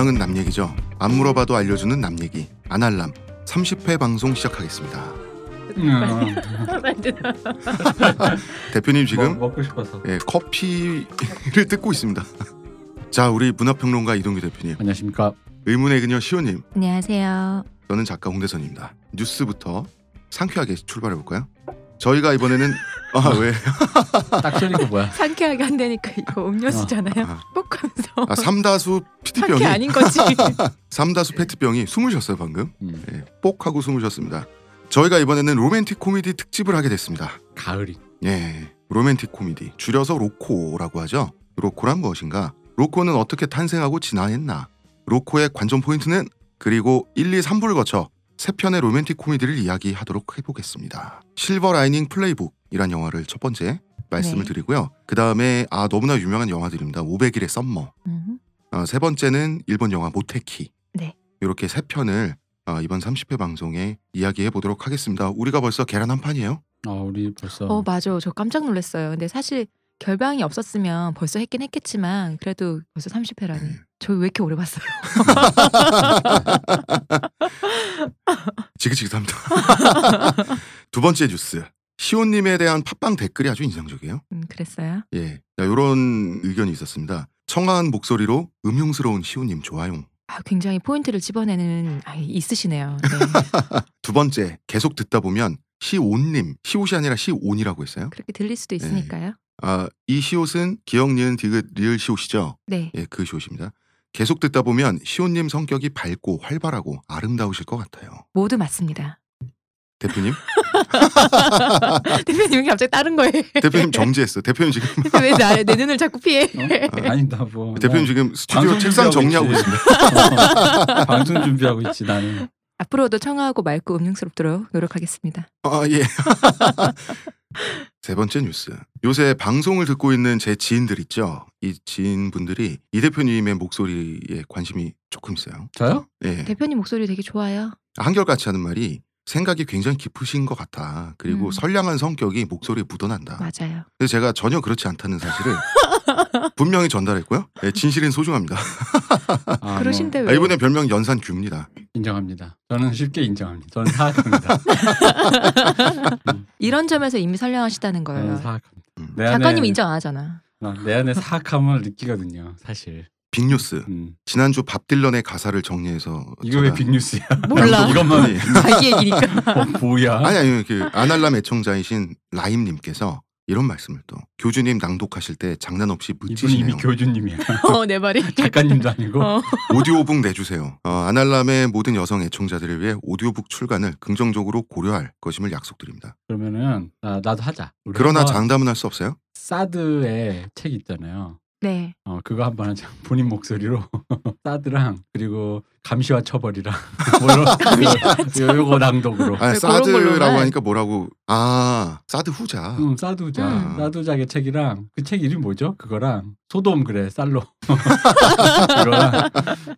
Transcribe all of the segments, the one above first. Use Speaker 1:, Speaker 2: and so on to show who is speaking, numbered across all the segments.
Speaker 1: 교양은 남 얘기죠. 안 물어봐도 알려주는 남 얘기. 아날람 30회 방송 시작하겠습니다.
Speaker 2: 음,
Speaker 1: 대표님 지금
Speaker 2: 먹, 먹고 싶어서.
Speaker 1: 예, 커피를 뜯고 있습니다. 자, 우리 문화평론가 이동규 대표님,
Speaker 2: 안녕하십니까.
Speaker 1: 의문의 그녀 시호님,
Speaker 3: 안녕하세요.
Speaker 1: 저는 작가 홍대선입니다. 뉴스부터 상쾌하게 출발해 볼까요? 저희가 이번에는 아 왜?
Speaker 2: 딱 소리가 뭐야?
Speaker 3: 상쾌하게 한다니까 이거 음료수잖아요.
Speaker 1: 아,
Speaker 3: 뻑하면서
Speaker 1: 아 삼다수 피티병이
Speaker 3: 상쾌 아닌 거지.
Speaker 1: 삼다수 페트병이 숨을 쉬었어요 방금.
Speaker 2: 음,
Speaker 1: 예, 뽁 하고 숨을 쉬었습니다. 저희가 이번에는 로맨틱 코미디 특집을 하게 됐습니다.
Speaker 2: 가을이.
Speaker 1: 예, 로맨틱 코미디 줄여서 로코라고 하죠. 로코란 무엇인가? 로코는 어떻게 탄생하고 진화했나? 로코의 관전 포인트는 그리고 1, 2, 3부를 거쳐 세 편의 로맨틱 코미디를 이야기하도록 해보겠습니다. 실버 라이닝 플레이북이란 영화를 첫 번째 말씀을
Speaker 3: 네.
Speaker 1: 드리고요. 그 다음에 아 너무나 유명한 영화들입니다. 500일의 썸머.
Speaker 3: 음,
Speaker 1: 어, 세 번째는 일본 영화 모테키.
Speaker 3: 네.
Speaker 1: 이렇게 세 편을 어, 이번 30회 방송에 이야기해 보도록 하겠습니다. 우리가 벌써 계란 한 판이에요.
Speaker 2: 아 우리 벌써.
Speaker 3: 어 맞아. 저 깜짝 놀랐어요. 근데 사실 결방이 없었으면 벌써 했긴 했겠지만 그래도 벌써 30회라니.
Speaker 1: 네.
Speaker 3: 저 왜 이렇게 오래 봤어요?
Speaker 1: 지긋지긋합니다. 두 번째 뉴스. 시온님에 대한 팟빵 댓글이 아주 인상적이에요.
Speaker 3: 음, 그랬어요.
Speaker 1: 예, 이런 의견이 있었습니다. 청아한 목소리로 음흉스러운 시온님 좋아요.
Speaker 3: 아, 굉장히 포인트를 집어내는 아, 있으시네요. 네.
Speaker 1: 두 번째, 계속 듣다 보면 시온님, 시옷이 아니라 시온이라고 했어요.
Speaker 3: 그렇게 들릴 수도 있으니까요.
Speaker 1: 아, 이 시옷은 기억, 니은, 디귿, 리을 시옷이죠.
Speaker 3: 네.
Speaker 1: 예, 그 시옷입니다. 계속 듣다 보면 시온님 성격이 밝고 활발하고 아름다우실 것 같아요.
Speaker 3: 모두 맞습니다.
Speaker 1: 대표님?
Speaker 3: 대표님이 갑자기 다른 거예요.
Speaker 1: 대표님 정지했어. 대표님 지금
Speaker 3: 왜내 내 눈을 자꾸 피해?
Speaker 2: 어? 아니 나 뭐.
Speaker 1: 대표님
Speaker 2: 나
Speaker 1: 지금 스튜디오 책상 정리하고
Speaker 2: 있지.
Speaker 1: 있습니다.
Speaker 2: 어, 방송 준비하고 있지 나는.
Speaker 3: 앞으로도 청아하고 맑고 음흉스럽도록 노력하겠습니다.
Speaker 1: 아, 예. 세 번째 뉴스. 요새 방송을 듣고 있는 제 지인들 있죠. 이 지인분들이 이 대표님의 목소리에 관심이 조금 있어요.
Speaker 2: 저요?
Speaker 1: 예.
Speaker 3: 대표님 목소리 되게 좋아요.
Speaker 1: 한결같이 하는 말이 생각이 굉장히 깊으신 것 같아. 그리고
Speaker 3: 음.
Speaker 1: 선량한 성격이 목소리에 묻어난다.
Speaker 3: 맞아요.
Speaker 1: 그래서 제가 전혀 그렇지 않다는 사실을 분명히 전달했고요. 예, 진실은 소중합니다.
Speaker 2: 아,
Speaker 3: 그러신데
Speaker 2: 뭐,
Speaker 3: 왜?
Speaker 1: 아, 이번에 별명 연산규입니다.
Speaker 2: 인정합니다. 저는 쉽게 인정합니다. 저는 사악합니다.
Speaker 3: 이런 점에서 이미 선량하시다는
Speaker 2: 저는
Speaker 3: 거예요.
Speaker 2: 사악합니다.
Speaker 1: 음.
Speaker 2: 내 안에-
Speaker 3: 작가님 인정 안 하잖아.
Speaker 2: 어, 내 안에 사악함을 느끼거든요. 사실.
Speaker 1: 빅뉴스.
Speaker 2: 음.
Speaker 1: 지난주 밥 딜런의 가사를 정리해서
Speaker 2: 이거 왜
Speaker 1: 제가-
Speaker 2: 빅뉴스야?
Speaker 3: 몰라.
Speaker 2: 이것만
Speaker 1: 아니,
Speaker 3: 자기 얘기니까.
Speaker 2: 어, 뭐야?
Speaker 1: 아니 아니 그 아날람 애청자이신 라임님께서 이런 말씀을 또 교주님 낭독하실 때 장난 없이
Speaker 2: 이분이
Speaker 1: 멋지시네요.
Speaker 2: 이미 교주님이야.
Speaker 3: 어, 내 말이.
Speaker 2: 작가님도 아니고.
Speaker 3: 어.
Speaker 1: 오디오북 내주세요. 어, 아날람의 모든 여성 애청자들을 위해 오디오북 출간을 긍정적으로 고려할 것임을 약속드립니다.
Speaker 2: 그러면은 나, 나도 하자.
Speaker 1: 그러나 장담은 할 수 없어요.
Speaker 2: 사드의 책 있잖아요.
Speaker 3: 네.
Speaker 2: 어 그거 한번 하자. 본인 목소리로 사드랑 그리고 감시와 처벌이랑 뭐요 요거 낭독으로.
Speaker 1: 아,
Speaker 3: 네,
Speaker 1: 사드라고
Speaker 3: 그런 걸로만.
Speaker 1: 하니까 뭐라고? 아 사드 후자.
Speaker 2: 응, 사두자,
Speaker 3: 음.
Speaker 2: 사두자의 책이랑 그 책 이름 뭐죠? 그거랑 소돔 그래 쌀로 그거랑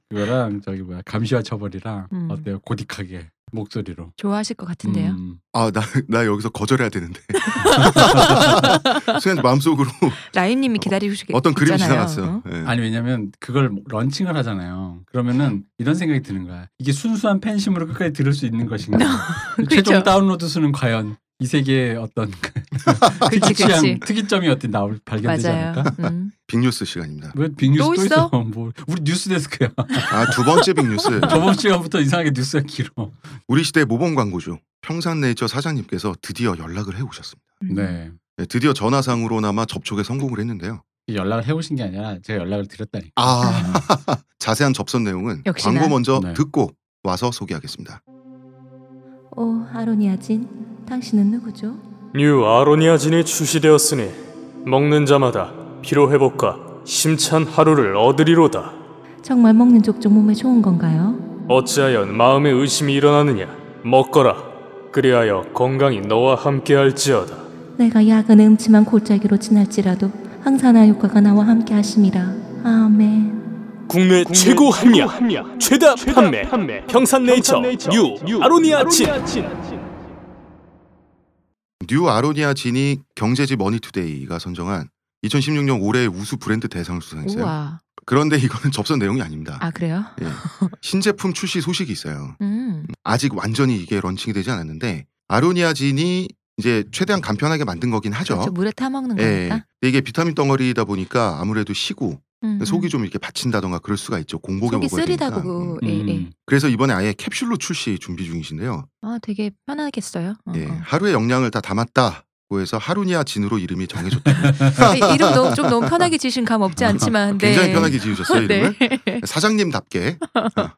Speaker 2: 그거랑 저기 뭐야 감시와 처벌이랑
Speaker 3: 음.
Speaker 2: 어때요? 고딕하게 목소리로.
Speaker 3: 좋아하실 것 같은데요.
Speaker 2: 음.
Speaker 1: 아나 나 여기서 거절해야 되는데. 수현 마음속으로
Speaker 3: 라임님이 기다리시겠
Speaker 1: 어떤 그림이. 지나갔어요. 예.
Speaker 2: 아니 왜냐면 그걸 런칭을 하잖아요. 그러면은 이런 생각이 드는 거야. 이게 순수한 팬심으로 끝까지 들을 수 있는 것인가? 최종
Speaker 3: 그렇죠.
Speaker 2: 다운로드 수는 과연 이 세계의 어떤 그 특이
Speaker 3: 그치,
Speaker 2: 취향,
Speaker 3: 그치.
Speaker 2: 특이점이 어떻게 나올 발견되지
Speaker 3: 맞아요.
Speaker 2: 않을까?
Speaker 3: 음.
Speaker 1: 빅뉴스 시간입니다.
Speaker 2: 왜 빅뉴스
Speaker 3: 또
Speaker 2: 또,
Speaker 3: 있어?
Speaker 2: 있어? 뭐 우리 뉴스 데스크야.
Speaker 1: 아 두 번째 빅뉴스.
Speaker 2: 저번 시간부터 이상하게 뉴스가 길어.
Speaker 1: 우리 시대 모범 광고주 평산네이처 사장님께서 드디어 연락을 해 오셨습니다.
Speaker 3: 음.
Speaker 2: 네.
Speaker 1: 네, 드디어 전화상으로나마 접촉에 성공을 했는데요.
Speaker 2: 연락을 해오신 게 아니라 제가 연락을 드렸다니까.
Speaker 1: 아 자세한 접선 내용은
Speaker 3: 역시나.
Speaker 1: 광고 먼저
Speaker 2: 네.
Speaker 1: 듣고 와서 소개하겠습니다.
Speaker 3: 오, 아로니아진. 당신은 누구죠?
Speaker 4: 뉴 아로니아진이 출시되었으니 먹는 자마다 피로 회복과 힘찬 하루를 얻으리로다.
Speaker 3: 정말 먹는 족족 몸에 좋은 건가요?
Speaker 4: 어찌하여 마음에 의심이 일어나느냐? 먹거라. 그리하여 건강이 너와 함께할지어다.
Speaker 3: 내가 약은 음침한 골짜기로 지날지라도 항산화 효과가 나와 함께 하심이라. 아멘.
Speaker 4: 국내, 최고 합리화, 최다, 판매, 평산네이처, 뉴, 아로니아 진.
Speaker 1: 뉴 아로니아 진이 경제지 머니투데이가 선정한 2016년 올해의 우수 브랜드 대상을 수상했어요.
Speaker 3: 우와.
Speaker 1: 그런데 이거는 접선 내용이 아닙니다.
Speaker 3: 아 그래요?
Speaker 1: 예. 신제품 출시 소식이 있어요.
Speaker 3: 음.
Speaker 1: 아직 완전히 이게 런칭이 되지 않았는데 아로니아 진이 이제 최대한 간편하게 만든 거긴 하죠.
Speaker 3: 그렇죠. 물에 타 먹는
Speaker 1: 예.
Speaker 3: 거니까.
Speaker 1: 근데 이게 비타민 덩어리다 보니까 아무래도 시고
Speaker 3: 음, 음.
Speaker 1: 속이 좀 이렇게 받친다던가 그럴 수가 있죠. 공복에
Speaker 3: 속이
Speaker 1: 먹어야 되니까.
Speaker 3: 쓰리다고.
Speaker 1: 음.
Speaker 3: 예, 예.
Speaker 2: 음.
Speaker 1: 그래서 이번에 아예 캡슐로 출시 준비 중이신데요.
Speaker 3: 아 되게 편하겠어요. 어,
Speaker 1: 예.
Speaker 3: 어.
Speaker 1: 하루의 영양을 다 담았다고 해서 하루니아 진으로 이름이 정해졌죠.
Speaker 3: 이- 이름 너무 좀 너무 편하게 지신 감 없지 않지만 네.
Speaker 1: 굉장히 편하게 지으셨어요 이름을.
Speaker 3: 네.
Speaker 1: 사장님답게 어,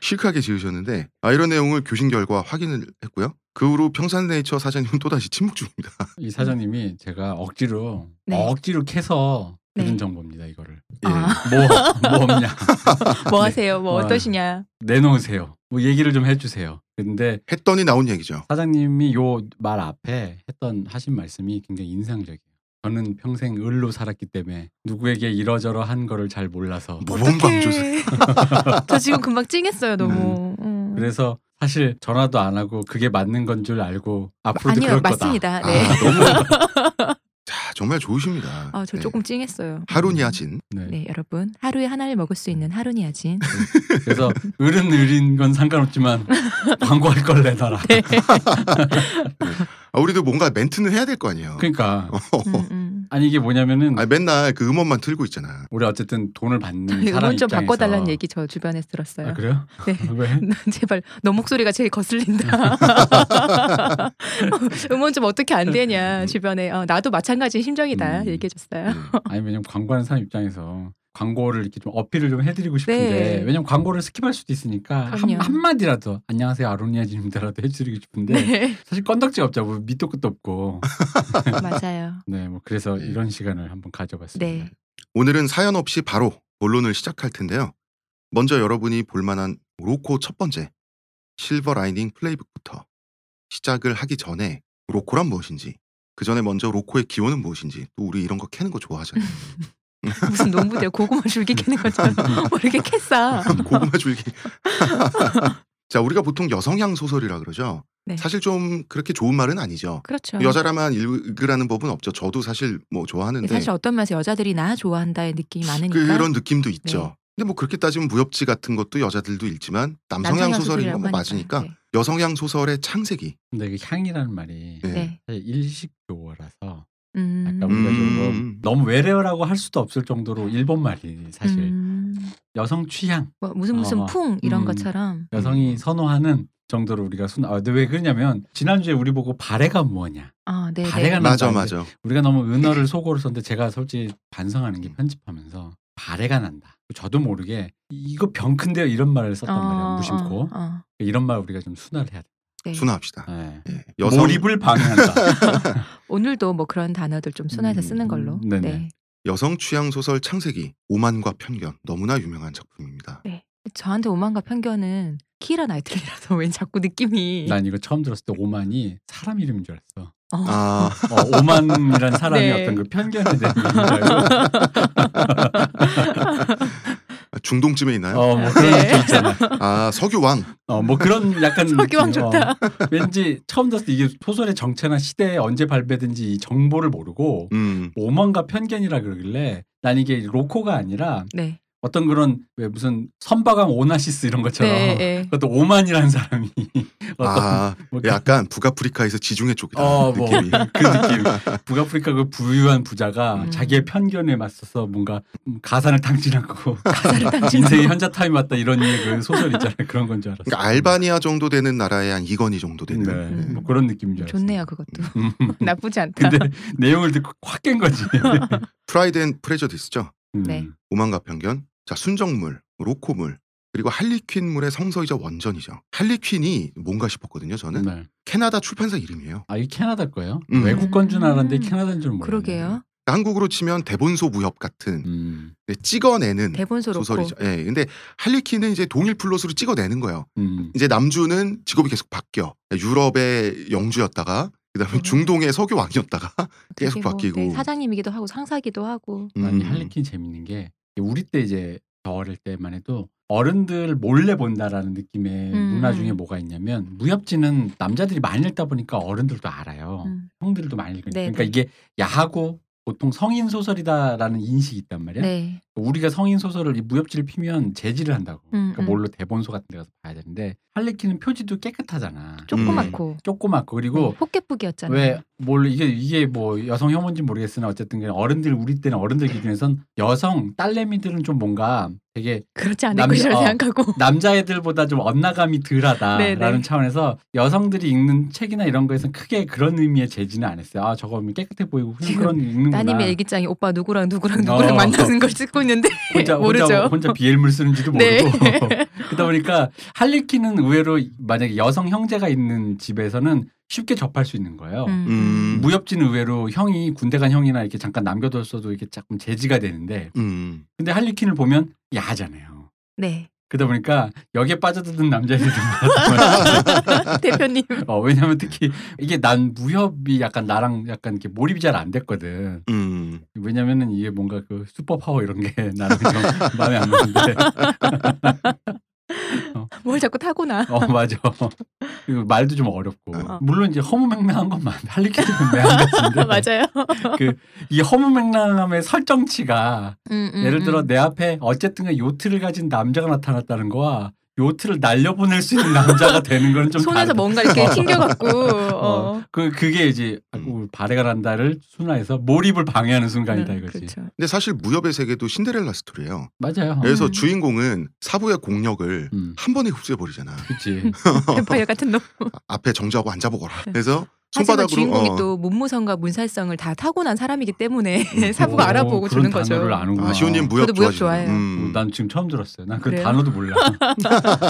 Speaker 1: 시크하게 지으셨는데 아, 이런 내용을 교신 결과 확인을 했고요. 그 후로 평산네이처 사장님은 또다시 침묵 중입니다.
Speaker 2: 이 사장님이 제가 억지로
Speaker 3: 네.
Speaker 2: 억지로 캐서 들은
Speaker 3: 네.
Speaker 2: 정보입니다. 이거를
Speaker 1: 예.
Speaker 3: 아.
Speaker 2: 뭐, 뭐 없냐
Speaker 3: 뭐 하세요? 뭐
Speaker 2: 어.
Speaker 3: 어떠시냐?
Speaker 2: 내놓으세요. 뭐 얘기를 좀 해주세요. 근데
Speaker 1: 했더니 나온 얘기죠.
Speaker 2: 사장님이 요 말 앞에 했던 하신 말씀이 굉장히 인상적이에요. 저는 평생 을로 살았기 때문에 누구에게 이러저러 한 거를 잘 몰라서
Speaker 1: 모범 강조세.
Speaker 3: 어떡해. 저 지금 금방 찡했어요. 너무. 음.
Speaker 2: 그래서 사실 전화도 안 하고 그게 맞는 건 줄 알고 앞으로도
Speaker 3: 아니요
Speaker 2: 그럴
Speaker 3: 맞습니다. 네.
Speaker 1: 아, 너무 자 정말 좋으십니다.
Speaker 3: 아, 저
Speaker 1: 네.
Speaker 3: 조금 찡했어요.
Speaker 1: 하루니아 진.
Speaker 2: 거다. 네.
Speaker 3: 네, 여러분 하루에 하나를 먹을 수 있는 하루니아진.
Speaker 2: 그래서 을은 을인 건 상관없지만 광고할 걸 내놔라.
Speaker 3: 네.
Speaker 1: 아, 우리도 뭔가 멘트는 해야 될 거 아니에요.
Speaker 2: 그러니까
Speaker 3: 음, 음.
Speaker 2: 아니 이게 뭐냐면은
Speaker 1: 아, 맨날 그 음원만 틀고 있잖아.
Speaker 2: 우리 어쨌든 돈을 받는 사람
Speaker 3: 음원 좀
Speaker 2: 입장에서
Speaker 3: 바꿔달라는 얘기 저 주변에서 들었어요.
Speaker 2: 아, 그래요?
Speaker 3: 네.
Speaker 2: 왜?
Speaker 3: 제발 너 목소리가 제일 거슬린다. 음원 좀 어떻게 안 되냐 주변에 어, 나도 마찬가지 심정이다
Speaker 2: 음.
Speaker 3: 얘기해줬어요.
Speaker 1: 네.
Speaker 2: 아니 왜냐면 광고하는 사람 입장에서 광고를 이렇게 좀 어필을 좀 해드리고 싶은데
Speaker 3: 네.
Speaker 2: 왜냐면 광고를 스킵할 수도 있으니까 한. 한마디라도 안녕하세요 아로니아님들라도 해드리고 싶은데
Speaker 3: 네
Speaker 2: 사실 건덕지가 없죠 뭐 밑도 끝도 없고
Speaker 3: 맞아요.
Speaker 2: 네뭐 그래서
Speaker 1: 네.
Speaker 2: 이런 시간을 한번 가져봤습니다
Speaker 3: 네.
Speaker 1: 오늘은 사연 없이 바로 본론을 시작할 텐데요. 먼저 여러분이 볼만한 로코 첫 번째 실버 라이닝 플레이북부터 시작을 하기 전에 로코란 무엇인지 그 전에 먼저 로코의 기원은 무엇인지 또 우리 이런 거 캐는 거 좋아하잖아요.
Speaker 3: 무슨 농부들 고구마 줄기 캐는 것처럼 뭐 이렇게 캐싸.
Speaker 1: 고구마 줄기. 자 우리가 보통 여성향 소설이라 그러죠.
Speaker 3: 네.
Speaker 1: 사실 좀 그렇게 좋은 말은 아니죠.
Speaker 3: 그렇죠.
Speaker 1: 여자라만 읽으라는 법은 없죠. 저도 사실 뭐 좋아하는데
Speaker 3: 사실 어떤 맛에 여자들이 나 좋아한다의 느낌이 많으니까.
Speaker 1: 그런 느낌도 있죠.
Speaker 3: 네.
Speaker 1: 근데 뭐 그렇게 따지면 무협지 같은 것도 여자들도 읽지만 남성향 소설인 건 뭐 맞으니까
Speaker 3: 하니까.
Speaker 1: 여성향 소설의 창세기.
Speaker 2: 근데 이게 향이라는 말이
Speaker 1: 네.
Speaker 3: 네. 네.
Speaker 2: 사실 일식조어라서
Speaker 3: 음.
Speaker 2: 약간 우리가 좀뭐
Speaker 1: 음.
Speaker 2: 너무 외래어라고 할 수도 없을 정도로 일본 말이 사실
Speaker 3: 음.
Speaker 2: 여성 취향
Speaker 3: 뭐 무슨 무슨
Speaker 2: 어,
Speaker 3: 풍 이런
Speaker 2: 음.
Speaker 3: 것처럼.
Speaker 2: 여성이 선호하는 정도로 우리가 순. 아, 근데 왜 그러냐면 지난주에 우리 보고 발해가 뭐냐.
Speaker 3: 아, 네,
Speaker 2: 발해가
Speaker 3: 네.
Speaker 1: 맞아
Speaker 2: 난다.
Speaker 1: 맞아.
Speaker 2: 우리가 너무 은어를 속어로 썼는데 제가 솔직히 반성하는 게 편집하면서 발해가 난다. 저도 모르게 이거 병 큰데요 이런 말을 썼단 말이에요. 무심코
Speaker 3: 어, 어.
Speaker 2: 이런 말 우리가 좀 순화를 해야 돼.
Speaker 3: 네.
Speaker 1: 순화합시다.
Speaker 2: 네.
Speaker 1: 예. 여성
Speaker 2: 몰입을 방해한다.
Speaker 3: 오늘도 뭐 그런 단어들 좀 순화해서
Speaker 2: 음,
Speaker 3: 쓰는 걸로.
Speaker 2: 네네.
Speaker 3: 네.
Speaker 1: 여성 취향 소설 창세기 오만과 편견 너무나 유명한 작품입니다.
Speaker 3: 네. 저한테 오만과 편견은 키라 나이틀리라서 왠 자꾸 느낌이
Speaker 2: 난 이거 처음 들었을 때 오만이 사람 이름인 줄 알았어.
Speaker 3: 어.
Speaker 1: 아
Speaker 2: 어, 오만이란 사람이
Speaker 3: 네.
Speaker 2: 어떤 그 편견에 대한 이름인 줄 알고.
Speaker 1: 중동쯤에 있나요?
Speaker 2: 어, 뭐 그런
Speaker 3: 네.
Speaker 2: 느낌 있잖아.
Speaker 1: 아 석유왕.
Speaker 2: 어, 뭐 그런 약간
Speaker 3: 석유왕
Speaker 2: 느낌.
Speaker 3: 좋다.
Speaker 2: 어, 왠지 처음 들었을 때 이게 소설의 정체나 시대에 언제 발매된지 이 정보를 모르고
Speaker 1: 음.
Speaker 2: 오만과 편견이라 그러길래 난 이게 로코가 아니라
Speaker 3: 네.
Speaker 2: 어떤 그런 왜 무슨 선박왕 오나시스 이런 것처럼
Speaker 3: 네, 네.
Speaker 2: 그것도 오만이라는 사람이 어떤
Speaker 1: 아
Speaker 2: 뭐
Speaker 1: 약간 북아프리카에서 지중해 쪽이다.
Speaker 2: 어, 뭐,
Speaker 1: 느낌이.
Speaker 2: 그 느낌. 북아프리카 그 부유한 부자가
Speaker 3: 음.
Speaker 2: 자기의 편견에 맞서서 뭔가 가산을 탕진하고. 인생의 현자 타임 왔다 이런 그 소설 있잖아요. 그런 건 줄 알았어.
Speaker 1: 그러니까 알바니아 정도 되는 나라의 한 이건희 정도 되는.
Speaker 2: 네,
Speaker 3: 음.
Speaker 2: 뭐 그런 느낌인 줄 알았어.
Speaker 3: 좋네요, 그것도.
Speaker 2: 음.
Speaker 3: 나쁘지 않다.
Speaker 2: 근데 내용을 듣고 확 깬 거지.
Speaker 1: Pride and Prejudice죠.
Speaker 2: 음.
Speaker 3: 네.
Speaker 1: 오만과 편견. 자 순정물, 로코물 그리고 할리퀸물의 성서이자 원전이죠. 할리퀸이 뭔가 싶었거든요. 저는
Speaker 2: 네.
Speaker 1: 캐나다 출판사 이름이에요.
Speaker 2: 아, 이게 캐나다 거예요?
Speaker 1: 음.
Speaker 2: 외국 건 줄 알았는데
Speaker 3: 음.
Speaker 2: 캐나다인 줄 몰랐네.
Speaker 3: 그러게요.
Speaker 1: 그러니까 한국으로 치면 대본소 무협 같은
Speaker 2: 음.
Speaker 1: 네, 찍어내는
Speaker 3: 대본소.
Speaker 1: 소설이죠. 예. 근데 할리퀸은 이제 동일 플롯으로 찍어내는 거예요.
Speaker 2: 음.
Speaker 1: 이제 남주는 직업이 계속 바뀌어. 유럽의 영주였다가 그다음에
Speaker 3: 음.
Speaker 1: 중동의 석유 왕이었다가 계속
Speaker 3: 뭐,
Speaker 1: 바뀌고.
Speaker 3: 네, 사장님이기도 하고 상사기도 하고.
Speaker 2: 아니
Speaker 1: 음.
Speaker 2: 할리퀸 재밌는 게 우리 때 이제 저 어릴 때만 해도 어른들 몰래 본다라는 느낌의
Speaker 3: 음.
Speaker 2: 문화 중에 뭐가 있냐면 무협지는 남자들이 많이 읽다 보니까 어른들도 알아요.
Speaker 3: 음.
Speaker 2: 형들도 많이 읽으니까.
Speaker 3: 네,
Speaker 2: 그러니까
Speaker 3: 네.
Speaker 2: 이게 야하고 보통 성인 소설이다라는 인식이 있단 말이야.
Speaker 3: 네.
Speaker 2: 우리가 성인 소설을 이 무협지를 피면 제지를 한다고.
Speaker 3: 음,
Speaker 2: 그러니까
Speaker 3: 음.
Speaker 2: 뭘로 대본소 같은 데 가서 봐야 되는데 할리퀸은 표지도 깨끗하잖아.
Speaker 3: 조그맣고
Speaker 2: 조그맣고 그리고
Speaker 3: 네, 포켓북이었잖아요.
Speaker 2: 왜 뭘 이게 이게 뭐 여성 혐오인지 모르겠으나 어쨌든 간에 어른들 우리 때는 어른들 기준에선 여성 딸내미들은 좀 뭔가 되게
Speaker 3: 그렇지 않을
Speaker 2: 남자-
Speaker 3: 것이라
Speaker 2: 어.
Speaker 3: 생각하고
Speaker 2: 남자애들보다 좀 엇나감이 덜하다라는
Speaker 3: 네, 네.
Speaker 2: 차원에서 여성들이 읽는 책이나 이런 거에선 크게 그런 의미의 제지는 안 했어요. 아 저거 깨끗해 보이고 그냥 그런 읽는구나.
Speaker 3: 따님의 일기장이 오빠 누구랑 누구랑 누구랑
Speaker 2: 어.
Speaker 3: 만나는 걸 찍고 있는데
Speaker 2: 혼자
Speaker 3: 모르죠.
Speaker 2: 혼자 혼자 비엘물 쓰는지도
Speaker 3: 네.
Speaker 2: 모르고 그러다 보니까 할리퀸은 의외로 만약에 여성 형제가 있는 집에서는 쉽게 접할 수 있는 거예요.
Speaker 3: 음.
Speaker 1: 음.
Speaker 2: 무협지는 의외로 형이 군대 간 형이나 이렇게 잠깐 남겨뒀어도 이렇게 조금 제지가 되는데
Speaker 1: 음.
Speaker 2: 근데 할리퀸을 보면 야하잖아요.
Speaker 3: 네
Speaker 2: 그러다 보니까 여기에 빠져드는 남자애들이 많아요.
Speaker 3: 대표님
Speaker 2: 어, 왜냐면 특히 이게 난 무협이 약간 나랑 약간 이렇게 몰입이 잘 안 됐거든.
Speaker 1: 음.
Speaker 2: 왜냐면은 이게 뭔가 그 슈퍼 파워 이런 게 나는 좀 마음에 안 드는데.
Speaker 3: 뭘 자꾸 타고나
Speaker 2: 어 맞아. 그리고 말도 좀 어렵고.
Speaker 3: 어.
Speaker 2: 물론 이제 허무맹랑한 건 맞. 할리퀸은 매한가진데.
Speaker 3: 맞아요.
Speaker 2: 이 허무맹랑함의 설정치가
Speaker 3: 음, 음,
Speaker 2: 예를 들어
Speaker 3: 음.
Speaker 2: 내 앞에 어쨌든 요트를 가진 남자가 나타났다는 거와 요트를 날려보낼 수 있는 남자가 되는 거는 좀
Speaker 3: 손에서
Speaker 2: 다르다.
Speaker 3: 뭔가 이렇게 튕겨갖고 어.
Speaker 2: 어, 그 그게 이제 아이고, 발해가 난다를 순화해서 몰입을 방해하는 순간이다
Speaker 3: 네,
Speaker 2: 이거지.
Speaker 3: 그렇죠.
Speaker 1: 근데 사실 무협의 세계도 신데렐라 스토리예요.
Speaker 2: 맞아요.
Speaker 1: 그래서
Speaker 3: 음.
Speaker 1: 주인공은 사부의 공력을
Speaker 2: 음,
Speaker 1: 한 번에 흡수해 버리잖아.
Speaker 2: 그치.
Speaker 3: 뱀파이어 같은 놈.
Speaker 1: 앞에 정지하고 앉아 보거라.
Speaker 3: 네.
Speaker 1: 그래서
Speaker 3: 하지만
Speaker 1: 손바닥으로
Speaker 3: 주인공이
Speaker 1: 어,
Speaker 3: 또 문무성과 문살성을 다 타고난 사람이기 때문에
Speaker 1: 음.
Speaker 3: 사부가
Speaker 2: 어,
Speaker 3: 알아보고 주는 거죠.
Speaker 2: 단어를 아는구나.
Speaker 1: 아, 시온님 무협
Speaker 3: 저도 무협 좋아해요.
Speaker 1: 음.
Speaker 2: 난 지금 처음 들었어요. 난 그? 단어도 몰라.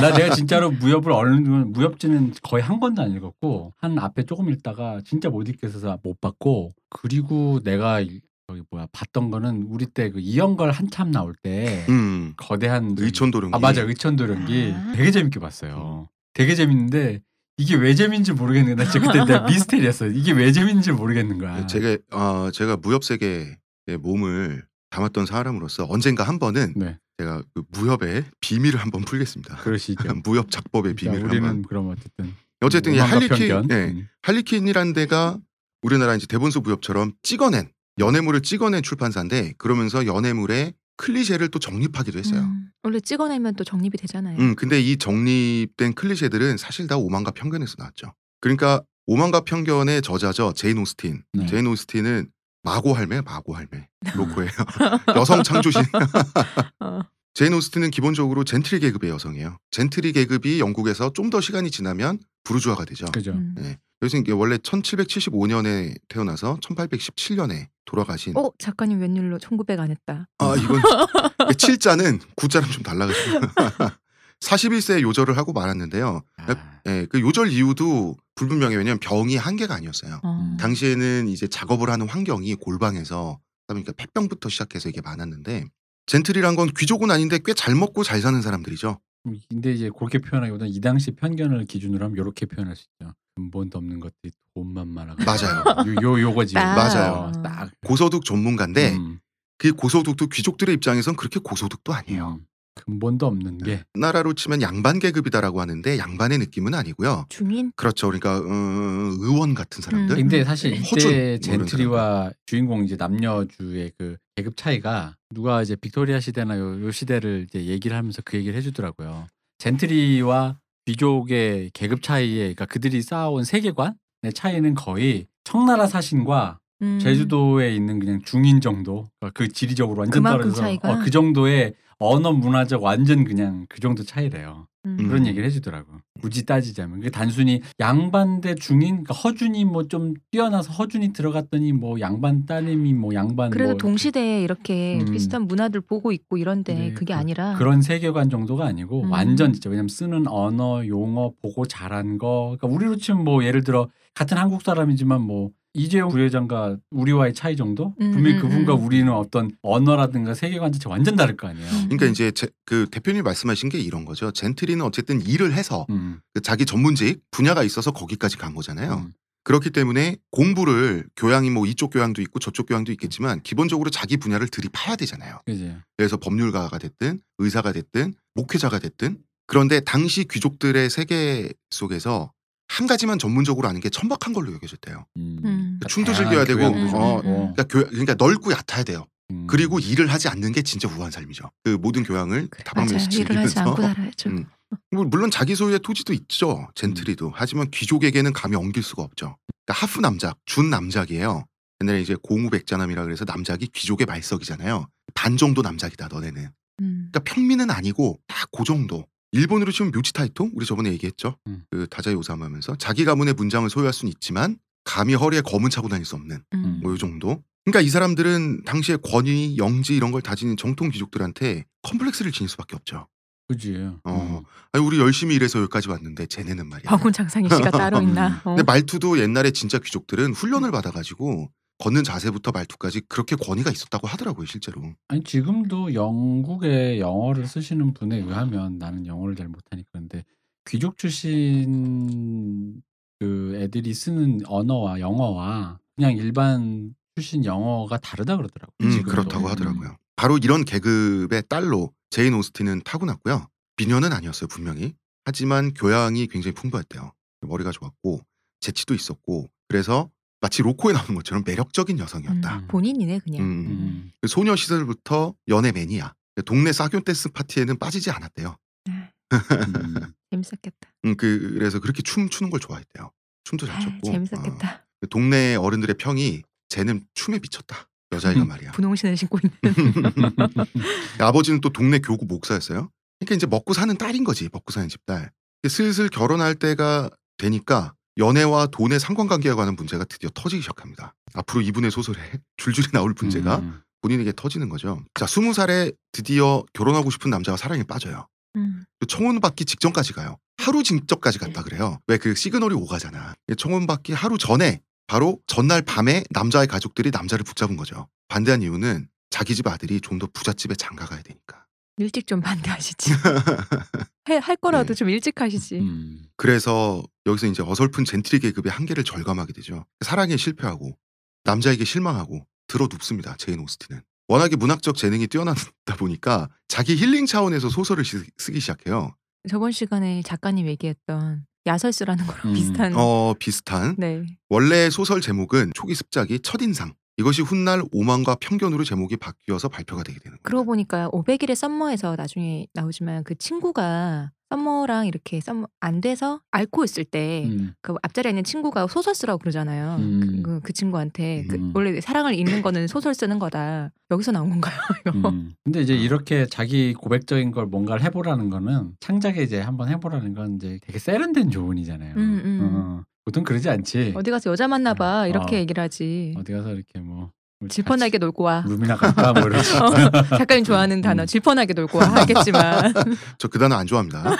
Speaker 2: 나 내가 진짜로 무협을 어느 정도 무협지는 거의 한 권도 안 읽었고 한 앞에 조금 읽다가 진짜 못 읽겠어서 못 봤고 그리고 내가 이- 저기 뭐야 봤던 거는 우리 때 그 이영걸 한참 나올 때
Speaker 1: 음.
Speaker 2: 거대한
Speaker 1: 의천도령이
Speaker 2: 아 맞아 의천도령기
Speaker 3: 아.
Speaker 2: 되게 재밌게 봤어요. 되게 재밌는데 이게 왜 재밌는지 모르겠는데 나 진짜 그때 내가 미스테리였어요. 이게 왜 재밌는지 모르겠는 거야.
Speaker 1: 제가 어, 제가 무협 세계의 몸을 담았던 사람으로서 언젠가 한 번은
Speaker 2: 네
Speaker 1: 제가 그 무협의 비밀을 한번 풀겠습니다.
Speaker 2: 그러시죠.
Speaker 1: 무협 작법의
Speaker 2: 자,
Speaker 1: 비밀을
Speaker 2: 우리는
Speaker 1: 한번.
Speaker 2: 그럼 어쨌든
Speaker 1: 어쨌든 이 할리퀸. 예,
Speaker 2: 음.
Speaker 1: 할리퀸이라는 데가 우리나라 이제 대본소 무협처럼 찍어낸 연애물을 찍어낸 출판사인데 그러면서 연애물의 클리셰를 또 정립하기도 했어요.
Speaker 3: 음, 원래 찍어내면 또 정립이 되잖아요.
Speaker 1: 음, 근데 이 정립된 클리셰들은 사실 다 오만과 편견에서 나왔죠. 그러니까 오만과 편견의 저자죠 제인 오스틴.
Speaker 2: 네.
Speaker 1: 제인 오스틴은 마고 할매, 마고 할매 로코예요. 여성 창조신.
Speaker 3: 어.
Speaker 1: 제인 오스틴은 기본적으로 젠트리 계급의 여성이에요. 젠트리 계급이 영국에서 좀 더 시간이 지나면 부르주아가 되죠.
Speaker 2: 그죠.
Speaker 3: 음.
Speaker 1: 네. 그래서 이게 원래 1775년에 태어나서 1817년에 돌아가신.
Speaker 3: 어 작가님 웬일로 1900 안 했다.
Speaker 1: 아 이건 7자는 9자랑 좀 달라가지고 41세에 요절을 하고 말았는데요.
Speaker 2: 아,
Speaker 1: 예, 그 요절 이유도 불분명해요. 왜냐면 병이 한 개가 아니었어요.
Speaker 3: 어.
Speaker 2: 음.
Speaker 1: 당시에는 이제 작업을 하는 환경이 골방에서 그러니까 폐병부터 시작해서 이게 많았는데 젠틀이란 건 귀족은 아닌데 꽤 잘 먹고 잘 사는 사람들이죠.
Speaker 2: 음, 근데 이제 그렇게 표현하기보다는 이 당시 편견을 기준으로 하면 이렇게 표현할 수 있죠. 근본도 없는 것들이 돈만 많아.
Speaker 1: 맞아요.
Speaker 2: 요, 요 요거지.
Speaker 3: 딱.
Speaker 1: 맞아요.
Speaker 2: 어, 딱.
Speaker 1: 고소득 전문가인데
Speaker 2: 음,
Speaker 1: 그 고소득도 귀족들의 입장에선 그렇게 고소득도 아니에요.
Speaker 2: 음. 근본도 없는 게
Speaker 1: 나라로 치면 양반 계급이다라고 하는데 양반의 느낌은 아니고요.
Speaker 3: 중인
Speaker 1: 그렇죠. 그러니까 어, 의원 같은 사람들.
Speaker 3: 음.
Speaker 2: 근데 사실
Speaker 3: 네.
Speaker 1: 허준, 뭐
Speaker 2: 이때
Speaker 1: 이런
Speaker 2: 젠트리와 주인공 이제 남녀주의 그 계급 차이가 누가 이제 빅토리아 시대나 요, 요 시대를 이제 얘기를 하면서 그 얘기를 해주더라고요. 젠트리와 귀족의 계급 차이에 그러니까 그들이 쌓아온 세계관의 차이는 거의 청나라 사신과
Speaker 3: 음.
Speaker 2: 제주도에 있는 그냥 중인 정도 그러니까 그 지리적으로 완전 떨어져서? 어, 그 정도의 언어 문화적 완전 그냥 그 정도 차이래요.
Speaker 3: 음.
Speaker 2: 그런 얘기를 해주더라고. 굳이 따지자면 그게 단순히 양반 대 중인, 그러니까 허준이 뭐 좀 뛰어나서 허준이 들어갔더니 뭐 양반 따님이 뭐 양반
Speaker 3: 그래도
Speaker 2: 뭐
Speaker 3: 동시대에 이렇게
Speaker 2: 음.
Speaker 3: 비슷한 문화들 보고 있고 이런데
Speaker 2: 네,
Speaker 3: 그게
Speaker 2: 그-
Speaker 3: 아니라
Speaker 2: 그런 세계관 정도가 아니고
Speaker 3: 음.
Speaker 2: 완전 진짜 왜냐면 쓰는 언어, 용어 보고 잘한 거. 그러니까 우리로 치면 뭐 예를 들어 같은 한국 사람이지만 뭐 이재용 부회장과 우리와의 차이 정도?
Speaker 3: 음,
Speaker 2: 분명히
Speaker 3: 음,
Speaker 2: 그분과
Speaker 3: 음.
Speaker 2: 우리는 어떤 언어라든가 세계관 자체 완전 다를 거 아니에요.
Speaker 3: 음.
Speaker 1: 그러니까 이제 제- 그 대표님 말씀하신 게 이런 거죠. 젠트리는 어쨌든 일을 해서
Speaker 2: 음.
Speaker 1: 그 자기 전문직 분야가 있어서 거기까지 간 거잖아요.
Speaker 2: 음.
Speaker 1: 그렇기 때문에 공부를 교양이 뭐 이쪽 교양도 있고 저쪽 교양도 있겠지만 기본적으로 자기 분야를 들이파야 되잖아요.
Speaker 2: 그지.
Speaker 1: 그래서 법률가가 됐든 의사가 됐든 목회자가 됐든 그런데 당시 귀족들의 세계 속에서 한 가지만 전문적으로 아는 게 천박한 걸로 여겨졌대요.
Speaker 2: 음.
Speaker 3: 음.
Speaker 1: 춤도
Speaker 2: 다양한
Speaker 1: 즐겨야 되고,
Speaker 3: 어,
Speaker 2: 있고.
Speaker 1: 그러니까, 교, 그러니까 넓고 얕아야 돼요.
Speaker 2: 음.
Speaker 1: 그리고 일을 하지 않는 게 진짜 우아한 삶이죠. 그 모든 교양을
Speaker 3: 그래,
Speaker 1: 다방면에서
Speaker 3: 맞아요. 일을 하지 않고
Speaker 1: 즐기면서
Speaker 3: 살아야죠.
Speaker 1: 음. 뭐 물론 자기 소유의 토지도 있죠. 젠틀이도. 하지만 귀족에게는 감히 옮길 수가 없죠. 그러니까 하프 남작, 준 남작이에요. 옛날에 이제 공우백자남이라 그래서 남작이 귀족의 말석이잖아요. 반 정도 남작이다 너네는.
Speaker 3: 음.
Speaker 1: 그러니까 평민은 아니고 딱 그 정도. 일본으로 치면 묘치타이토 우리 저번에 얘기했죠.
Speaker 2: 음.
Speaker 1: 그 다자이 오사마하면서 자기 가문의 문장을 소유할 수는 있지만 감히 허리에 검은 차고 다닐 수 없는
Speaker 3: 음.
Speaker 1: 뭐이 정도. 그러니까 이 사람들은 당시에 권위, 영지 이런 걸 다지는 정통 귀족들한테 컴플렉스를 지닐 수밖에 없죠.
Speaker 2: 그지.
Speaker 1: 어. 아니, 우리 열심히 일해서 여기까지 왔는데 쟤네는 말이야.
Speaker 3: 방훈 장상희 씨가 따로 있나? 어.
Speaker 1: 근데 말투도 옛날에 진짜 귀족들은 훈련을 받아가지고 걷는 자세부터 말투까지 그렇게 권위가 있었다고 하더라고요 실제로.
Speaker 2: 아니 지금도 영국의 영어를 쓰시는 분에 의하면 나는 영어를 잘 못하니까 그런데 귀족 출신 그 애들이 쓰는 언어와 영어와 그냥 일반 출신 영어가 다르다 그러더라고요.
Speaker 1: 음. 그렇다고
Speaker 2: 음.
Speaker 1: 하더라고요. 바로 이런 계급의 딸로 제인 오스틴은 타고났고요. 미녀는 아니었어요 분명히. 하지만 교양이 굉장히 풍부했대요. 머리가 좋았고 재치도 있었고 그래서 마치 로코에 나오는 것처럼 매력적인 여성이었다.
Speaker 2: 음.
Speaker 3: 본인이네 그냥.
Speaker 1: 음.
Speaker 2: 음.
Speaker 1: 그 소녀 시절부터 연애 매니아. 동네 사교 댄스 파티에는 빠지지 않았대요.
Speaker 2: 음.
Speaker 3: 재밌었겠다.
Speaker 1: 음, 그, 그래서 그렇게 춤 추는 걸 좋아했대요. 춤도 잘 췄고.
Speaker 3: 재밌었겠다.
Speaker 1: 어, 그 동네 어른들의 평이 쟤는 춤에 미쳤다. 여자애가 말이야.
Speaker 3: 분홍신을 신고 있는.
Speaker 1: 아버지는 또 동네 교구 목사였어요. 그러니까 이제 먹고 사는 딸인 거지. 먹고 사는 집딸. 슬슬 결혼할 때가 되니까 연애와 돈의 상관관계에 관한 문제가 드디어 터지기 시작합니다. 앞으로 이분의 소설에 줄줄이 나올 문제가
Speaker 2: 음.
Speaker 1: 본인에게 터지는 거죠. 자, 스무 살에 드디어 결혼하고 싶은 남자가 사랑에 빠져요.
Speaker 3: 음.
Speaker 1: 그 청혼 받기 직전까지 가요. 하루 직전까지 갔다 그래요. 왜 그 시그널이 오가잖아. 청혼 받기 하루 전에 바로 전날 밤에 남자의 가족들이 남자를 붙잡은 거죠. 반대한 이유는 자기 집 아들이 좀 더 부잣집에 장가 가야 되니까.
Speaker 3: 일찍 좀 반대하시지. 해- 할 거라도
Speaker 1: 네.
Speaker 3: 좀 일찍 하시지.
Speaker 2: 음.
Speaker 1: 그래서 여기서 이제 어설픈 젠트리 계급의 한계를 절감하게 되죠. 사랑에 실패하고 남자에게 실망하고 들어 눕습니다. 제인 오스틴은. 워낙에 문학적 재능이 뛰어나다 보니까 자기 힐링 차원에서 소설을 시- 쓰기 시작해요.
Speaker 3: 저번 시간에 작가님 얘기했던 야설수라는 거랑
Speaker 2: 음.
Speaker 3: 비슷한.
Speaker 1: 어 비슷한
Speaker 3: 네.
Speaker 1: 원래 소설 제목은 초기 습작이 첫인상. 이것이 훗날 오만과 편견으로 제목이 바뀌어서 발표가 되게 되는 거예요.
Speaker 3: 그러고 보니까 500일의 썸머에서 나중에 나오지만 그 친구가 썸머랑 이렇게 썸머 안 돼서 앓고 있을 때
Speaker 2: 음.
Speaker 3: 그 앞자리에 있는 친구가 소설 쓰라고 그러잖아요.
Speaker 2: 음.
Speaker 3: 그, 그 친구한테 그
Speaker 2: 음.
Speaker 3: 원래 사랑을 잃는 거는 소설 쓰는 거다. 여기서 나온 건가요? 이거.
Speaker 2: 음. 근데 이제 이렇게 자기 고백적인 걸 뭔가를 해보라는 거는 창작에 이제 한번 해보라는 건 이제 되게 세련된 조언이잖아요.
Speaker 3: 음, 음.
Speaker 2: 어, 보통 그러지 않지.
Speaker 3: 어디 가서 여자 만나 봐 이렇게
Speaker 2: 어.
Speaker 3: 얘기를 하지.
Speaker 2: 어디 가서 이렇게 뭐
Speaker 3: 질펀하게 놀고 와.
Speaker 2: 룸이나 갈까 뭐 이러지.
Speaker 3: 어, 작가님 좋아하는 단어
Speaker 2: 음.
Speaker 3: 질펀하게 놀고 와 하겠지만
Speaker 1: 저 그 단어 안 좋아합니다.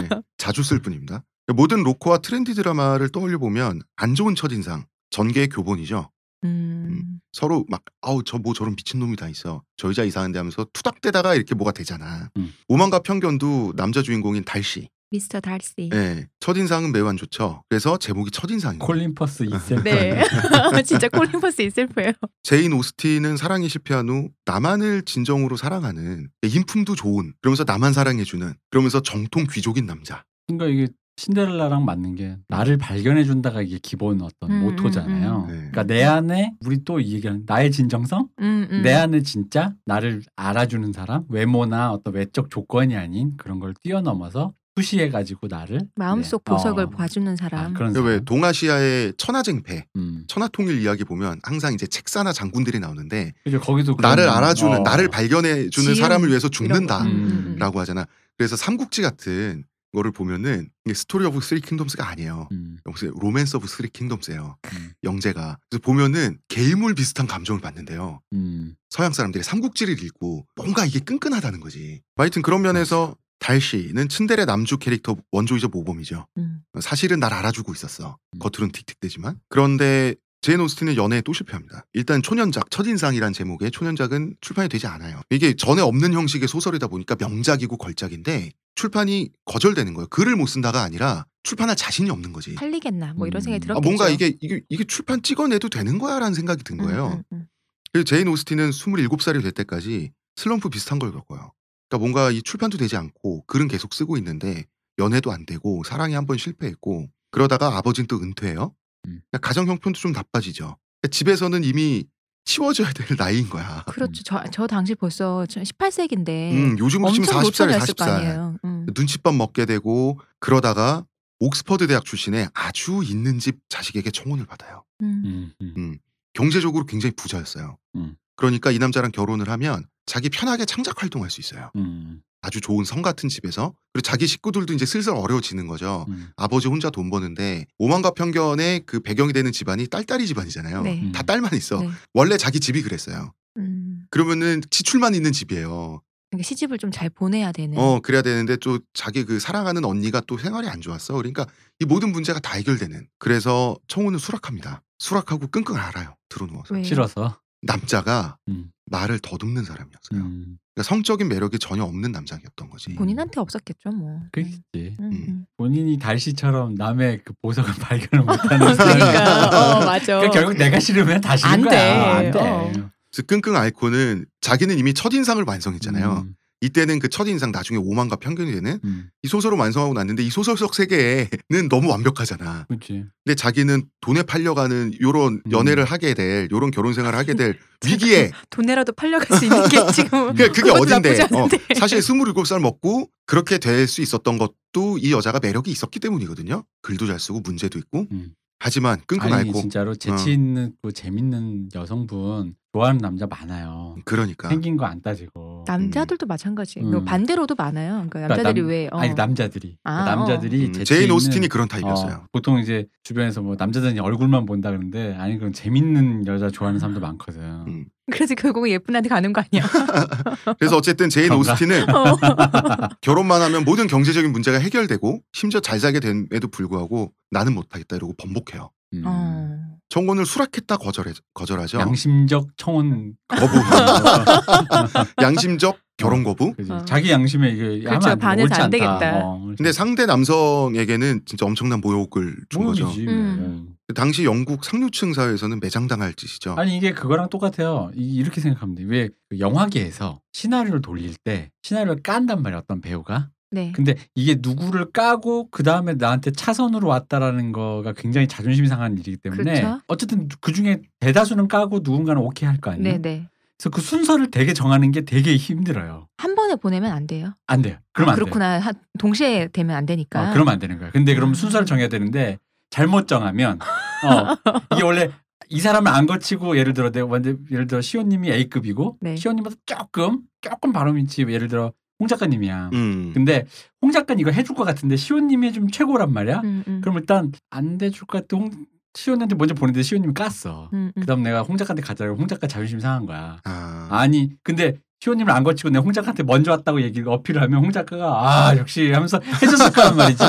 Speaker 1: 네, 자주 쓸 뿐입니다. 모든 로코와 트렌디 드라마를 떠올려 보면 안 좋은 첫인상, 전개의 교본이죠.
Speaker 3: 음.
Speaker 1: 서로 막 아우 저 뭐 저런 미친 놈이 다 있어. 저 여자 이상한데 하면서 투닥대다가 이렇게 뭐가 되잖아.
Speaker 2: 음.
Speaker 1: 오만과 편견도 남자 주인공인 달씨.
Speaker 3: 미스터 달시.
Speaker 1: 예, 첫인상은 매우 안 좋죠. 그래서 제목이 첫인상이에요.
Speaker 2: 콜린 퍼스 itself.
Speaker 3: 네. 진짜 콜린 퍼스 itself예요.
Speaker 1: 제인 오스틴은 사랑에 실패한 후 나만을 진정으로 사랑하는 인품도 좋은 그러면서 나만 사랑해주는 그러면서 정통 귀족인 남자.
Speaker 2: 그러니까 이게 신데렐라랑 맞는 게 나를 발견해 준다가 이게 기본 어떤
Speaker 3: 음,
Speaker 2: 모토잖아요.
Speaker 1: 음, 음. 네.
Speaker 2: 그러니까 내 안에 우리 또 이 얘기하는 나의 진정성,
Speaker 3: 음, 음.
Speaker 2: 내 안에 진짜 나를 알아주는 사람, 외모나 어떤 외적 조건이 아닌 그런 걸 뛰어넘어서 푸시해 가지고 나를
Speaker 3: 마음속
Speaker 2: 네.
Speaker 3: 보석을
Speaker 2: 어.
Speaker 3: 봐주는
Speaker 2: 아,
Speaker 3: 사람.
Speaker 2: 그런
Speaker 1: 왜
Speaker 2: 사람.
Speaker 1: 동아시아의 천하쟁패,
Speaker 2: 음.
Speaker 1: 천하통일 이야기 보면 항상 이제 책사나 장군들이 나오는데
Speaker 2: 그죠 거기도 그런-
Speaker 1: 나를 알아주는
Speaker 2: 어.
Speaker 1: 나를 발견해 주는
Speaker 3: 지은
Speaker 1: 사람을 위해서 죽는다라고
Speaker 3: 거.
Speaker 2: 음.
Speaker 1: 하잖아. 그래서 삼국지 같은 거를 보면은 이게 Story of Three Kingdoms가 아니에요.
Speaker 2: 음.
Speaker 1: 역시 Romance of Three Kingdoms예요.
Speaker 2: 음.
Speaker 1: 영제가 그래서 보면은 게이물 비슷한 감정을 받는데요.
Speaker 2: 음.
Speaker 1: 서양 사람들이 삼국지를 읽고 뭔가 이게 끈끈하다는 거지. 하여튼 그런 면에서 달씨는 츤데레 남주 캐릭터 원조이자 모범이죠.
Speaker 3: 음.
Speaker 1: 사실은 날 알아주고 있었어.
Speaker 2: 음.
Speaker 1: 겉으로는 틱틱대지만. 그런데 제인 오스틴은 연애에 또 실패합니다. 일단 초년작, 첫인상이란 제목의 초년작은 출판이 되지 않아요. 이게 전에 없는 형식의 소설이다 보니까 명작이고 걸작인데 출판이 거절되는 거예요. 글을 못 쓴다가 아니라 출판할 자신이 없는 거지.
Speaker 3: 팔리겠나 뭐 이런
Speaker 2: 음.
Speaker 3: 생각이
Speaker 1: 아,
Speaker 3: 들었겠죠.
Speaker 1: 뭔가 이게, 이게 이게 출판 찍어내도 되는 거야 라는 생각이 든 거예요.
Speaker 3: 음, 음, 음.
Speaker 1: 제인 오스틴은 27살이 될 때까지 슬럼프 비슷한 걸 겪어요. 그러니까 뭔가 이 출판도 되지 않고 글은 계속 쓰고 있는데 연애도 안 되고 사랑에 한 번 실패했고 그러다가 아버지는 또 은퇴해요.
Speaker 2: 음.
Speaker 1: 그러니까 가정 형편도 좀 나빠지죠. 그러니까 집에서는 이미 치워줘야 될 나이인 거야.
Speaker 3: 그렇죠. 저, 저 당시 벌써 18세기인데
Speaker 1: 음, 요즘으로 치면
Speaker 3: 엄청
Speaker 1: 40살에
Speaker 3: 노처졌을 거
Speaker 1: 40살.
Speaker 3: 아니에요. 음.
Speaker 1: 눈칫밥 먹게 되고 그러다가 옥스퍼드 대학 출신의 아주 있는 집 자식에게 청혼을 받아요.
Speaker 3: 음.
Speaker 2: 음, 음.
Speaker 1: 음, 경제적으로 굉장히 부자였어요.
Speaker 2: 음.
Speaker 1: 그러니까 이 남자랑 결혼을 하면 자기 편하게 창작 활동할 수 있어요.
Speaker 2: 음,
Speaker 1: 아주 좋은 성 같은 집에서 그리고 자기 식구들도 이제 슬슬 어려워지는 거죠.
Speaker 2: 음.
Speaker 1: 아버지 혼자 돈 버는데 오만과 편견의 그 배경이 되는 집안이 딸딸이 집안이잖아요.
Speaker 3: 네.
Speaker 2: 음.
Speaker 1: 다 딸만 있어.
Speaker 3: 네.
Speaker 1: 원래 자기 집이 그랬어요.
Speaker 3: 음.
Speaker 1: 그러면은 지출만 있는 집이에요.
Speaker 3: 그러니까 시집을 좀 잘 보내야 되는.
Speaker 1: 어 그래야 되는데 또 자기 그 사랑하는 언니가 또 생활이 안 좋았어. 그러니까 이 모든 문제가 다 해결되는. 그래서 청혼을 수락합니다. 수락하고 끙끙 앓아요. 들어 누워서.
Speaker 3: 왜?
Speaker 2: 싫어서.
Speaker 1: 남자가
Speaker 2: 음,
Speaker 1: 말을 더듬는 사람이었어요.
Speaker 2: 음,
Speaker 1: 그러니까 성적인 매력이 전혀 없는 남자였던 거지.
Speaker 3: 본인한테 없었겠죠, 뭐.
Speaker 2: 그렇지.
Speaker 3: 음,
Speaker 1: 음.
Speaker 3: 음.
Speaker 2: 본인이 달씨처럼 남의 그 보석을 발견을 못하는
Speaker 3: 그러니까 어 맞아.
Speaker 2: 그러니까 결국 내가 싫으면 다 싫은
Speaker 3: 안
Speaker 2: 거야.
Speaker 3: 돼.
Speaker 2: 안 돼.
Speaker 3: 어.
Speaker 1: 끙끙 앓고는 자기는 이미 첫 인상을 완성했잖아요.
Speaker 2: 음,
Speaker 1: 이때는 그 첫인상 나중에 오만과 편견이 되는
Speaker 2: 음,
Speaker 1: 이 소설을 완성하고 났는데 이 소설 속 세계는 너무 완벽하잖아.
Speaker 2: 그렇지.
Speaker 1: 근데 자기는 돈에 팔려가는 요런
Speaker 2: 음.
Speaker 1: 연애를 하게 될 요런 결혼 생활을 하게 될 위기에
Speaker 3: 돈에라도 팔려갈 수 있는 게 지금.
Speaker 1: 그게, 그게 어딘데 어. 사실 27살 먹고 그렇게 될 수 있었던 것도 이 여자가 매력이 있었기 때문이거든요. 글도 잘 쓰고 문제도 있고
Speaker 2: 음.
Speaker 1: 하지만 끙끙
Speaker 2: 아니
Speaker 1: 앓고
Speaker 2: 진짜로 재치 있는 그 재밌는 여성분 좋아하는 남자 많아요.
Speaker 1: 그러니까
Speaker 2: 생긴 거 안 따지고.
Speaker 3: 남자들도 마찬가지.
Speaker 2: 음.
Speaker 3: 그 반대로도 많아요. 그러니까
Speaker 2: 그러니까
Speaker 3: 남자들이
Speaker 2: 남-
Speaker 3: 왜? 어.
Speaker 2: 아니 남자들이
Speaker 3: 아,
Speaker 2: 남자들이
Speaker 1: 음,
Speaker 2: 재치
Speaker 1: 제인
Speaker 2: 있는
Speaker 1: 오스틴이 그런 타입이었어요.
Speaker 2: 어, 보통 이제 주변에서 뭐 남자들이 얼굴만 본다 그러는데 아니 그런 재밌는 여자 좋아하는 사람도 많거든.
Speaker 1: 음.
Speaker 3: 그래서 결국은 예쁜 애한테 가는 거 아니야?
Speaker 1: 그래서 어쨌든 제인
Speaker 2: 그런가?
Speaker 1: 오스틴은
Speaker 3: 어.
Speaker 1: 결혼만 하면 모든 경제적인 문제가 해결되고 심지어 잘 살게 됨에도 불구하고 나는 못하겠다 이러고 번복해요.
Speaker 2: 음.
Speaker 3: 어.
Speaker 1: 청혼을 수락했다 거절해, 거절하죠.
Speaker 2: 양심적 청혼
Speaker 1: 거부. 양심적 결혼 거부.
Speaker 2: 그지.
Speaker 3: 어.
Speaker 2: 자기 양심에 이게
Speaker 3: 그렇죠.
Speaker 2: 안 돼.
Speaker 3: 반해서 안
Speaker 2: 않다.
Speaker 3: 되겠다.
Speaker 2: 어,
Speaker 1: 근데 상대 남성에게는 진짜 엄청난 모욕을 준 거죠.
Speaker 2: 모욕이지.
Speaker 3: 음.
Speaker 1: 당시 영국 상류층 사회에서는 매장당할 짓이죠.
Speaker 2: 아니 이게 그거랑 똑같아요. 이- 이렇게 생각하면 돼. 왜그 영화계에서 시나리오를 돌릴 때 시나리오를 깐단 말이야 어떤 배우가.
Speaker 3: 네.
Speaker 2: 근데 이게 누구를 까고 그 다음에 나한테 차선으로 왔다라는 거가 굉장히 자존심이 상한 일이기 때문에
Speaker 3: 그렇죠.
Speaker 2: 어쨌든 그 중에 대다수는 까고 누군가는 오케이 할 거 아니에요.
Speaker 3: 네네.
Speaker 2: 그래서 그 순서를 되게 정하는 게 되게 힘들어요.
Speaker 3: 한 번에 보내면 안 돼요.
Speaker 2: 안 돼요. 그러면
Speaker 3: 아,
Speaker 2: 안 돼요.
Speaker 3: 그렇구나. 한- 동시에 되면 안 되니까.
Speaker 2: 어, 그러면 안 되는 거야. 근데 그럼
Speaker 3: 아.
Speaker 2: 순서를 정해야 되는데 잘못 정하면 어, 이게 원래 이 사람을 안 거치고 예를 들어 내가 먼저 예를 들어 시호님이 A급이고
Speaker 3: 네.
Speaker 2: 시호님보다 조금 조금 발음이 지 예를 들어 홍 작가님이야.
Speaker 1: 음.
Speaker 2: 근데 홍 작가는 이거 해줄 것 같은데 시호님이 좀 최고란 말이야.
Speaker 3: 음, 음.
Speaker 2: 그럼 일단 안 돼줄 것 같아. 홍 시호님한테 먼저 보냈는데 시호님이 깠어.
Speaker 3: 음, 음.
Speaker 2: 그다음 내가 홍 작가한테 가자고 홍 작가 자존심 상한 거야.
Speaker 1: 아,
Speaker 2: 아니 근데 시호님을 안 거치고 내가 홍 작가한테 먼저 왔다고 얘기를 어필을 하면 홍 작가가 아 역시 하면서 해줬을 거란 말이지.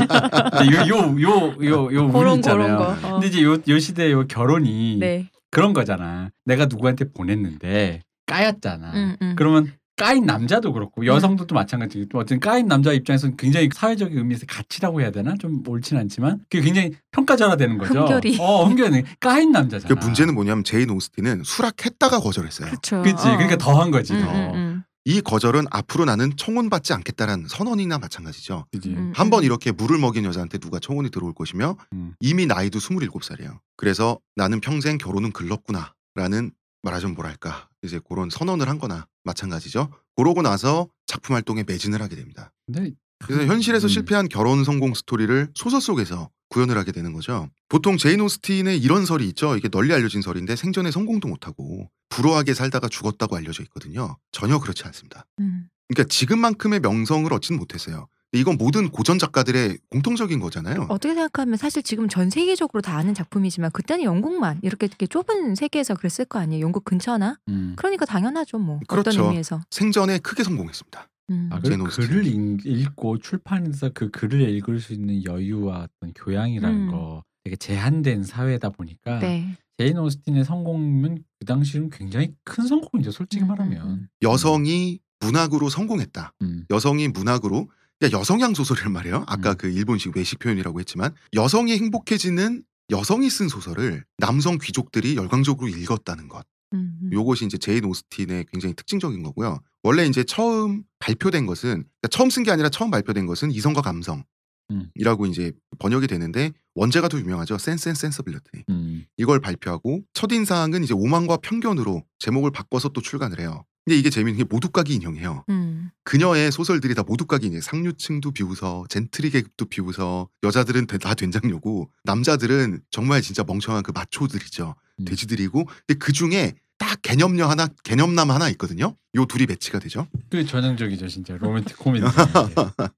Speaker 2: 요 요 요요요 운이
Speaker 3: 그런
Speaker 2: 있잖아요.
Speaker 3: 그런 거. 어.
Speaker 2: 근데 이제 요, 요 시대 요 결혼이
Speaker 3: 네.
Speaker 2: 그런 거잖아. 내가 누구한테 보냈는데 까였잖아.
Speaker 3: 음, 음.
Speaker 2: 그러면 까인 남자도 그렇고 여성들도 마찬가지고 어쨌든 까인 남자 입장에서는 굉장히 사회적인 의미에서 가치라고 해야 되나 좀 옳진 않지만 그게 굉장히 평가절하되는 거죠.
Speaker 3: 흠결이.
Speaker 2: 어 흠결이 까인
Speaker 1: 그
Speaker 2: 남자잖아.
Speaker 1: 문제는 뭐냐면 제인 오스틴은 수락했다가 거절했어요.
Speaker 3: 그렇죠.
Speaker 2: 그렇지.
Speaker 3: 어.
Speaker 2: 그러니까 더한 거지
Speaker 3: 음,
Speaker 2: 더.
Speaker 3: 음, 음.
Speaker 1: 이 거절은 앞으로 나는 청혼받지 않겠다라는 선언이나 마찬가지죠.
Speaker 3: 음.
Speaker 1: 한번 이렇게 물을 먹인 여자한테 누가 청혼이 들어올 것이며
Speaker 2: 음.
Speaker 1: 이미 나이도 27살이에요. 그래서 나는 평생 결혼은 글렀구나 라는 말하자면 뭐랄까 이제 그런 선언을 한 거나 마찬가지죠. 그러고 나서 작품 활동에 매진을 하게 됩니다.
Speaker 2: 근데
Speaker 1: 그래서 현실에서
Speaker 2: 음.
Speaker 1: 실패한 결혼 성공 스토리를 소설 속에서 구현을 하게 되는 거죠. 보통 제인 오스틴의 이런 설이 있죠. 이게 널리 알려진 설인데 생전에 성공도 못하고 불우하게 살다가 죽었다고 알려져 있거든요. 전혀 그렇지 않습니다.
Speaker 3: 음.
Speaker 1: 그러니까 지금만큼의 명성을 얻지는 못했어요. 이건 모든 고전 작가들의 공통적인 거잖아요.
Speaker 3: 어떻게 생각하면 사실 지금 전 세계적으로 다 아는 작품이지만 그때는 영국만 이렇게, 이렇게 좁은 세계에서 그랬을 거 아니에요. 영국 근처나.
Speaker 2: 음.
Speaker 3: 그러니까 당연하죠, 뭐. 어떤
Speaker 1: 그렇죠.
Speaker 3: 의미에서.
Speaker 1: 생전에 크게 성공했습니다.
Speaker 3: 음.
Speaker 2: 아,
Speaker 1: 제인
Speaker 2: 그
Speaker 1: 오스틴.
Speaker 2: 글을 읽- 읽고 출판해서 그 글을 읽을 수 있는 여유와 어떤 교양이라는
Speaker 3: 음.
Speaker 2: 거 되게 제한된 사회다 보니까
Speaker 3: 네.
Speaker 2: 제인 오스틴의 성공은 그 당시는 굉장히 큰 성공이죠. 솔직히
Speaker 3: 음,
Speaker 2: 말하면.
Speaker 3: 음,
Speaker 1: 여성이 문학으로 성공했다.
Speaker 2: 음.
Speaker 1: 여성이 문학으로 그러니까 여성향 소설이란 말이에요. 아까
Speaker 2: 음.
Speaker 1: 그 일본식 외식 표현이라고 했지만 여성이 행복해지는 여성이 쓴 소설을 남성 귀족들이 열광적으로 읽었다는 것.
Speaker 3: 음, 음.
Speaker 1: 요것이 이제 제인 오스틴의 굉장히 특징적인 거고요. 원래 이제 처음 발표된 것은 그러니까 처음 쓴 게 아니라 처음 발표된 것은 이성과 감성 이라고 이제 번역이 되는데 원제가 더 유명하죠. Sense and Sensibility.
Speaker 2: 음.
Speaker 1: 이걸 발표하고 첫인상은 이제 오만과 편견으로 제목을 바꿔서 또 출간을 해요. 근데 이게 재밌는 게 모두까기 인형이에요.
Speaker 3: 음.
Speaker 1: 그녀의 소설들이 다 모두까기 인형. 상류층도 비웃어, 젠트리 계급도 비웃어. 여자들은 대- 다 된장녀고 남자들은 정말 진짜 멍청한 그 마초들이죠.
Speaker 2: 음.
Speaker 1: 돼지들이고. 근데 그 중에 딱 개념녀 하나, 개념남 하나 있거든요. 요 둘이 매치가 되죠.
Speaker 2: 그 전형적이죠 진짜 로맨틱 코미디.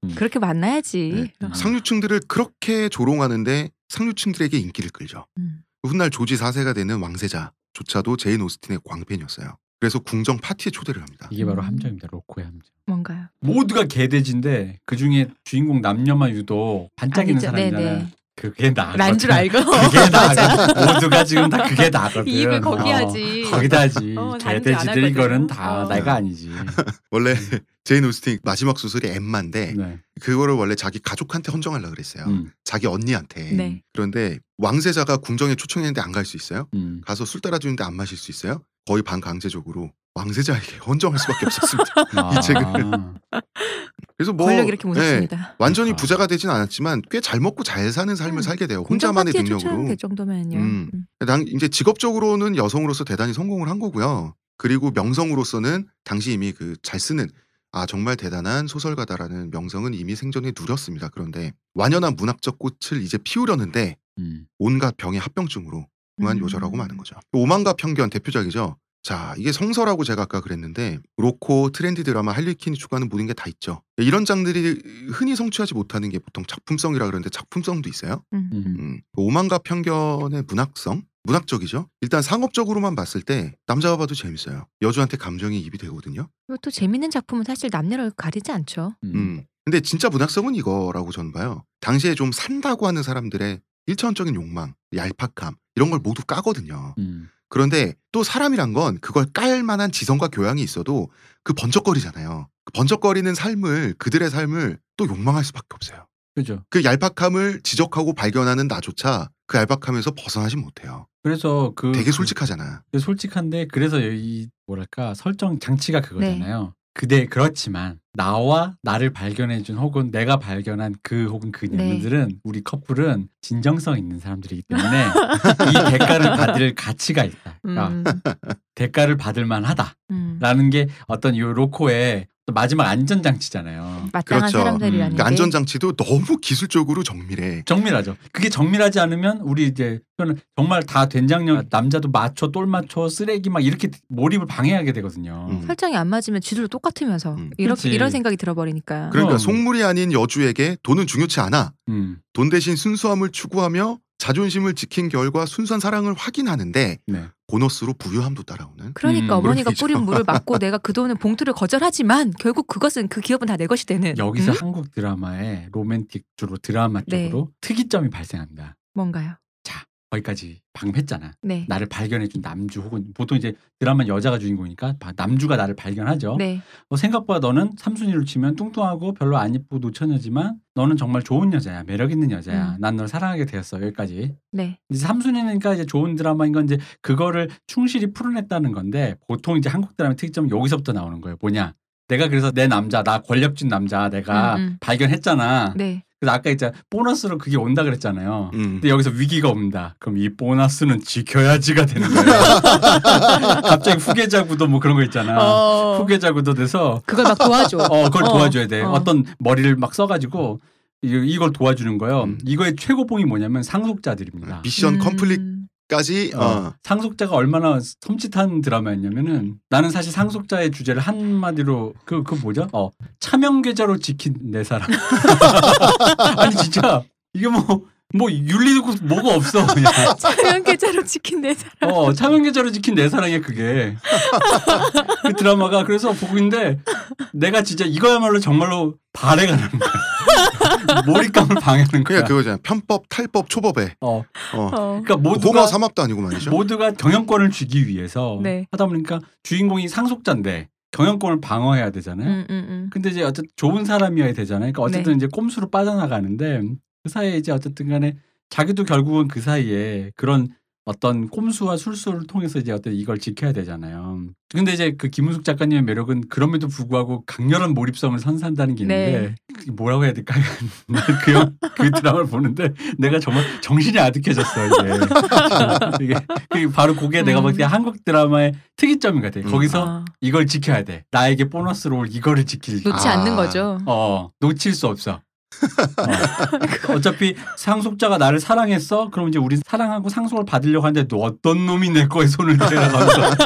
Speaker 2: 음.
Speaker 3: 그렇게 만나야지.
Speaker 1: 네.
Speaker 3: 어.
Speaker 1: 상류층들을 그렇게 조롱하는데 상류층들에게 인기를 끌죠.
Speaker 3: 음.
Speaker 1: 훗날 조지 4세가 되는 왕세자조차도 제인 오스틴의 광팬이었어요. 그래서 궁정 파티에 초대를 합니다.
Speaker 2: 이게 바로
Speaker 3: 음.
Speaker 2: 함정입니다. 로코의 함정.
Speaker 3: 뭔가요?
Speaker 2: 모두가 개돼지인데 그 중에 주인공 남녀만 유독 반짝이는
Speaker 3: 아니죠.
Speaker 2: 사람이잖아요.
Speaker 3: 네네.
Speaker 2: 그게 나.
Speaker 3: 난줄 알고.
Speaker 2: 그게. 나거든. 모두가 지금 다 그게 나거든.
Speaker 3: 입을 거기
Speaker 2: 어,
Speaker 3: 하지.
Speaker 2: 거기다 하지.
Speaker 3: 어, 다른 짓안
Speaker 2: 개돼지들인
Speaker 3: 하거든.
Speaker 2: 거는 다
Speaker 3: 어.
Speaker 2: 내가 아니지.
Speaker 1: 원래 제인 오스틴 마지막 소설이 엠마인데
Speaker 2: 네.
Speaker 1: 그거를 원래 자기 가족한테 헌정하려고 그랬어요.
Speaker 2: 음,
Speaker 1: 자기 언니한테.
Speaker 3: 네.
Speaker 1: 그런데 왕세자가 궁정에 초청했는데 안 갈 수 있어요?
Speaker 2: 음.
Speaker 1: 가서 술 따라주는데 안 마실 수 있어요? 거의 반강제적으로 왕세자에게 헌정할 수밖에 없었습니다.
Speaker 2: 아,
Speaker 1: 책을. 그래서 뭐
Speaker 3: 권력 이렇게
Speaker 1: 네,
Speaker 3: 무섭습니다.
Speaker 1: 완전히
Speaker 2: 아.
Speaker 1: 부자가 되진 않았지만 꽤 잘 먹고 잘 사는 삶을
Speaker 3: 음.
Speaker 1: 살게 돼요. 혼자만의 능력으로.
Speaker 3: 초청될 정도면요.
Speaker 1: 음.
Speaker 3: 음.
Speaker 1: 당 이제 직업적으로는 여성으로서 대단히 성공을 한 거고요. 그리고 명성으로서는 당시 이미 그 잘 쓰는 아 정말 대단한 소설가다라는 명성은 이미 생전에 누렸습니다. 그런데 완연한 문학적 꽃을 이제 피우려는데
Speaker 2: 음.
Speaker 1: 온갖 병의 합병증으로 그만
Speaker 3: 음.
Speaker 1: 요절하고 마는 거죠. 오만과 편견 대표작이죠. 자 이게 성서라고 제가 아까 그랬는데 로코 트렌디 드라마 할리퀸이 추구하는 모든 게 다 있죠. 이런 장들이 흔히 성취하지 못하는 게 보통 작품성이라 그러는데 작품성도 있어요.
Speaker 3: 음. 음.
Speaker 1: 음, 오만과 편견의 문학성, 문학적이죠. 일단 상업적으로만 봤을 때 남자가 봐도 재밌어요. 여주한테 감정이 입이 되거든요.
Speaker 3: 그리고 또 재밌는 작품은 사실 남녀를 가리지 않죠.
Speaker 2: 음.
Speaker 1: 음. 근데 진짜 문학성은 이거라고 저는 봐요. 당시에 좀 산다고 하는 사람들의 일차원적인 욕망, 얄팍함 이런 걸 모두 까거든요.
Speaker 2: 음.
Speaker 1: 그런데 또 사람이란 건 그걸 깔 만한 지성과 교양이 있어도 그 번쩍거리잖아요. 그 번쩍거리는 삶을 그들의 삶을 또 욕망할 수밖에 없어요.
Speaker 2: 그죠.
Speaker 1: 그 얄팍함을 지적하고 발견하는 나조차 그 얄팍함에서 벗어나지 못해요.
Speaker 2: 그래서 그
Speaker 1: 되게 솔직하잖아.
Speaker 2: 그 솔직한데 그래서 이 뭐랄까 설정 장치가
Speaker 3: 네.
Speaker 2: 그거잖아요. 그대 그렇지만 나와 나를 발견해준 혹은 내가 발견한 그 혹은
Speaker 3: 네.
Speaker 2: 그녀들은 우리 커플은 진정성 있는 사람들이기 때문에 이 대가를 받을 가치가 있다. 그러니까
Speaker 3: 음.
Speaker 2: 대가를 받을 만하다라는
Speaker 3: 음.
Speaker 2: 게 어떤 이 로코의 또 마지막 안전 장치잖아요.
Speaker 3: 마땅한
Speaker 1: 그렇죠.
Speaker 3: 사람들이라는
Speaker 2: 음.
Speaker 1: 그
Speaker 3: 게.
Speaker 1: 안전 장치도 너무 기술적으로 정밀해.
Speaker 2: 정밀하죠. 그게 정밀하지 않으면 우리 이제 저는 정말 다 된장녀 남자도 마초 똘마초 쓰레기 막 이렇게 몰입을 방해하게 되거든요.
Speaker 1: 음.
Speaker 3: 설정이 안 맞으면 쥐들도 똑같으면서
Speaker 1: 음.
Speaker 3: 이렇게
Speaker 2: 그치.
Speaker 3: 이런 생각이 들어버리니까.
Speaker 1: 그러니까
Speaker 2: 그럼.
Speaker 1: 속물이 아닌 여주에게 돈은 중요치 않아.
Speaker 2: 음.
Speaker 1: 돈 대신 순수함을 추구하며 자존심을 지킨 결과 순수한 사랑을 확인하는데
Speaker 2: 네.
Speaker 1: 보너스로 부유함도 따라오는.
Speaker 3: 그러니까
Speaker 2: 음,
Speaker 3: 어머니가
Speaker 1: 그렇겠죠.
Speaker 3: 뿌린 물을 맞고 내가 그 돈은 봉투를 거절하지만 결국 그것은 그 기업은 다 내 것이 되는.
Speaker 2: 여기서
Speaker 3: 음?
Speaker 2: 한국 드라마의 로맨틱 주로 드라마
Speaker 3: 네.
Speaker 2: 쪽으로 특이점이 발생합니다.
Speaker 3: 뭔가요?
Speaker 2: 거기까지 방했잖아.
Speaker 3: 네.
Speaker 2: 나를 발견해준 남주 혹은 보통 이제 드라마 여자가 주인공이니까 바- 남주가 나를 발견하죠.
Speaker 3: 네.
Speaker 2: 어, 생각보다 너는 삼순위로 치면 뚱뚱하고 별로 안 이쁘고 노처녀지만 너는 정말 좋은 여자야, 매력 있는 여자야.
Speaker 3: 음.
Speaker 2: 난널 사랑하게 되었어 여기까지.
Speaker 3: 네.
Speaker 2: 이제 삼순위니까 이제 좋은 드라마인 건 이제 그거를 충실히 풀어냈다는 건데 보통 이제 한국 드라마 의 특이점은 여기서부터 나오는 거예요. 뭐냐? 내가 그래서 내 남자, 나 권력진 남자 내가
Speaker 3: 음, 음.
Speaker 2: 발견했잖아.
Speaker 3: 네.
Speaker 2: 그래서 아까 이제 보너스로 그게 온다 그랬잖아요.
Speaker 1: 음.
Speaker 2: 근데 여기서 위기가 옵니다. 그럼 이 보너스는 지켜야지가 되는 거예요. 갑자기 후계자 구도 뭐 그런 거 있잖아.
Speaker 3: 어.
Speaker 2: 후계자 구도 돼서
Speaker 3: 그걸 막 도와줘.
Speaker 2: 어 그걸
Speaker 3: 어,
Speaker 2: 도와줘야 돼.
Speaker 3: 어.
Speaker 2: 어. 떤 머리를 막 써가지고 이- 이걸 도와주는 거예요.
Speaker 1: 음.
Speaker 2: 이거의 최고봉이 뭐냐면 상속자들입니다.
Speaker 1: 미션
Speaker 3: 음.
Speaker 1: 컴플릿 까지
Speaker 2: 어,
Speaker 1: 어.
Speaker 2: 상속자가 얼마나 섬찟한 드라마였냐면은 나는 사실 상속자의 주제를 한마디로 그그 뭐죠? 어 차명 계좌로 지킨 내 사랑. 아니 진짜 이게 뭐뭐 윤리고 뭐가 없어 그냥.
Speaker 3: 차명 계좌로 지킨 내 사람.
Speaker 2: 어 차명 계좌로 지킨 내 사랑이야 그게. 그 드라마가 그래서 보고 있는데 내가 진짜 이거야말로 정말로 발해가 나는 거야. 몰입감을 방해하는 거야.
Speaker 1: 그냥 그거잖아. 편법, 탈법, 초법에.
Speaker 2: 어
Speaker 1: 어.
Speaker 3: 어.
Speaker 2: 그러니까 모두가
Speaker 1: 호머 삼합도 아니고 말이죠.
Speaker 2: 모두가 경영권을 쥐기 위해서
Speaker 3: 네.
Speaker 2: 하다 보니까 주인공이 상속자인데 경영권을 방어해야 되잖아요.
Speaker 3: 음, 음, 음.
Speaker 2: 근데 이제 어쨌든 좋은 사람이어야 되잖아요. 그러니까 어쨌든
Speaker 3: 네.
Speaker 2: 이제 꼼수로 빠져나가는데 그 사이에 이제 어쨌든 간에 자기도 결국은 그 사이에 그런 어떤 꼼수와 술수를 통해서 이제 어떤 이걸 지켜야 되잖아요. 근데 이제 그 김은숙 작가님의 매력은 그럼에도 불구하고 강렬한 몰입성을 선사한다는 게 있는데 그게 뭐라고 해야 될까? 그, 영- 그 드라마를 보는데 내가 정말 정신이 아득해졌어 이게. 이게 바로 그게 내가 볼때
Speaker 3: 음.
Speaker 2: 한국 드라마의 특이점인 것 같아.
Speaker 1: 음.
Speaker 2: 거기서
Speaker 3: 아,
Speaker 2: 이걸 지켜야 돼. 나에게 보너스로 올 이거를 지킬.
Speaker 3: 놓지
Speaker 1: 아.
Speaker 3: 않는 거죠.
Speaker 2: 어 놓칠 수 없어. 어. 어차피 상속자가 나를 사랑했어. 그럼 이제 우리 사랑하고 상속을 받으려고 하는데 너 어떤 놈이 내 거에 손을 대라면서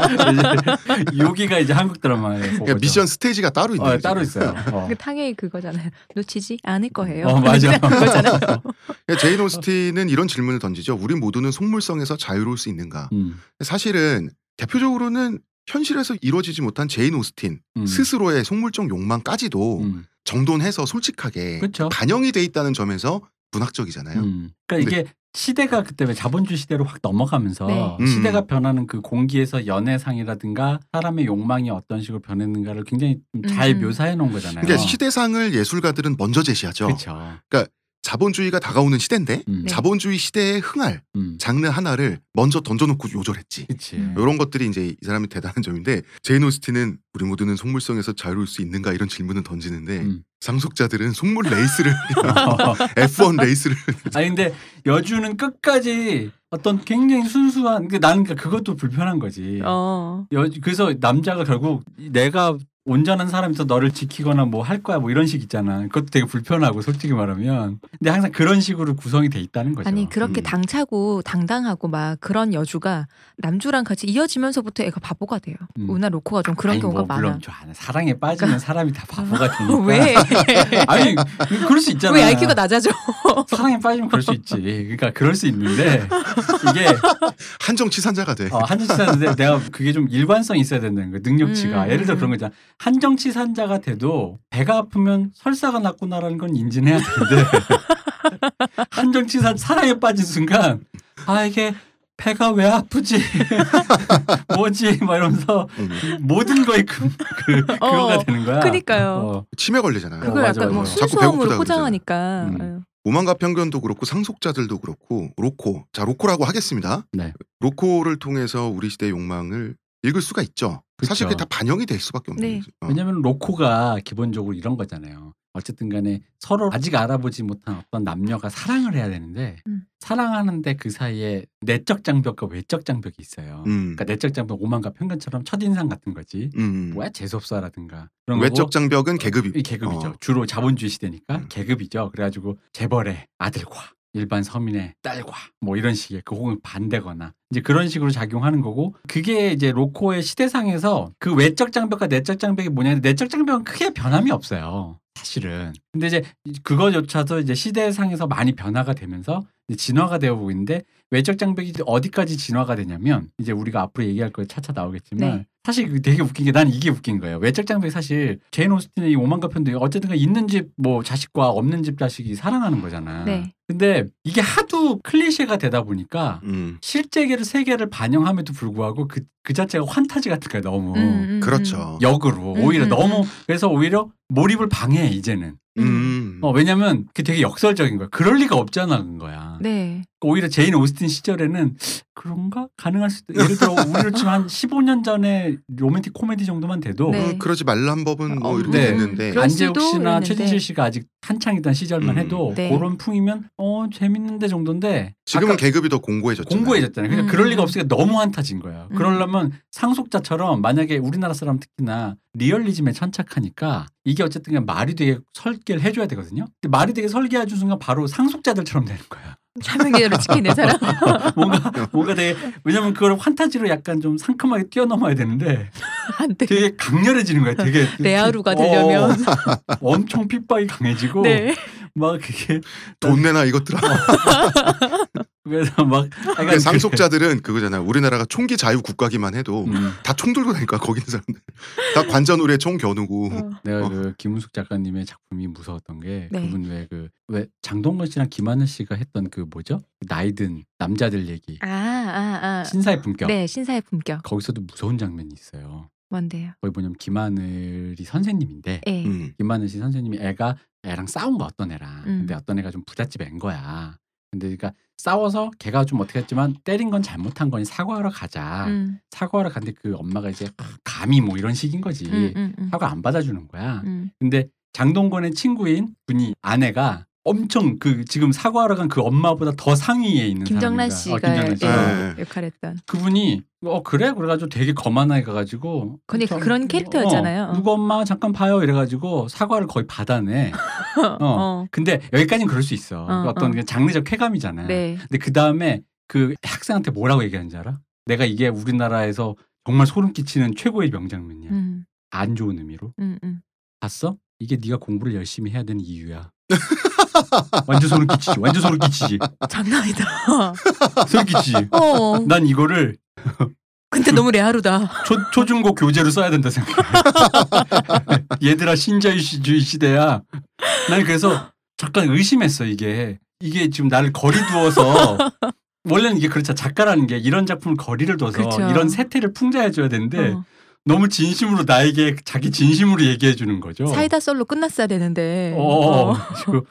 Speaker 2: 여기가 이제 한국 드라마의
Speaker 1: 그러니까. 미션 스테이지가 따로 있는
Speaker 2: 어. 따로 있어요. 어.
Speaker 3: 그 탕웨이 그거잖아요. 놓치지 않을 거예요.
Speaker 2: 어, 맞아.
Speaker 3: 그거잖아요.
Speaker 1: 그러니까 제인 오스틴은 이런 질문을 던지죠. 우리 모두는 속물성에서 자유로울 수 있는가?
Speaker 2: 음,
Speaker 1: 사실은 대표적으로는 현실에서 이루어지지 못한 제인 오스틴
Speaker 2: 음.
Speaker 1: 스스로의 속물적 욕망까지도
Speaker 2: 음,
Speaker 1: 정돈해서 솔직하게
Speaker 2: 그쵸.
Speaker 1: 반영이 돼 있다는 점에서 문학적이잖아요.
Speaker 2: 음. 그러니까 이게 시대가 그때 왜 자본주의 시대로 확 넘어가면서
Speaker 3: 네.
Speaker 1: 음.
Speaker 2: 시대가 변하는 그 공기에서 연애상이라든가 사람의 욕망이 어떤 식으로 변했는가를 굉장히
Speaker 3: 음.
Speaker 2: 묘사해 놓은 거잖아요.
Speaker 1: 그러니까 시대상을 예술가들은 먼저 제시하죠.
Speaker 2: 그렇죠.
Speaker 1: 자본주의가 다가오는 시대인데
Speaker 2: 음.
Speaker 3: 네.
Speaker 1: 자본주의 시대에 흥할
Speaker 2: 음.
Speaker 1: 장르 하나를 먼저 던져놓고 요절했지.
Speaker 2: 그치.
Speaker 3: 음.
Speaker 1: 이런 것들이 이제 이 사람이 대단한 점인데 제인 오스틴은 우리 모두는 속물성에서 자유로울 수 있는가 이런 질문을 던지는데
Speaker 2: 음.
Speaker 1: 상속자들은 속물 레이스를 F1 레이스를
Speaker 2: 아니 근데 여주는 끝까지 어떤 굉장히 순수한 그 나는 그러니까 그것도 불편한 거지.
Speaker 3: 어.
Speaker 2: 여, 그래서 남자가 결국 내가 온전한 사람이서 너를 지키거나 뭐 할 거야 뭐 이런 식 있잖아. 그것도 되게 불편하고 솔직히 말하면. 근데 항상 그런 식으로 구성이 돼 있다는 거죠.
Speaker 3: 아니 그렇게
Speaker 1: 음.
Speaker 3: 당차고 당당하고 막 그런 여주가 남주랑 같이 이어지면서부터 애가 바보가 돼요.
Speaker 2: 음.
Speaker 3: 우나 로코가 좀 그런
Speaker 2: 아니,
Speaker 3: 경우가
Speaker 2: 뭐 물론
Speaker 3: 많아.
Speaker 2: 저 안에 사랑에 빠지면 사람이 다 바보가 되니까.
Speaker 3: 왜?
Speaker 2: 아니 그럴 수 있잖아.
Speaker 3: 왜 IQ가 낮아져?
Speaker 2: 사랑에 빠지면 그럴 수 있지. 그러니까 그럴 수 있는데 이게
Speaker 1: 한정 치산자가 돼.
Speaker 2: 어, 한정치사인데 내가 그게 좀 일관성이 있어야 된다는 거야. 능력치가.
Speaker 3: 음,
Speaker 2: 예를 들어
Speaker 3: 음.
Speaker 2: 그런 거 있잖아. 한정치 산자가 돼도 배가 아프면 설사가 났구나라는 건 인지는 해야 되는데 한정치 산 사랑에 빠진 순간 아 이게 배가 왜 아프지? 뭐지? 막 이러면서
Speaker 1: 음.
Speaker 2: 모든 거에 그, 그, 그거가
Speaker 3: 어,
Speaker 2: 되는 거야.
Speaker 3: 그니까요.
Speaker 2: 어,
Speaker 1: 치매 걸리잖아요.
Speaker 2: 어,
Speaker 3: 그걸
Speaker 2: 맞아,
Speaker 3: 약간 뭐 순수함으로 포장하니까.
Speaker 2: 음.
Speaker 3: 어.
Speaker 1: 오만과 편견도 그렇고 상속자들도 그렇고 로코. 자 로코라고 하겠습니다.
Speaker 2: 네.
Speaker 1: 로코를 통해서 우리 시대의 욕망을 읽을 수가 있죠. 사실
Speaker 2: 그쵸.
Speaker 1: 그게 다 반영이 될 수밖에 없는
Speaker 3: 네.
Speaker 1: 거죠. 어.
Speaker 2: 왜냐면 로코가 기본적으로 이런 거잖아요. 어쨌든 간에 서로 아직 알아보지 못한 어떤 남녀가 사랑을 해야 되는데
Speaker 3: 음.
Speaker 2: 사랑하는데 그 사이에 내적 장벽과 외적 장벽이 있어요.
Speaker 1: 음.
Speaker 2: 그러니까 내적 장벽 오만과 편견처럼 첫인상 같은 거지.
Speaker 1: 음.
Speaker 2: 뭐야 재수없어라든가 그런
Speaker 1: 외적
Speaker 2: 거고
Speaker 1: 장벽은 계급이
Speaker 2: 이 계급이죠.
Speaker 1: 어.
Speaker 2: 주로 자본주의 시대니까
Speaker 1: 음.
Speaker 2: 계급이죠. 그래가지고 재벌의 아들과 일반 서민의 딸과 뭐 이런 식의 그 혹은 반대거나 이제 그런 식으로 작용하는 거고 그게 이제 로코의 시대상에서 그 외적 장벽과 내적 장벽이 뭐냐면 내적 장벽은 크게 변함이 없어요. 사실은. 근데 이제 그거조차도 이제 시대상에서 많이 변화가 되면서 이제 진화가 되어 보고 있는데 외적 장벽이 어디까지 진화가 되냐면 이제 우리가 앞으로 얘기할 거에 차차 나오겠지만
Speaker 3: 네.
Speaker 2: 사실 되게 웃긴 게 난 이게 웃긴 거예요. 외적 장벽이 사실 제인 오스틴의 이 오만과 편견도 어쨌든 있는 집 뭐 자식과 없는 집 자식이 사랑하는 거잖아.
Speaker 3: 네.
Speaker 2: 근데 이게 하도 클리셰가 되다 보니까
Speaker 1: 음.
Speaker 2: 실제계를 세계를 반영함에도 불구하고 그, 그 자체가 환타지 같은 거야 너무
Speaker 3: 음, 음, 음.
Speaker 1: 그렇죠.
Speaker 2: 역으로
Speaker 3: 음,
Speaker 2: 오히려
Speaker 3: 음,
Speaker 2: 너무
Speaker 3: 음.
Speaker 2: 그래서 오히려 몰입을 방해해 이제는
Speaker 1: 음.
Speaker 2: 어 왜냐면 그게 되게 역설적인 거야 그럴 리가 없잖아 거야
Speaker 3: 네.
Speaker 2: 오히려 제인 오스틴 시절에는 그런가 가능할 수도 예를 들어 우리로 치면 한 15년 전에 로맨틱 코미디 정도만 돼도
Speaker 3: 네.
Speaker 1: 어, 그러지 말란 법은 뭐
Speaker 3: 어,
Speaker 1: 이렇게
Speaker 2: 네.
Speaker 1: 있는데
Speaker 2: 안재욱 씨나. 최진실 씨가 아직 한창이던 시절만
Speaker 1: 음.
Speaker 2: 해도
Speaker 3: 네.
Speaker 2: 그런 풍이면 어 재밌는데 정도인데
Speaker 1: 지금은 계급이 더 공고해졌잖아요.
Speaker 2: 공고해졌잖아요. 그러니까
Speaker 3: 음.
Speaker 2: 그럴 리가 없으니까 너무 판타진 거예요.
Speaker 3: 음.
Speaker 2: 그러려면 상속자처럼 만약에 우리나라 사람 특히나 리얼리즘에 천착하니까 이게 어쨌든 그냥 말이 되게 설계를 해줘야 되거든요. 근데 말이 되게 설계해준 순간 바로 상속자들처럼 되는 거야.
Speaker 3: 사명계를 지키는 사람.
Speaker 2: 뭔가 뭔가 되게 왜냐면 그걸 환타지로 약간 좀 상큼하게 뛰어넘어야 되는데. 되게 강렬해지는 거야. 되게
Speaker 3: 레아루가
Speaker 2: 어,
Speaker 3: 되려면.
Speaker 2: 엄청 핍박이 강해지고
Speaker 3: 네.
Speaker 2: 막 그게
Speaker 1: 돈 내나 이것들아.
Speaker 2: 그래서 막 약간
Speaker 1: 상속자들은 그거잖아요. 우리나라가 총기 자유 국가기만 해도
Speaker 2: 그- 음.
Speaker 1: 다총 들고 다니까 거기 있는 사람들 다 관전우리에 총 겨누고
Speaker 3: 어.
Speaker 2: 내가
Speaker 1: 어.
Speaker 2: 그 김은숙 작가님의 작품이 무서웠던 게
Speaker 3: 네.
Speaker 2: 그분 왜 그 왜 장동건 씨랑 김하늘 씨가 했던 그 뭐죠 나이든 남자들 얘기
Speaker 3: 아, 아, 아.
Speaker 2: 신사의 품격
Speaker 3: 네, 신사의 품격.
Speaker 2: 거기서도 무서운 장면이 있어요.
Speaker 3: 뭔데요?
Speaker 2: 거기 뭐냐면 김하늘이 선생님인데
Speaker 3: 예.
Speaker 1: 음.
Speaker 2: 김하늘 씨 선생님이 애가 애랑 싸운 거 어떤 애랑
Speaker 3: 음.
Speaker 2: 근데 어떤 애가 좀 부잣집 앤 거야. 근데 그러니까 싸워서 걔가 좀 어떻게 했지만 때린 건 잘못한 거니 사과하러 가자.
Speaker 3: 음,
Speaker 2: 사과하러 갔는데 그 엄마가 이제 감히 뭐 이런 식인 거지.
Speaker 3: 음, 음, 음,
Speaker 2: 사과 안 받아주는 거야.
Speaker 3: 음.
Speaker 2: 근데 장동건의 친구인 분이 아내가 엄청 그 지금 사과하러 간 그 엄마보다 더 상위에 있는
Speaker 3: 김정난
Speaker 2: 사람이니까.
Speaker 3: 씨가
Speaker 2: 어, 김정난 씨.
Speaker 1: 예.
Speaker 3: 예, 역할했던.
Speaker 2: 그분이 어 그래 그래가지고 되게 거만하게 가가지고
Speaker 3: 근데
Speaker 2: 저-
Speaker 3: 그런 캐릭터였잖아요.
Speaker 2: 어, 누구 엄마 잠깐 봐요 이래가지고 사과를 거의 받아내. 어.
Speaker 3: 어.
Speaker 2: 근데 여기까지는 그럴 수 있어.
Speaker 3: 어,
Speaker 2: 그 어떤
Speaker 3: 어.
Speaker 2: 그 장르적 쾌감이잖아.
Speaker 3: 네.
Speaker 2: 근데 그 다음에 그 학생한테 뭐라고 얘기하는지 알아? 내가 이게 우리나라에서 정말 소름 끼치는 최고의 명장면이야.
Speaker 3: 음,
Speaker 2: 안 좋은 의미로.
Speaker 3: 음, 음.
Speaker 2: 봤어? 이게 네가 공부를 열심히 해야 되는 이유야. 완전 소름 끼치지. 완전 소름 끼치지.
Speaker 3: 장난 아니다.
Speaker 2: 소름 끼치지.
Speaker 3: 어.
Speaker 2: 난 이거를
Speaker 3: 근데 너무 레아루다.
Speaker 2: 초, 초중고 교재로 써야 된다 생각해. 얘들아 신자유주의 시대야. 난 그래서 잠깐 의심했어 이게. 이게 지금 나를 거리 두어서 원래는 이게 그렇죠. 작가라는 게 이런 작품을 거리를 둬서
Speaker 3: 그렇죠.
Speaker 2: 이런 세태를 풍자해줘야 되는데
Speaker 3: 어.
Speaker 2: 너무 진심으로 나에게 자기 진심으로 얘기해 주는 거죠.
Speaker 3: 사이다 썰로 끝났어야 되는데.
Speaker 2: 어,
Speaker 3: 어.
Speaker 2: 그리고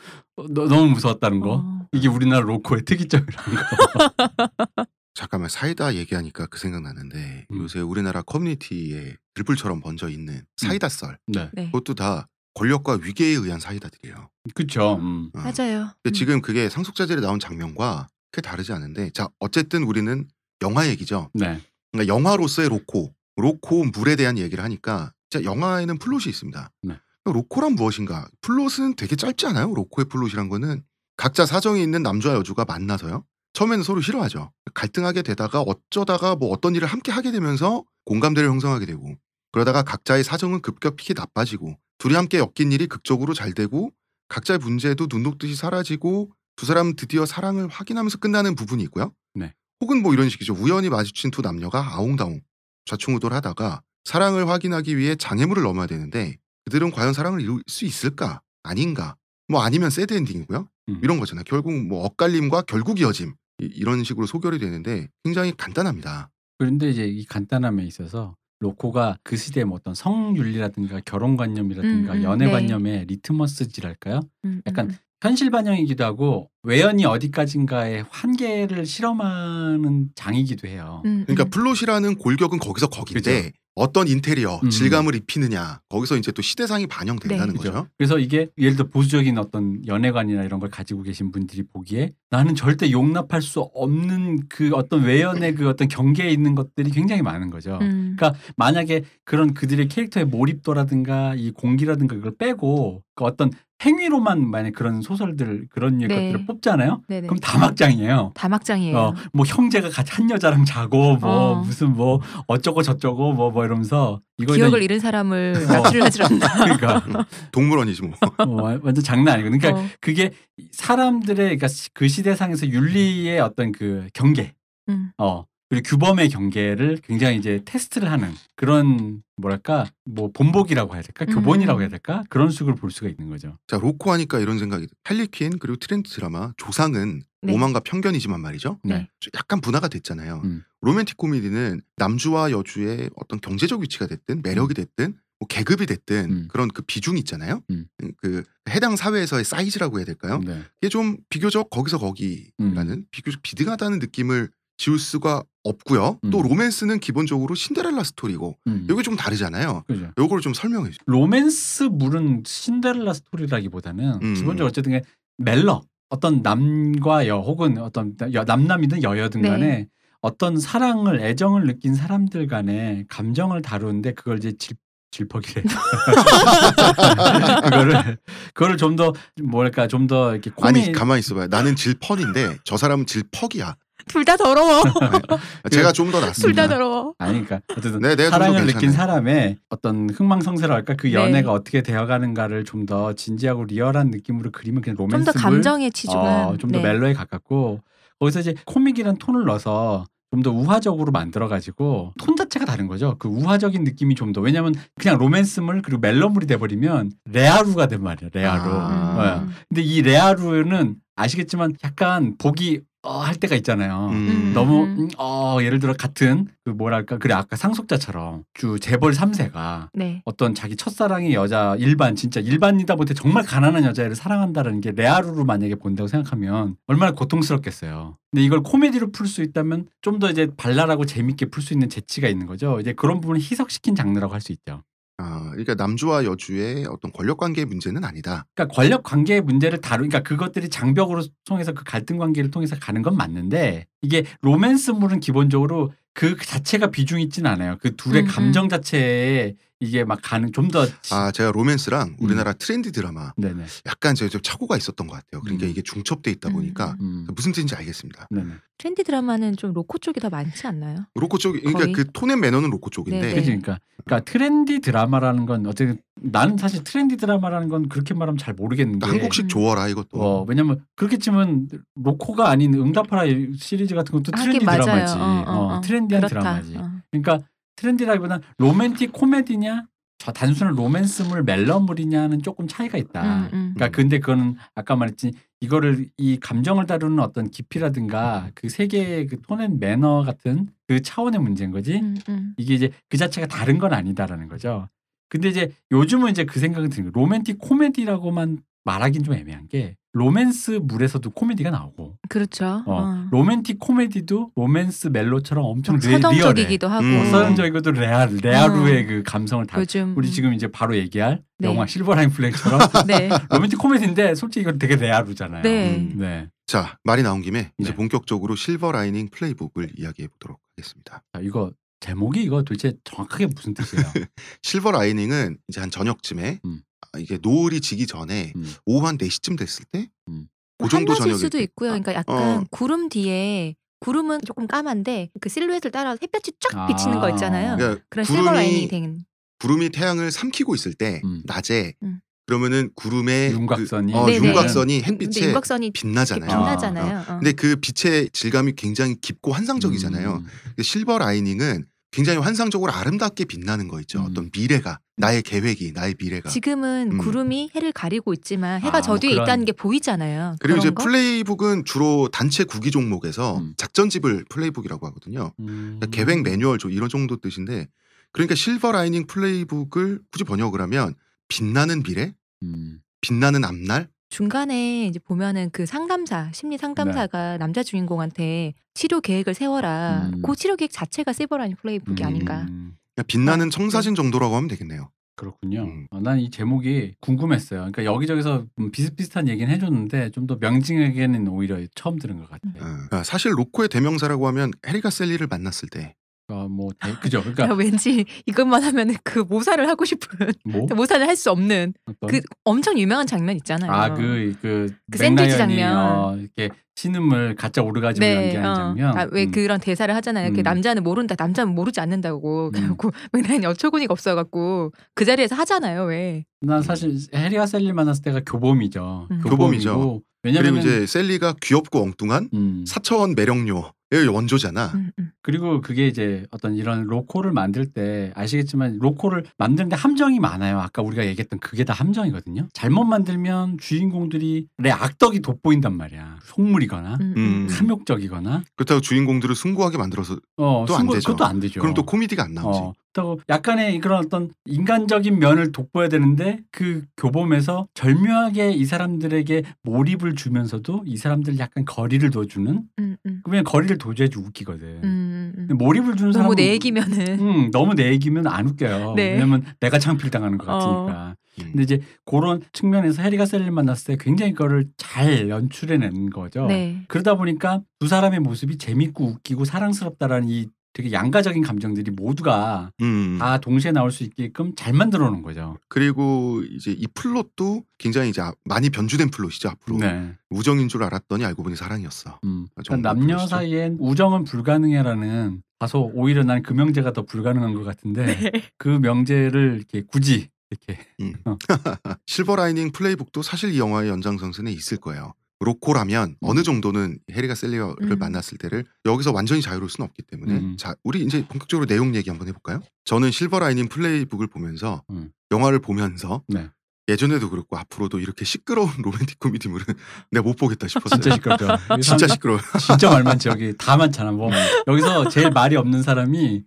Speaker 2: 너, 너무 무서웠다는 거.
Speaker 3: 어.
Speaker 2: 이게 우리나라 로코의 특이점이라는 거.
Speaker 1: 잠깐만 사이다 얘기하니까 그 생각나는데
Speaker 2: 음.
Speaker 1: 요새 우리나라 커뮤니티에 들불처럼 번져 있는 사이다 썰
Speaker 2: 네,
Speaker 3: 네.
Speaker 1: 그것도 다 권력과 위계에 의한 사이다들이에요.
Speaker 2: 그렇죠. 음.
Speaker 1: 어.
Speaker 3: 맞아요.
Speaker 1: 근데
Speaker 3: 음.
Speaker 1: 지금 그게 상속자들에 나온 장면과 크게 다르지 않은데 자 어쨌든 우리는 영화 얘기죠.
Speaker 2: 네,
Speaker 1: 그러니까 영화로서의 로코, 로코 물에 대한 얘기를 하니까 진짜 영화에는 플롯이 있습니다.
Speaker 2: 네.
Speaker 1: 로코란 무엇인가? 플롯은 되게 짧지 않아요? 로코의 플롯이란 거는 각자 사정이 있는 남주와 여주가 만나서요. 처음에는 서로 싫어하죠. 갈등하게 되다가 어쩌다가 뭐 어떤 일을 함께 하게 되면서 공감대를 형성하게 되고 그러다가 각자의 사정은 급격히 나빠지고 둘이 함께 엮인 일이 극적으로 잘 되고 각자의 문제도 눈 녹듯이 사라지고 두 사람 드디어 사랑을 확인하면서 끝나는 부분이 있고요.
Speaker 2: 네.
Speaker 1: 혹은 뭐 이런 식이죠. 우연히 마주친 두 남녀가 아웅다웅 좌충우돌 하다가 사랑을 확인하기 위해 장애물을 넘어야 되는데 그들은 과연 사랑을 이룰 수 있을까? 아닌가? 뭐 아니면 새드 엔딩이고요.
Speaker 2: 음.
Speaker 1: 이런 거잖아요. 결국 뭐 엇갈림과 결국 이어짐 이- 이런 식으로 소결이 되는데 굉장히 간단합니다.
Speaker 2: 그런데 이제 이 간단함에 있어서 로코가 그 시대의 뭐 어떤 성윤리라든가 결혼관념이라든가
Speaker 3: 음, 음,
Speaker 2: 연애관념의 리트머스지랄까요?
Speaker 3: 음,
Speaker 2: 약간
Speaker 3: 음.
Speaker 2: 현실 반영이기도 하고 외연이 어디까지인가의 한계를 실험하는 장이기도 해요.
Speaker 3: 음,
Speaker 1: 그러니까
Speaker 3: 음.
Speaker 1: 플롯이라는 골격은 거기서 거긴데
Speaker 2: 그죠.
Speaker 1: 어떤 인테리어,
Speaker 2: 음.
Speaker 1: 질감을 입히느냐 거기서 이제 또 시대상이 반영된다는
Speaker 3: 네.
Speaker 1: 거죠.
Speaker 2: 그죠? 그래서 이게 예를 들어 보수적인 어떤 연애관이나 이런 걸 가지고 계신 분들이 보기에 나는 절대 용납할 수 없는 그 어떤 외연의 그 어떤 경계에 있는 것들이 굉장히 많은 거죠.
Speaker 3: 음.
Speaker 2: 그러니까 만약에 그런 그들의 캐릭터의 몰입도라든가 이 공기라든가 그걸 빼고 그 어떤 행위로만 만약 그런 소설들 그런
Speaker 3: 네.
Speaker 2: 것들을 뽑잖아요.
Speaker 3: 네네.
Speaker 2: 그럼 다 막장이에요.
Speaker 3: 다 막장이에요.
Speaker 2: 어, 뭐 형제가 같이 한 여자랑 자고 뭐
Speaker 3: 어.
Speaker 2: 무슨 뭐 어쩌고 저쩌고 뭐뭐 이러면서 이거에
Speaker 3: 기억을 잃은 사람을
Speaker 2: 어.
Speaker 3: 납치를 하질 않나.
Speaker 2: 그러니까
Speaker 1: 동물원이지 뭐.
Speaker 2: 어, 완전 장난 아니고 그러니까
Speaker 3: 어.
Speaker 2: 그게 사람들의 그러니까 그 시대상에서 윤리의 어떤 그 경계
Speaker 3: 음.
Speaker 2: 어 그리고 규범의 경계를 굉장히 이제 테스트를 하는 그런 뭐랄까 뭐 본보기라고 해야 될까 교본이라고
Speaker 3: 음.
Speaker 2: 해야 될까 그런 식으로 볼 수가 있는 거죠.
Speaker 1: 자 로코 하니까 이런 생각이 할리퀸 그리고 트렌드 드라마 조상은
Speaker 3: 네.
Speaker 1: 오만과 편견이지만 말이죠.
Speaker 2: 네.
Speaker 1: 약간 분화가 됐잖아요.
Speaker 2: 음.
Speaker 1: 로맨틱 코미디는 남주와 여주의 어떤 경제적 위치가 됐든 매력이 됐든 뭐 계급이 됐든
Speaker 2: 음.
Speaker 1: 그런 그 비중이 있잖아요.
Speaker 2: 음.
Speaker 1: 그 해당 사회에서의 사이즈라고 해야 될까요?
Speaker 2: 네.
Speaker 1: 이게 좀 비교적 거기서 거기라는
Speaker 2: 음.
Speaker 1: 비교적 비등하다는 느낌을 지울 수가 없고요. 또
Speaker 2: 음.
Speaker 1: 로맨스는 기본적으로 신데렐라 스토리고
Speaker 2: 음.
Speaker 1: 여기 좀 다르잖아요.
Speaker 2: 그죠.
Speaker 1: 요거를 좀 설명해 주세요.
Speaker 2: 로맨스물은 신데렐라 스토리라기보다는
Speaker 1: 음.
Speaker 2: 기본적으로 어쨌든 간에 멜러 어떤 남과 여 혹은 어떤 여- 남남이든 여여든
Speaker 3: 네.
Speaker 2: 간에 어떤 사랑을 애정을 느낀 사람들 간의 감정을 다루는데 그걸 이제 질 질퍽이래. 그거를 그거를 좀 더 뭐랄까 좀 더 이렇게 코미
Speaker 1: 아니 가만히 있어봐요. 나는 질펀인데 저 사람은 질퍽이야.
Speaker 3: 둘 다 더러워.
Speaker 1: 제가
Speaker 3: 좀더둘다
Speaker 1: 낫습니다.
Speaker 3: 더러워.
Speaker 2: 아니 그러니까 어쨌든
Speaker 1: 네, 내가 좀더
Speaker 2: 사랑을 느낀. 사람의 어떤 흥망성쇠랄까 그
Speaker 3: 네.
Speaker 2: 연애가 어떻게 되어가는가를 좀 더 진지하고 리얼한 느낌으로 그리면 그냥
Speaker 3: 좀
Speaker 2: 로맨스물
Speaker 3: 더 감정에 치중한.
Speaker 2: 어, 좀더
Speaker 3: 네.
Speaker 2: 멜로에 가깝고 거기서 이제 코믹이란 톤을 넣어서 좀더 우화적으로 만들어가지고 톤 자체가 다른 거죠. 그 우화적인 느낌이 좀 더 왜냐하면 그냥 로맨스물 그리고 멜로물이 돼버리면 레아루가 된단 말이야. 레아루.
Speaker 1: 아.
Speaker 2: 네. 근데 이 레아루는 아시겠지만 약간 보기 어, 할 때가 있잖아요.
Speaker 1: 음.
Speaker 2: 너무
Speaker 3: 음.
Speaker 2: 음, 어 예를 들어 같은 그 뭐랄까 그래 아까 상속자처럼 주 재벌 3세가
Speaker 3: 네.
Speaker 2: 어떤 자기 첫사랑의 여자 일반 진짜 일반이다 못해 정말 가난한 여자애를 사랑한다는 게 레아루로 만약에 본다고 생각하면 얼마나 고통스럽겠어요. 근데 이걸 코미디로 풀 수 있다면 좀 더 이제 발랄하고 재밌게 풀 수 있는 재치가 있는 거죠. 이제 그런 부분을 희석시킨 장르라고 할 수 있죠.
Speaker 1: 아, 그러니까 남주와 여주의 어떤 권력 관계의 문제는 아니다.
Speaker 2: 그러니까 권력 관계의 문제를 다루니까 그것들이 장벽으로 통해서 그 갈등 관계를 통해서 가는 건 맞는데 이게 로맨스물은 기본적으로 그 자체가 비중 있진 않아요. 그 둘의
Speaker 3: 음,
Speaker 2: 감정 자체에 이게 막 가는 좀 더
Speaker 1: 아, 제가 로맨스랑 우리나라 트렌디 드라마
Speaker 2: 네네.
Speaker 1: 약간 제가 좀 착오가 있었던 것 같아요. 그러니까
Speaker 2: 음.
Speaker 1: 이게 중첩돼 있다 보니까
Speaker 2: 음.
Speaker 1: 무슨 뜻인지 알겠습니다.
Speaker 2: 네네.
Speaker 3: 트렌디 드라마는 좀 로코 쪽이 더 많지 않나요?
Speaker 1: 로코 쪽, 그러니까
Speaker 3: 거의?
Speaker 1: 그 톤앤 매너는 로코 쪽인데
Speaker 3: 네, 네.
Speaker 2: 그러니까 그러니까 트렌디 드라마라는 건 어쨌든 나는 사실 트렌디 드라마라는 건 그렇게 말하면 잘 모르겠는 게
Speaker 1: 그러니까 한국식
Speaker 3: 음.
Speaker 1: 조어라 이것도.
Speaker 2: 어, 왜냐면 그렇게 치면 로코가 아닌 응답하라 시리즈 같은 것도 트렌디. 드라마지.
Speaker 3: 어, 어,
Speaker 2: 어,
Speaker 3: 어.
Speaker 2: 트렌디한
Speaker 3: 그렇다.
Speaker 2: 드라마지.
Speaker 3: 어.
Speaker 2: 그러니까 트렌디라기보다 로맨틱 코미디냐 저 단순한 로맨스물 멜로물이냐는 조금 차이가 있다.
Speaker 3: 음, 음.
Speaker 2: 그러니까 근데 그거는 아까 말했지 이거를 이 감정을 다루는 어떤 깊이라든가 그 세계의 그 tone and manner 같은 그 차원의 문제인 거지.
Speaker 3: 음, 음.
Speaker 2: 이게 이제 그 자체가 다른 건 아니다라는 거죠. 근데 이제 요즘은 이제 그 생각이 드는 거예요. 로맨틱 코미디라고만 말하긴 좀 애매한 게 로맨스 물에서도 코미디가 나오고
Speaker 3: 그렇죠.
Speaker 2: 어,
Speaker 3: 어.
Speaker 2: 로맨틱 코미디도 로맨스 멜로처럼 엄청
Speaker 3: 막
Speaker 2: 레, 리얼해.
Speaker 3: 서정적이기도 하고
Speaker 1: 음.
Speaker 2: 어, 서정적이고도 레알, 레아루의 그 감성을 다
Speaker 3: 요즘
Speaker 2: 우리 지금 이제 바로 얘기할
Speaker 3: 네.
Speaker 2: 영화 실버라인 플레이처럼
Speaker 3: 네.
Speaker 2: 로맨틱 코미디인데 솔직히 이건 되게 레아루잖아요.
Speaker 3: 네.
Speaker 1: 음.
Speaker 2: 네.
Speaker 1: 자 말이 나온 김에 이제
Speaker 2: 네.
Speaker 1: 본격적으로 실버 라이닝 플레이북을 이야기해 보도록 하겠습니다.
Speaker 2: 자, 이거 제목이 이거 도대체 정확하게 무슨 뜻이에요?
Speaker 1: 실버 라이닝은 이제 한 저녁쯤에
Speaker 2: 음.
Speaker 1: 아, 이게 노을이 지기 전에
Speaker 2: 음.
Speaker 1: 오후 한 4시쯤 됐을 때
Speaker 2: 음.
Speaker 1: 그 정도 저녁일
Speaker 3: 수도
Speaker 1: 때.
Speaker 3: 있고요. 그러니까 약간
Speaker 1: 어.
Speaker 3: 구름 뒤에 구름은 조금 까만데 그 실루엣을 따라서 햇볕이 쫙
Speaker 2: 아.
Speaker 3: 비치는 거 있잖아요.
Speaker 1: 그러니까
Speaker 3: 그런 실버
Speaker 1: 구름이
Speaker 3: 된
Speaker 1: 구름이 태양을 삼키고 있을 때
Speaker 2: 음.
Speaker 1: 낮에
Speaker 3: 음.
Speaker 1: 그러면은 구름의
Speaker 2: 윤곽선이.
Speaker 1: 그, 어,
Speaker 3: 네네.
Speaker 1: 윤곽선이
Speaker 3: 근데
Speaker 1: 햇빛에
Speaker 3: 윤곽선이
Speaker 1: 빛나잖아요.
Speaker 3: 빛나잖아요. 어.
Speaker 1: 근데 그 빛의 질감이 굉장히 깊고 환상적이잖아요.
Speaker 2: 음.
Speaker 1: 실버 라이닝은 굉장히 환상적으로 아름답게 빛나는 거 있죠.
Speaker 2: 음.
Speaker 1: 어떤 미래가 나의 계획이 나의 미래가.
Speaker 3: 지금은
Speaker 1: 음.
Speaker 3: 구름이 해를 가리고 있지만 해가
Speaker 2: 아, 저뭐
Speaker 3: 뒤에
Speaker 2: 그런-
Speaker 3: 있다는 게 보이잖아요.
Speaker 1: 그리고 이제
Speaker 3: 거?
Speaker 1: playbook은 주로 단체 구기 종목에서
Speaker 2: 음.
Speaker 1: 작전집을 playbook이라고 하거든요.
Speaker 2: 음.
Speaker 1: 그러니까 계획 매뉴얼 조 이런 정도 뜻인데 그러니까 실버 라이닝 플레이북을 굳이 번역을 하면 빛나는 미래,
Speaker 2: 음.
Speaker 1: 빛나는 앞날.
Speaker 3: 중간에 이제 보면은 그 상담사 심리 상담사가 남자 주인공한테 치료 계획을 세워라.
Speaker 2: 음.
Speaker 3: 그 치료 계획 자체가 실버라인 플레이북이
Speaker 1: 음.
Speaker 3: 아닌가.
Speaker 1: 그러니까 빛나는 청사진 정도라고 하면 되겠네요.
Speaker 2: 그렇군요.
Speaker 1: 음.
Speaker 2: 난이 제목이 궁금했어요. 그러니까 여기저기서 음, 비슷비슷한 얘기는 해줬는데 좀 더 명징하게는 오히려 처음 들은 것 같아요.
Speaker 1: 어, 그러니까 사실 로코의 대명사라고 하면 해리가 셀리를 만났을 때
Speaker 2: 그러니까 뭐 대- 그죠?
Speaker 3: 야,
Speaker 2: 그러니까
Speaker 3: 왠지 이것만 하면은 그 모사를 하고 싶은
Speaker 2: 뭐
Speaker 3: 모사를 할 수 없는
Speaker 2: 어떤
Speaker 3: 그 엄청 유명한 장면 있잖아요.
Speaker 2: 아그그
Speaker 3: 그
Speaker 2: 그
Speaker 3: 샌드위치 장면.
Speaker 2: 어, 이렇게 신음을 가짜 오르가즘을 연기하는 장면.
Speaker 3: 아, 왜
Speaker 2: 음.
Speaker 3: 그런 대사를 하잖아요. 그
Speaker 2: 음.
Speaker 3: 남자는 모른다, 남자는 모르지 않는다고.
Speaker 2: 음.
Speaker 3: 그래갖고 맨날 어처구니가 없어갖고 그 자리에서 하잖아요. 왜?
Speaker 2: 난 사실 해리와 셀리 만났을 때가 교범이죠.
Speaker 3: 음.
Speaker 1: 교범이죠.
Speaker 2: 왜냐면
Speaker 1: 그리고 이제 셀리가 귀엽고 엉뚱한
Speaker 2: 음.
Speaker 1: 사차원 매력녀의 원조잖아.
Speaker 3: 음, 음.
Speaker 2: 그리고 그게 이제 어떤 이런 로코를 만들 때 아시겠지만 로코를 만드는데 함정이 많아요. 아까 우리가 얘기했던 그게 다 함정이거든요. 잘못 만들면 주인공들이 내 악덕이 돋보인단 말이야. 속물이거나
Speaker 3: 음,
Speaker 1: 음.
Speaker 3: 음.
Speaker 2: 탐욕적이거나
Speaker 1: 그렇다고 주인공들을 숭고하게 만들어서
Speaker 2: 어,
Speaker 1: 또안 되죠.
Speaker 2: 그것도 안 되죠.
Speaker 1: 그럼 또 코미디가 안 나오지.
Speaker 2: 어, 또 약간의 그런 어떤 인간적인 면을 돋보여야 되는데 그 교범에서 절묘하게 이 사람들에게 몰입을 주면서도 이 사람들 약간 거리를 둬주는
Speaker 3: 음, 음.
Speaker 2: 그러면 거리를 둬줘야지 웃기거든.
Speaker 3: 음, 음.
Speaker 2: 근데 몰입을 주는
Speaker 3: 너무
Speaker 2: 사람은
Speaker 3: 내 얘기면은
Speaker 2: 음, 너무 내 얘기면 안 웃겨요.
Speaker 3: 네.
Speaker 2: 왜냐면 내가 창피를 당하는 것
Speaker 3: 어.
Speaker 2: 같으니까.
Speaker 1: 음.
Speaker 2: 근데 이제 그런 측면에서 해리가 셀리를 만났을 때 굉장히 그거를 잘 연출해낸 거죠.
Speaker 3: 네.
Speaker 2: 그러다 보니까 두 사람의 모습이 재밌고 웃기고 사랑스럽다라는 이 되게 양가적인 감정들이 모두가
Speaker 1: 음.
Speaker 2: 다 동시에 나올 수 있게끔 잘 만들어 놓은 거죠.
Speaker 1: 그리고 이제 이 플롯도 굉장히 이제 많이 변주된 플롯이죠 앞으로.
Speaker 2: 네.
Speaker 1: 우정인 줄 알았더니 알고 보니 사랑이었어.
Speaker 2: 음.
Speaker 1: 그
Speaker 2: 그러니까 남녀
Speaker 1: 플롯이죠.
Speaker 2: 사이엔 우정은 불가능해라는 다소 오히려 난 그 명제가 더 불가능한 것 같은데
Speaker 3: 네.
Speaker 2: 그 명제를 이렇게 굳이 이렇게
Speaker 1: 실버 라이닝 플레이북도 사실 이 영화의 연장선상에 있을 거예요. 로코라면 어느 정도는 해리가 샐리를
Speaker 3: 음.
Speaker 1: 만났을 때를 여기서 완전히 자유로울 수는 없기 때문에
Speaker 2: 음.
Speaker 1: 자 우리 이제 본격적으로 내용 얘기 한번 해볼까요? 저는 실버 라이닝 플레이북을 보면서
Speaker 2: 음.
Speaker 1: 영화를 보면서
Speaker 2: 네.
Speaker 1: 예전에도 그렇고 앞으로도 이렇게 시끄러운 로맨틱 코미디물은 내가 못 보겠다 싶었어요.
Speaker 2: 진짜 시끄럽죠.
Speaker 1: 진짜 시끄러워.
Speaker 2: 진짜 말 많지 여기 다 많잖아. 뭐 여기서 제일 말이 없는 사람이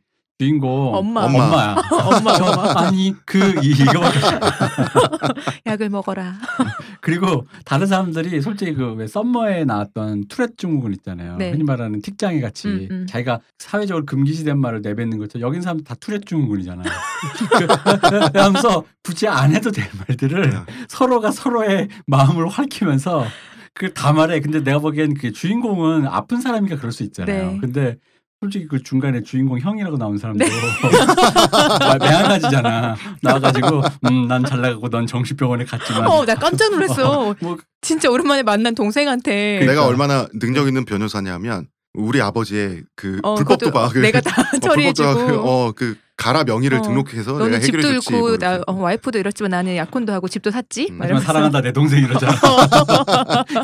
Speaker 2: 주인공
Speaker 3: 엄마.
Speaker 1: 엄마.
Speaker 2: 엄마야.
Speaker 3: 엄마,
Speaker 2: 저,
Speaker 3: 엄마.
Speaker 2: 아니 그 이- 이거밖에 없어.
Speaker 3: 약을 먹어라.
Speaker 2: 그리고 다른 사람들이 솔직히 그 왜 썸머에 나왔던 투렛 증후군 있잖아요.
Speaker 3: 네.
Speaker 2: 흔히 말하는 틱장애 같이
Speaker 3: 음, 음.
Speaker 2: 자기가 사회적으로 금기시된 말을 내뱉는 것처럼 여긴 사람들 다 투렛 증후군이잖아요. 그- 하면서 굳이 안 해도 될 말들을
Speaker 1: 네.
Speaker 2: 서로가 서로의 마음을 활키면서 그다 말해. 근데 내가 보기엔 그 주인공은 아픈 사람이니까 그럴 수 있잖아요.
Speaker 3: 네.
Speaker 2: 근데 솔직히 그 중간에 주인공 형이라고 나온 사람도 말 매한가지잖아. 나와가지고 음, 난 잘 나가고 넌 정신병원에 갔지만
Speaker 3: 어, 나 깜짝 놀랐어.
Speaker 2: 뭐
Speaker 3: 진짜 오랜만에 만난 동생한테.
Speaker 1: 내가
Speaker 2: 그러니까.
Speaker 1: 얼마나 능력 있는 변호사냐면 우리 아버지의 그
Speaker 3: 어,
Speaker 1: 불법 도박
Speaker 3: 내가 다 처리해주고.
Speaker 1: 어그 가라 명의를
Speaker 3: 어,
Speaker 1: 등록해서 내가
Speaker 3: 집도
Speaker 1: 해결해줬지.
Speaker 3: 잃고
Speaker 1: 뭐
Speaker 3: 나. 어, 와이프도 잃었지만 나는 약혼도 하고 집도 샀지.
Speaker 1: 음,
Speaker 3: 막
Speaker 2: 하지만. 사랑한다 내 동생 이러잖아.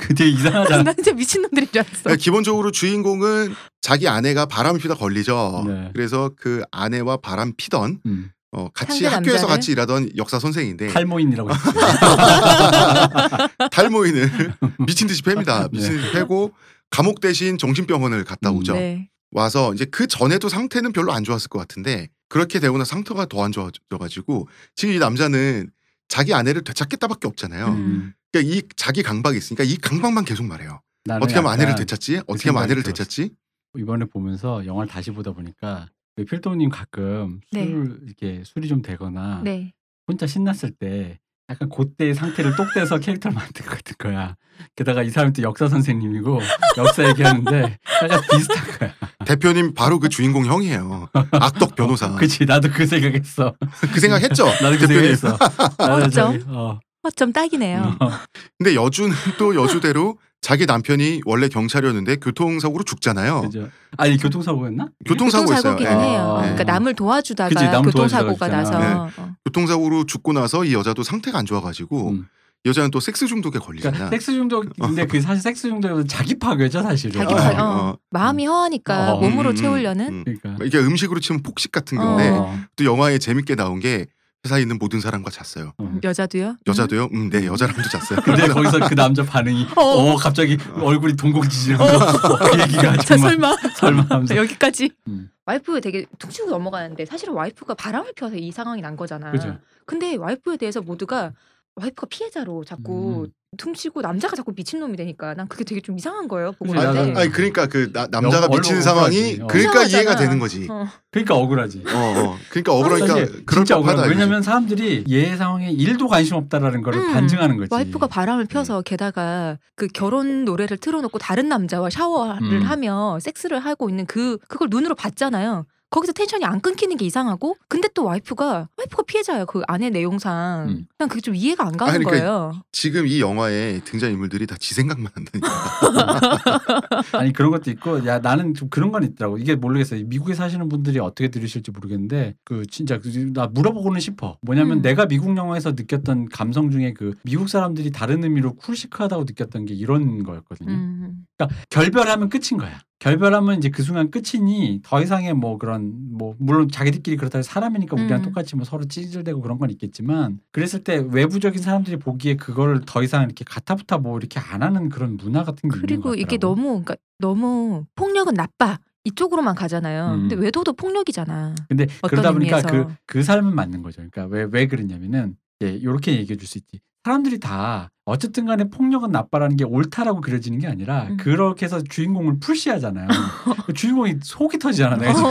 Speaker 2: 그 되게 이상하잖아.
Speaker 3: 난 진짜 미친 놈들인 줄 알았어.
Speaker 1: 그러니까 기본적으로 주인공은 자기 아내가 바람 피다 걸리죠.
Speaker 2: 네.
Speaker 1: 그래서 그 아내와 바람 피던
Speaker 2: 음,
Speaker 1: 어, 같이 학교에서? 같이 일하던 역사 선생인데
Speaker 2: 탈모인이라고.
Speaker 1: 탈모인을 미친 듯이 팹니다.
Speaker 2: 네.
Speaker 1: 미친 듯이 패고 감옥 대신 정신병원을 갔다
Speaker 2: 음,
Speaker 1: 오죠.
Speaker 3: 네.
Speaker 1: 와서 이제 그 전에도 상태는 별로 안 좋았을 것 같은데 그렇게 되고 나 상태가 더 안 좋아져가지고 지금 이 남자는 자기 아내를 되찾겠다밖에 없잖아요.
Speaker 2: 음,
Speaker 1: 그러니까 이 자기 강박이 있으니까 이 강박만 계속 말해요.
Speaker 2: 나는
Speaker 1: 어떻게 하면 아내를 되찾지? 어떻게 하면 아내를
Speaker 2: 들었어.
Speaker 1: 되찾지?
Speaker 2: 이번에 보면서 영화를 다시 보다 보니까 그 필도님 가끔
Speaker 3: 네.
Speaker 2: 술 이렇게 술이 좀 되거나
Speaker 3: 네.
Speaker 2: 혼자 신났을 때 약간 그때의 상태를 똑대서 캐릭터를 만든 것 같은 거야. 게다가 이 사람이 또 역사 선생님이고 역사 얘기하는데 약간 비슷한 거야.
Speaker 1: 대표님 바로 그 주인공 형이에요. 악덕 변호사.
Speaker 2: 그치 나도 그 생각했어.
Speaker 1: 그 생각했죠.
Speaker 2: 나도 그
Speaker 1: 대표님.
Speaker 2: 생각했어. 나도
Speaker 3: 어쩜?
Speaker 2: 저기, 어.
Speaker 3: 어쩜 딱이네요.
Speaker 2: 어.
Speaker 1: 근데 여주는 또 여주대로 자기 남편이 원래 경찰이었는데 교통사고로 죽잖아요.
Speaker 2: 그죠. 아니 교통사고였나?
Speaker 1: 교통사고 했어요.
Speaker 3: 교통사고기는
Speaker 1: 예.
Speaker 3: 해요.
Speaker 2: 어.
Speaker 3: 그러니까 남을 도와주다가
Speaker 2: 그치, 남을
Speaker 3: 교통사고가
Speaker 2: 도와주다가
Speaker 3: 나서 어.
Speaker 1: 교통사고로 죽고 나서 이 여자도 상태가 안 좋아가지고
Speaker 2: 음.
Speaker 1: 여자는 또 섹스 중독에 걸리잖아.
Speaker 2: 그러니까 섹스 중독인데 그 사실 섹스 중독은 자기 파괴죠 사실은.
Speaker 3: 자기
Speaker 1: 어,
Speaker 3: 파-
Speaker 1: 어.
Speaker 3: 어. 마음이 허하니까
Speaker 2: 어.
Speaker 3: 몸으로
Speaker 1: 음, 음,
Speaker 3: 채우려는
Speaker 1: 음.
Speaker 2: 그러니까.
Speaker 1: 이게 음식으로 치면 폭식 같은
Speaker 3: 어.
Speaker 1: 건데
Speaker 2: 어.
Speaker 1: 또 영화에 재밌게 나온 게 회사에 있는 모든 사람과 잤어요.
Speaker 2: 어.
Speaker 3: 여자도요?
Speaker 1: 여자도요? 음, 네 여자랑도 잤어요.
Speaker 2: 근데 거기서 그 남자 반응이
Speaker 3: 어.
Speaker 2: 어, 갑자기 얼굴이 동공지지는 거. 어, 그 얘기가
Speaker 3: 자 설마
Speaker 2: 설마 하면서
Speaker 3: 여기까지
Speaker 2: 음.
Speaker 3: 와이프 되게 툭 치고 넘어가는데 사실은 와이프가 바람을 피워서 이 상황이 난 거잖아.
Speaker 2: 그죠.
Speaker 3: 근데 와이프에 대해서 모두가 와이프가 피해자로 자꾸
Speaker 2: 음.
Speaker 3: 퉁치고 남자가 자꾸 미친놈이 되니까 난 그게 되게 좀 이상한 거예요. 보고 있는데.
Speaker 2: 나도-
Speaker 1: 아니 그러니까 그 나- 남자가
Speaker 2: 얼른
Speaker 1: 미치는
Speaker 2: 억울하지.
Speaker 1: 상황이
Speaker 2: 어.
Speaker 1: 그러니까
Speaker 3: 이상하잖아.
Speaker 1: 이해가 되는 거지.
Speaker 3: 어.
Speaker 2: 그러니까 억울하지.
Speaker 1: 어, 어. 그러니까 억울하니까
Speaker 2: 사실
Speaker 1: 그럴
Speaker 2: 진짜
Speaker 1: 법하다. 이거지.
Speaker 2: 왜냐면 사람들이 얘 상황에 일도 관심 없다라는 거를
Speaker 3: 음.
Speaker 2: 반증하는 거지.
Speaker 3: 와이프가 바람을 펴서 게다가 그 결혼 노래를 틀어놓고 다른 남자와 샤워를
Speaker 2: 음.
Speaker 3: 하며 섹스를 하고 있는 그 그걸 눈으로 봤잖아요. 거기서 텐션이 안 끊기는 게 이상하고 근데 또 와이프가 와이프가 피해자예요. 그 안의 내용상.
Speaker 2: 음.
Speaker 3: 난 그게 좀 이해가 안 가는
Speaker 1: 아니, 그러니까
Speaker 3: 거예요.
Speaker 1: 지금 이 영화의 등장 인물들이 다 지 생각만 한다니까.
Speaker 2: 아니 그런 것도 있고 야 나는 좀 그런 건 있더라고 이게 모르겠어요 미국에 사시는 분들이 어떻게 들으실지 모르겠는데 그 진짜 그- 나 물어보고는 싶어 뭐냐면
Speaker 3: 음.
Speaker 2: 내가 미국 영화에서 느꼈던 감성 중에 그 미국 사람들이 다른 의미로 쿨시크하다고 느꼈던 게 이런 거였거든요
Speaker 3: 음.
Speaker 2: 그러니까 결별하면 끝인 거야 결별하면 이제 그 순간 끝이니 더 이상의 뭐 그런 뭐 물론 자기들끼리 그렇다 해서 사람이니까 우리랑
Speaker 3: 음.
Speaker 2: 똑같이 뭐 서로 찌질대고 그런 건 있겠지만 그랬을 때 외부적인 사람들이 보기에 그거를 더 이상 이렇게 가타부타 뭐 이렇게 안 하는 그런 문화 같은 게
Speaker 3: 그리고
Speaker 2: 것
Speaker 3: 이게. 너무 그러니까 너무 폭력은 나빠 이쪽으로만 가잖아요.
Speaker 2: 음.
Speaker 3: 근데 외도도 폭력이잖아.
Speaker 2: 근데 그러다 보니까
Speaker 3: 의미에서.
Speaker 2: 그, 그 삶은 맞는 거죠. 그러니까 왜, 왜 그러냐면은, 예, 요렇게 얘기해 줄 수 있지. 사람들이 다 어쨌든 간에 폭력은 나빠라는 게 옳다라고 그려지는 게 아니라
Speaker 3: 음.
Speaker 2: 그렇게 해서 주인공을 푸시하잖아요. 그 주인공이 속이 터지잖아, 내가 지금.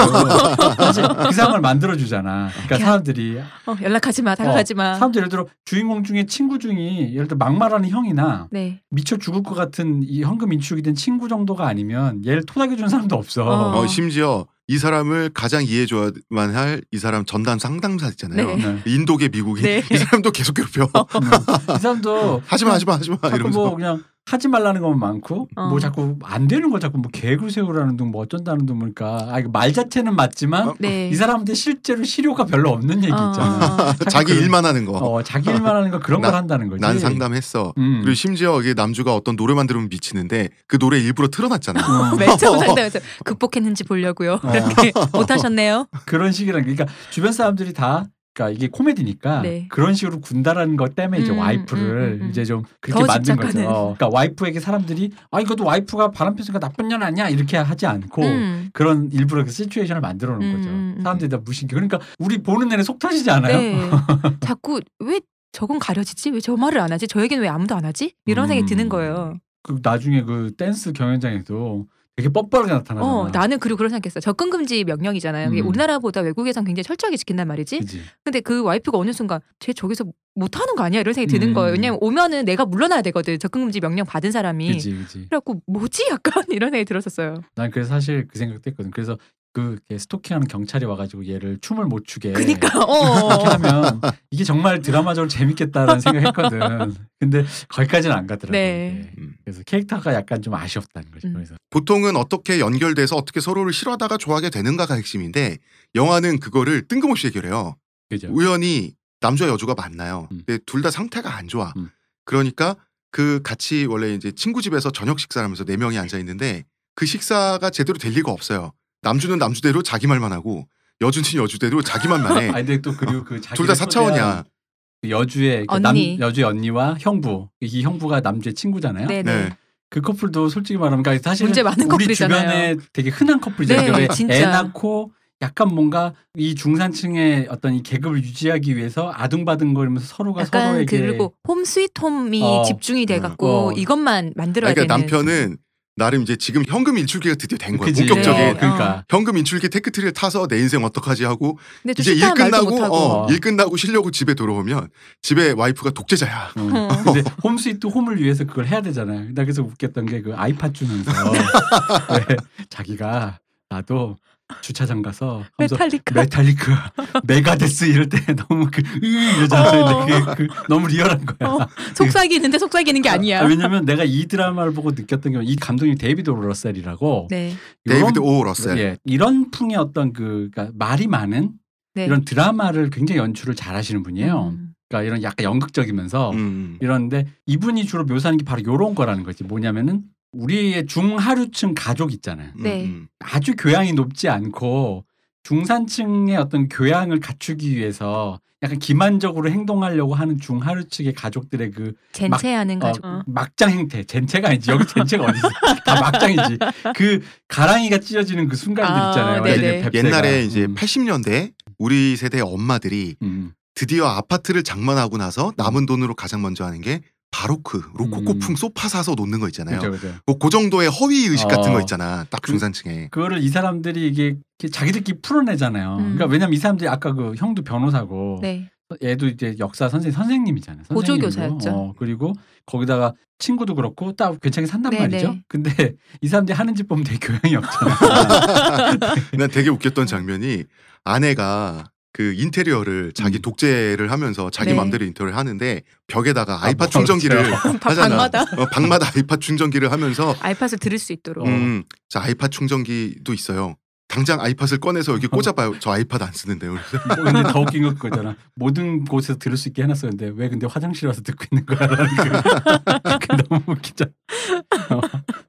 Speaker 2: 사실 그 상황을 만들어 주잖아. 그러니까
Speaker 3: 야.
Speaker 2: 사람들이.
Speaker 3: 어, 연락하지 마, 다가가지 마.
Speaker 2: 사람들 예를 들어 주인공 중에 친구 중이 예를 들어 막말하는 형이나
Speaker 3: 네.
Speaker 2: 미쳐 죽을 것 같은 이 현금 인축이 된 친구 정도가 아니면 얘를 토닥여 준 사람도 없어.
Speaker 3: 어.
Speaker 1: 어, 심지어 이 사람을 가장 이해해줘야만 할 이 사람 전담 상담사 있잖아요.
Speaker 3: 네.
Speaker 2: 네.
Speaker 1: 인도계 미국인
Speaker 3: 네.
Speaker 1: 이 사람도 계속 괴롭혀.
Speaker 2: 음. 이 사람도
Speaker 1: 하지마 하지마 하지마
Speaker 2: 자꾸
Speaker 1: 이러면서.
Speaker 2: 뭐 그냥 하지 말라는 것만 많고
Speaker 3: 어.
Speaker 2: 뭐 자꾸 안 되는 걸 자꾸 뭐 계획을 세우라는 둥 뭐 어쩐다는 둥 보니까 아 이거 말 자체는 맞지만
Speaker 1: 어,
Speaker 3: 네.
Speaker 2: 이 사람한테 실제로 실효가 별로 없는 얘기
Speaker 3: 어,
Speaker 2: 있잖아.
Speaker 3: 어, 어.
Speaker 1: 자기
Speaker 2: 그런-
Speaker 1: 일만 하는 거.
Speaker 2: 어 자기 일만 하는 거 그런
Speaker 1: 나-
Speaker 2: 걸 한다는 거지.
Speaker 1: 난 상담했어.
Speaker 2: 음.
Speaker 1: 그리고 심지어 이게 남주가 어떤 노래만 들으면 미치는데 그 노래 일부러 틀어놨잖아.
Speaker 2: 음.
Speaker 3: 맨 처음 상담에서 극복했는지 보려고요.
Speaker 2: 어.
Speaker 3: 이렇게 못하셨네요.
Speaker 2: 그런 식이란 게 그러니까 주변 사람들이 다 그러니까 이게 코미디니까
Speaker 3: 네.
Speaker 2: 그런 식으로 군다라는 것 때문에 이제
Speaker 3: 음,
Speaker 2: 와이프를
Speaker 3: 음, 음, 음.
Speaker 2: 이제 좀 그렇게
Speaker 3: 더
Speaker 2: 만든 거죠. 어, 그러니까 와이프에게 사람들이 아 이것도 와이프가 바람 피우니까 나쁜 년 아니야 이렇게 하지 않고
Speaker 3: 음.
Speaker 2: 그런 일부러 그 시츄에이션을 만들어 놓은
Speaker 3: 음,
Speaker 2: 거죠.
Speaker 3: 음, 음.
Speaker 2: 사람들이 다 무신기. 그러니까 우리 보는 내내 속 터지지 않아요?
Speaker 3: 네. 자꾸 왜 저건 가려지지? 왜 저 말을 안 하지? 저 얘기는 왜 아무도 안 하지? 이런 생각이
Speaker 2: 음.
Speaker 3: 드는 거예요.
Speaker 2: 그 나중에 그 댄스 경연장에도 되게 뻔뻔하게 나타나잖아.
Speaker 3: 어, 나는 그리고 그런 생각했어. 접근 금지 명령이잖아요.
Speaker 2: 음.
Speaker 3: 우리나라보다 외국에선 굉장히 철저하게 지킨단 말이지.
Speaker 2: 그지.
Speaker 3: 근데 그 와이프가 어느 순간 쟤 저기서 못 하는 거 아니야? 이런 생각이 드는
Speaker 2: 음.
Speaker 3: 거예요. 왜냐면 오면은 내가 물러나야 되거든. 접근 금지 명령 받은 사람이.
Speaker 2: 그지, 그지.
Speaker 3: 그래갖고 뭐지? 약간 이런 생각이 들었었어요.
Speaker 2: 난 그래서 사실 그 생각도 했거든. 그래서 그 스토킹하는 경찰이 와가지고 얘를 춤을 못 추게.
Speaker 3: 그니까
Speaker 2: 이렇게
Speaker 3: 어.
Speaker 2: 하면 이게 정말 드라마적으로 재밌겠다라는 생각했거든. 근데 거기까지는 안 가더라고.
Speaker 3: 네.
Speaker 1: 음.
Speaker 2: 그래서 캐릭터가 약간 좀 아쉬웠다는 거죠.
Speaker 3: 음.
Speaker 2: 그래서
Speaker 1: 보통은 어떻게 연결돼서 어떻게 서로를 싫어하다가 좋아하게 되는가가 핵심인데 영화는 그거를 뜬금없이 해결해요.
Speaker 2: 그죠.
Speaker 1: 우연히 남자 여주가 만나요.
Speaker 2: 음.
Speaker 1: 근데 둘 다 상태가 안 좋아.
Speaker 2: 음.
Speaker 1: 그러니까 그 같이 원래 이제 친구 집에서 저녁 식사를 하면서 네 명이 앉아 있는데 그 식사가 제대로 될 리가 없어요. 남주는 남주대로 자기 말만 하고 여주는 여주대로 자기만만 해.
Speaker 2: 아 근데 또 그리고 그 자기
Speaker 1: 둘다 사차원이야.
Speaker 2: 여주의 그
Speaker 3: 언니.
Speaker 2: 남 여주의 언니와 형부 이 형부가 남주의 친구잖아요.
Speaker 3: 네네.
Speaker 1: 네.
Speaker 2: 그 커플도 솔직히 말하면 그러니까 사실
Speaker 3: 문제 많은
Speaker 2: 우리
Speaker 3: 커플이잖아요.
Speaker 2: 주변에 되게 흔한 커플이잖아요.
Speaker 3: 네,
Speaker 2: 그러니까 왜
Speaker 3: 진짜.
Speaker 2: 애 낳고 약간 뭔가 이 중산층의 어떤 이 계급을 유지하기 위해서 아둥바둥 거리면서 서로가
Speaker 3: 약간
Speaker 2: 서로에게
Speaker 3: 그리고 home sweet home이
Speaker 2: 어.
Speaker 3: 집중이 돼 갖고
Speaker 2: 어.
Speaker 3: 이것만 만들어야
Speaker 1: 그러니까
Speaker 3: 되는.
Speaker 1: 남편은 나름 이제 지금 현금 인출기가 드디어 된 거야.
Speaker 2: 그지?
Speaker 1: 본격적인
Speaker 3: 네.
Speaker 2: 어, 그러니까
Speaker 1: 현금 인출기 tech tree를 타서 내 인생 어떡하지 하고 이제 일 끝나고. 어,
Speaker 2: 어.
Speaker 1: 일 끝나고 쉬려고 집에 돌아오면 집에 와이프가 독재자야.
Speaker 2: 어. 근데 home sweet home을 위해서 그걸 해야 되잖아요. 나 그래서 웃겼던 게 그 아이팟 주면서 왜 자기가 나도 주차장 가서
Speaker 3: 메탈리카.
Speaker 2: 메탈리크 메가데스 이럴 때 너무 그 으, 이러잖아요.
Speaker 3: 어.
Speaker 2: 그 너무 리얼한 거야.
Speaker 3: 어, 속삭이는데 속삭이는 게 아니야.
Speaker 2: 아, 왜냐면 내가 이 드라마를 보고 느꼈던 게 이 감독이 데이비드 러셀이라고
Speaker 3: 네.
Speaker 1: 데이비드 오 러셀.
Speaker 2: 예, 이런 풍의 어떤 그 그러니까 말이 많은
Speaker 3: 네.
Speaker 2: 이런 드라마를 굉장히 연출을 잘하시는 분이에요.
Speaker 3: 음.
Speaker 2: 그러니까 이런 약간 연극적이면서
Speaker 1: 음.
Speaker 2: 이런데 이분이 주로 묘사하는 게 바로 이런 거라는 거지. 뭐냐면은 우리의 중하류층 가족 있잖아요.
Speaker 3: 네.
Speaker 1: 음,
Speaker 2: 아주 교양이 높지 않고 중산층의 어떤 교양을 갖추기 위해서 약간 기만적으로 행동하려고 하는 중하류층의 가족들의 그
Speaker 3: 젠체하는
Speaker 2: 어,
Speaker 3: 가족.
Speaker 2: 막장 행태, 젠체가 아니지 여기 젠체가 어디 있어? 다 막장이지. 그 가랑이가 찢어지는 그 순간들
Speaker 3: 아,
Speaker 2: 있잖아요. 뱁새가.
Speaker 1: 옛날에 이제
Speaker 2: 음,
Speaker 1: 80년대 우리 세대 엄마들이
Speaker 2: 음.
Speaker 1: 드디어 아파트를 장만하고 나서 남은 돈으로 가장 먼저 하는 게 바로크 로코코풍 소파 사서 놓는 거 있잖아요.
Speaker 2: 그죠, 그죠.
Speaker 1: 뭐 그 정도의 허위 의식 같은
Speaker 2: 어.
Speaker 1: 거 있잖아. 딱
Speaker 2: 그-
Speaker 1: 중산층에.
Speaker 2: 그거를 이 사람들이 이게 이렇게 자기들끼리 풀어내잖아요.
Speaker 3: 음.
Speaker 2: 그러니까 왜냐면 이 사람들이 아까 그 형도 변호사고
Speaker 3: 네.
Speaker 2: 얘도 이제 역사 선생 선생님이잖아요.
Speaker 3: 보조교사였죠.
Speaker 2: 선생님이고. 어, 그리고 거기다가 친구도 그렇고 딱 괜찮게 산단
Speaker 3: 네네.
Speaker 2: 말이죠. 근데 이 사람들이 하는 짓 보면 되게 교양이 없잖아.
Speaker 1: 난 되게 웃겼던 장면이 아내가 그 인테리어를 자기
Speaker 2: 음.
Speaker 1: 독재를 하면서 자기
Speaker 3: 네.
Speaker 1: 맘대로 인테리어를 하는데 벽에다가
Speaker 2: 아,
Speaker 1: 아이팟
Speaker 2: 뭐,
Speaker 1: 충전기를.
Speaker 3: 방-
Speaker 1: 하잖아.
Speaker 3: 방마다
Speaker 1: 어, 방마다 아이팟 충전기를 하면서
Speaker 3: 아이팟을 들을 수 있도록.
Speaker 1: 음, 자 아이팟 충전기도 있어요. 당장 아이팟을 꺼내서 여기 꽂아봐요. 저 아이팟 안 쓰는데요.
Speaker 2: 뭐 근데 더 웃긴 건 그거잖아. 모든 곳에서 들을 수 있게 해놨었는데 왜 근데 화장실 와서 듣고 있는 거야라는 그, 그 너무 웃기죠.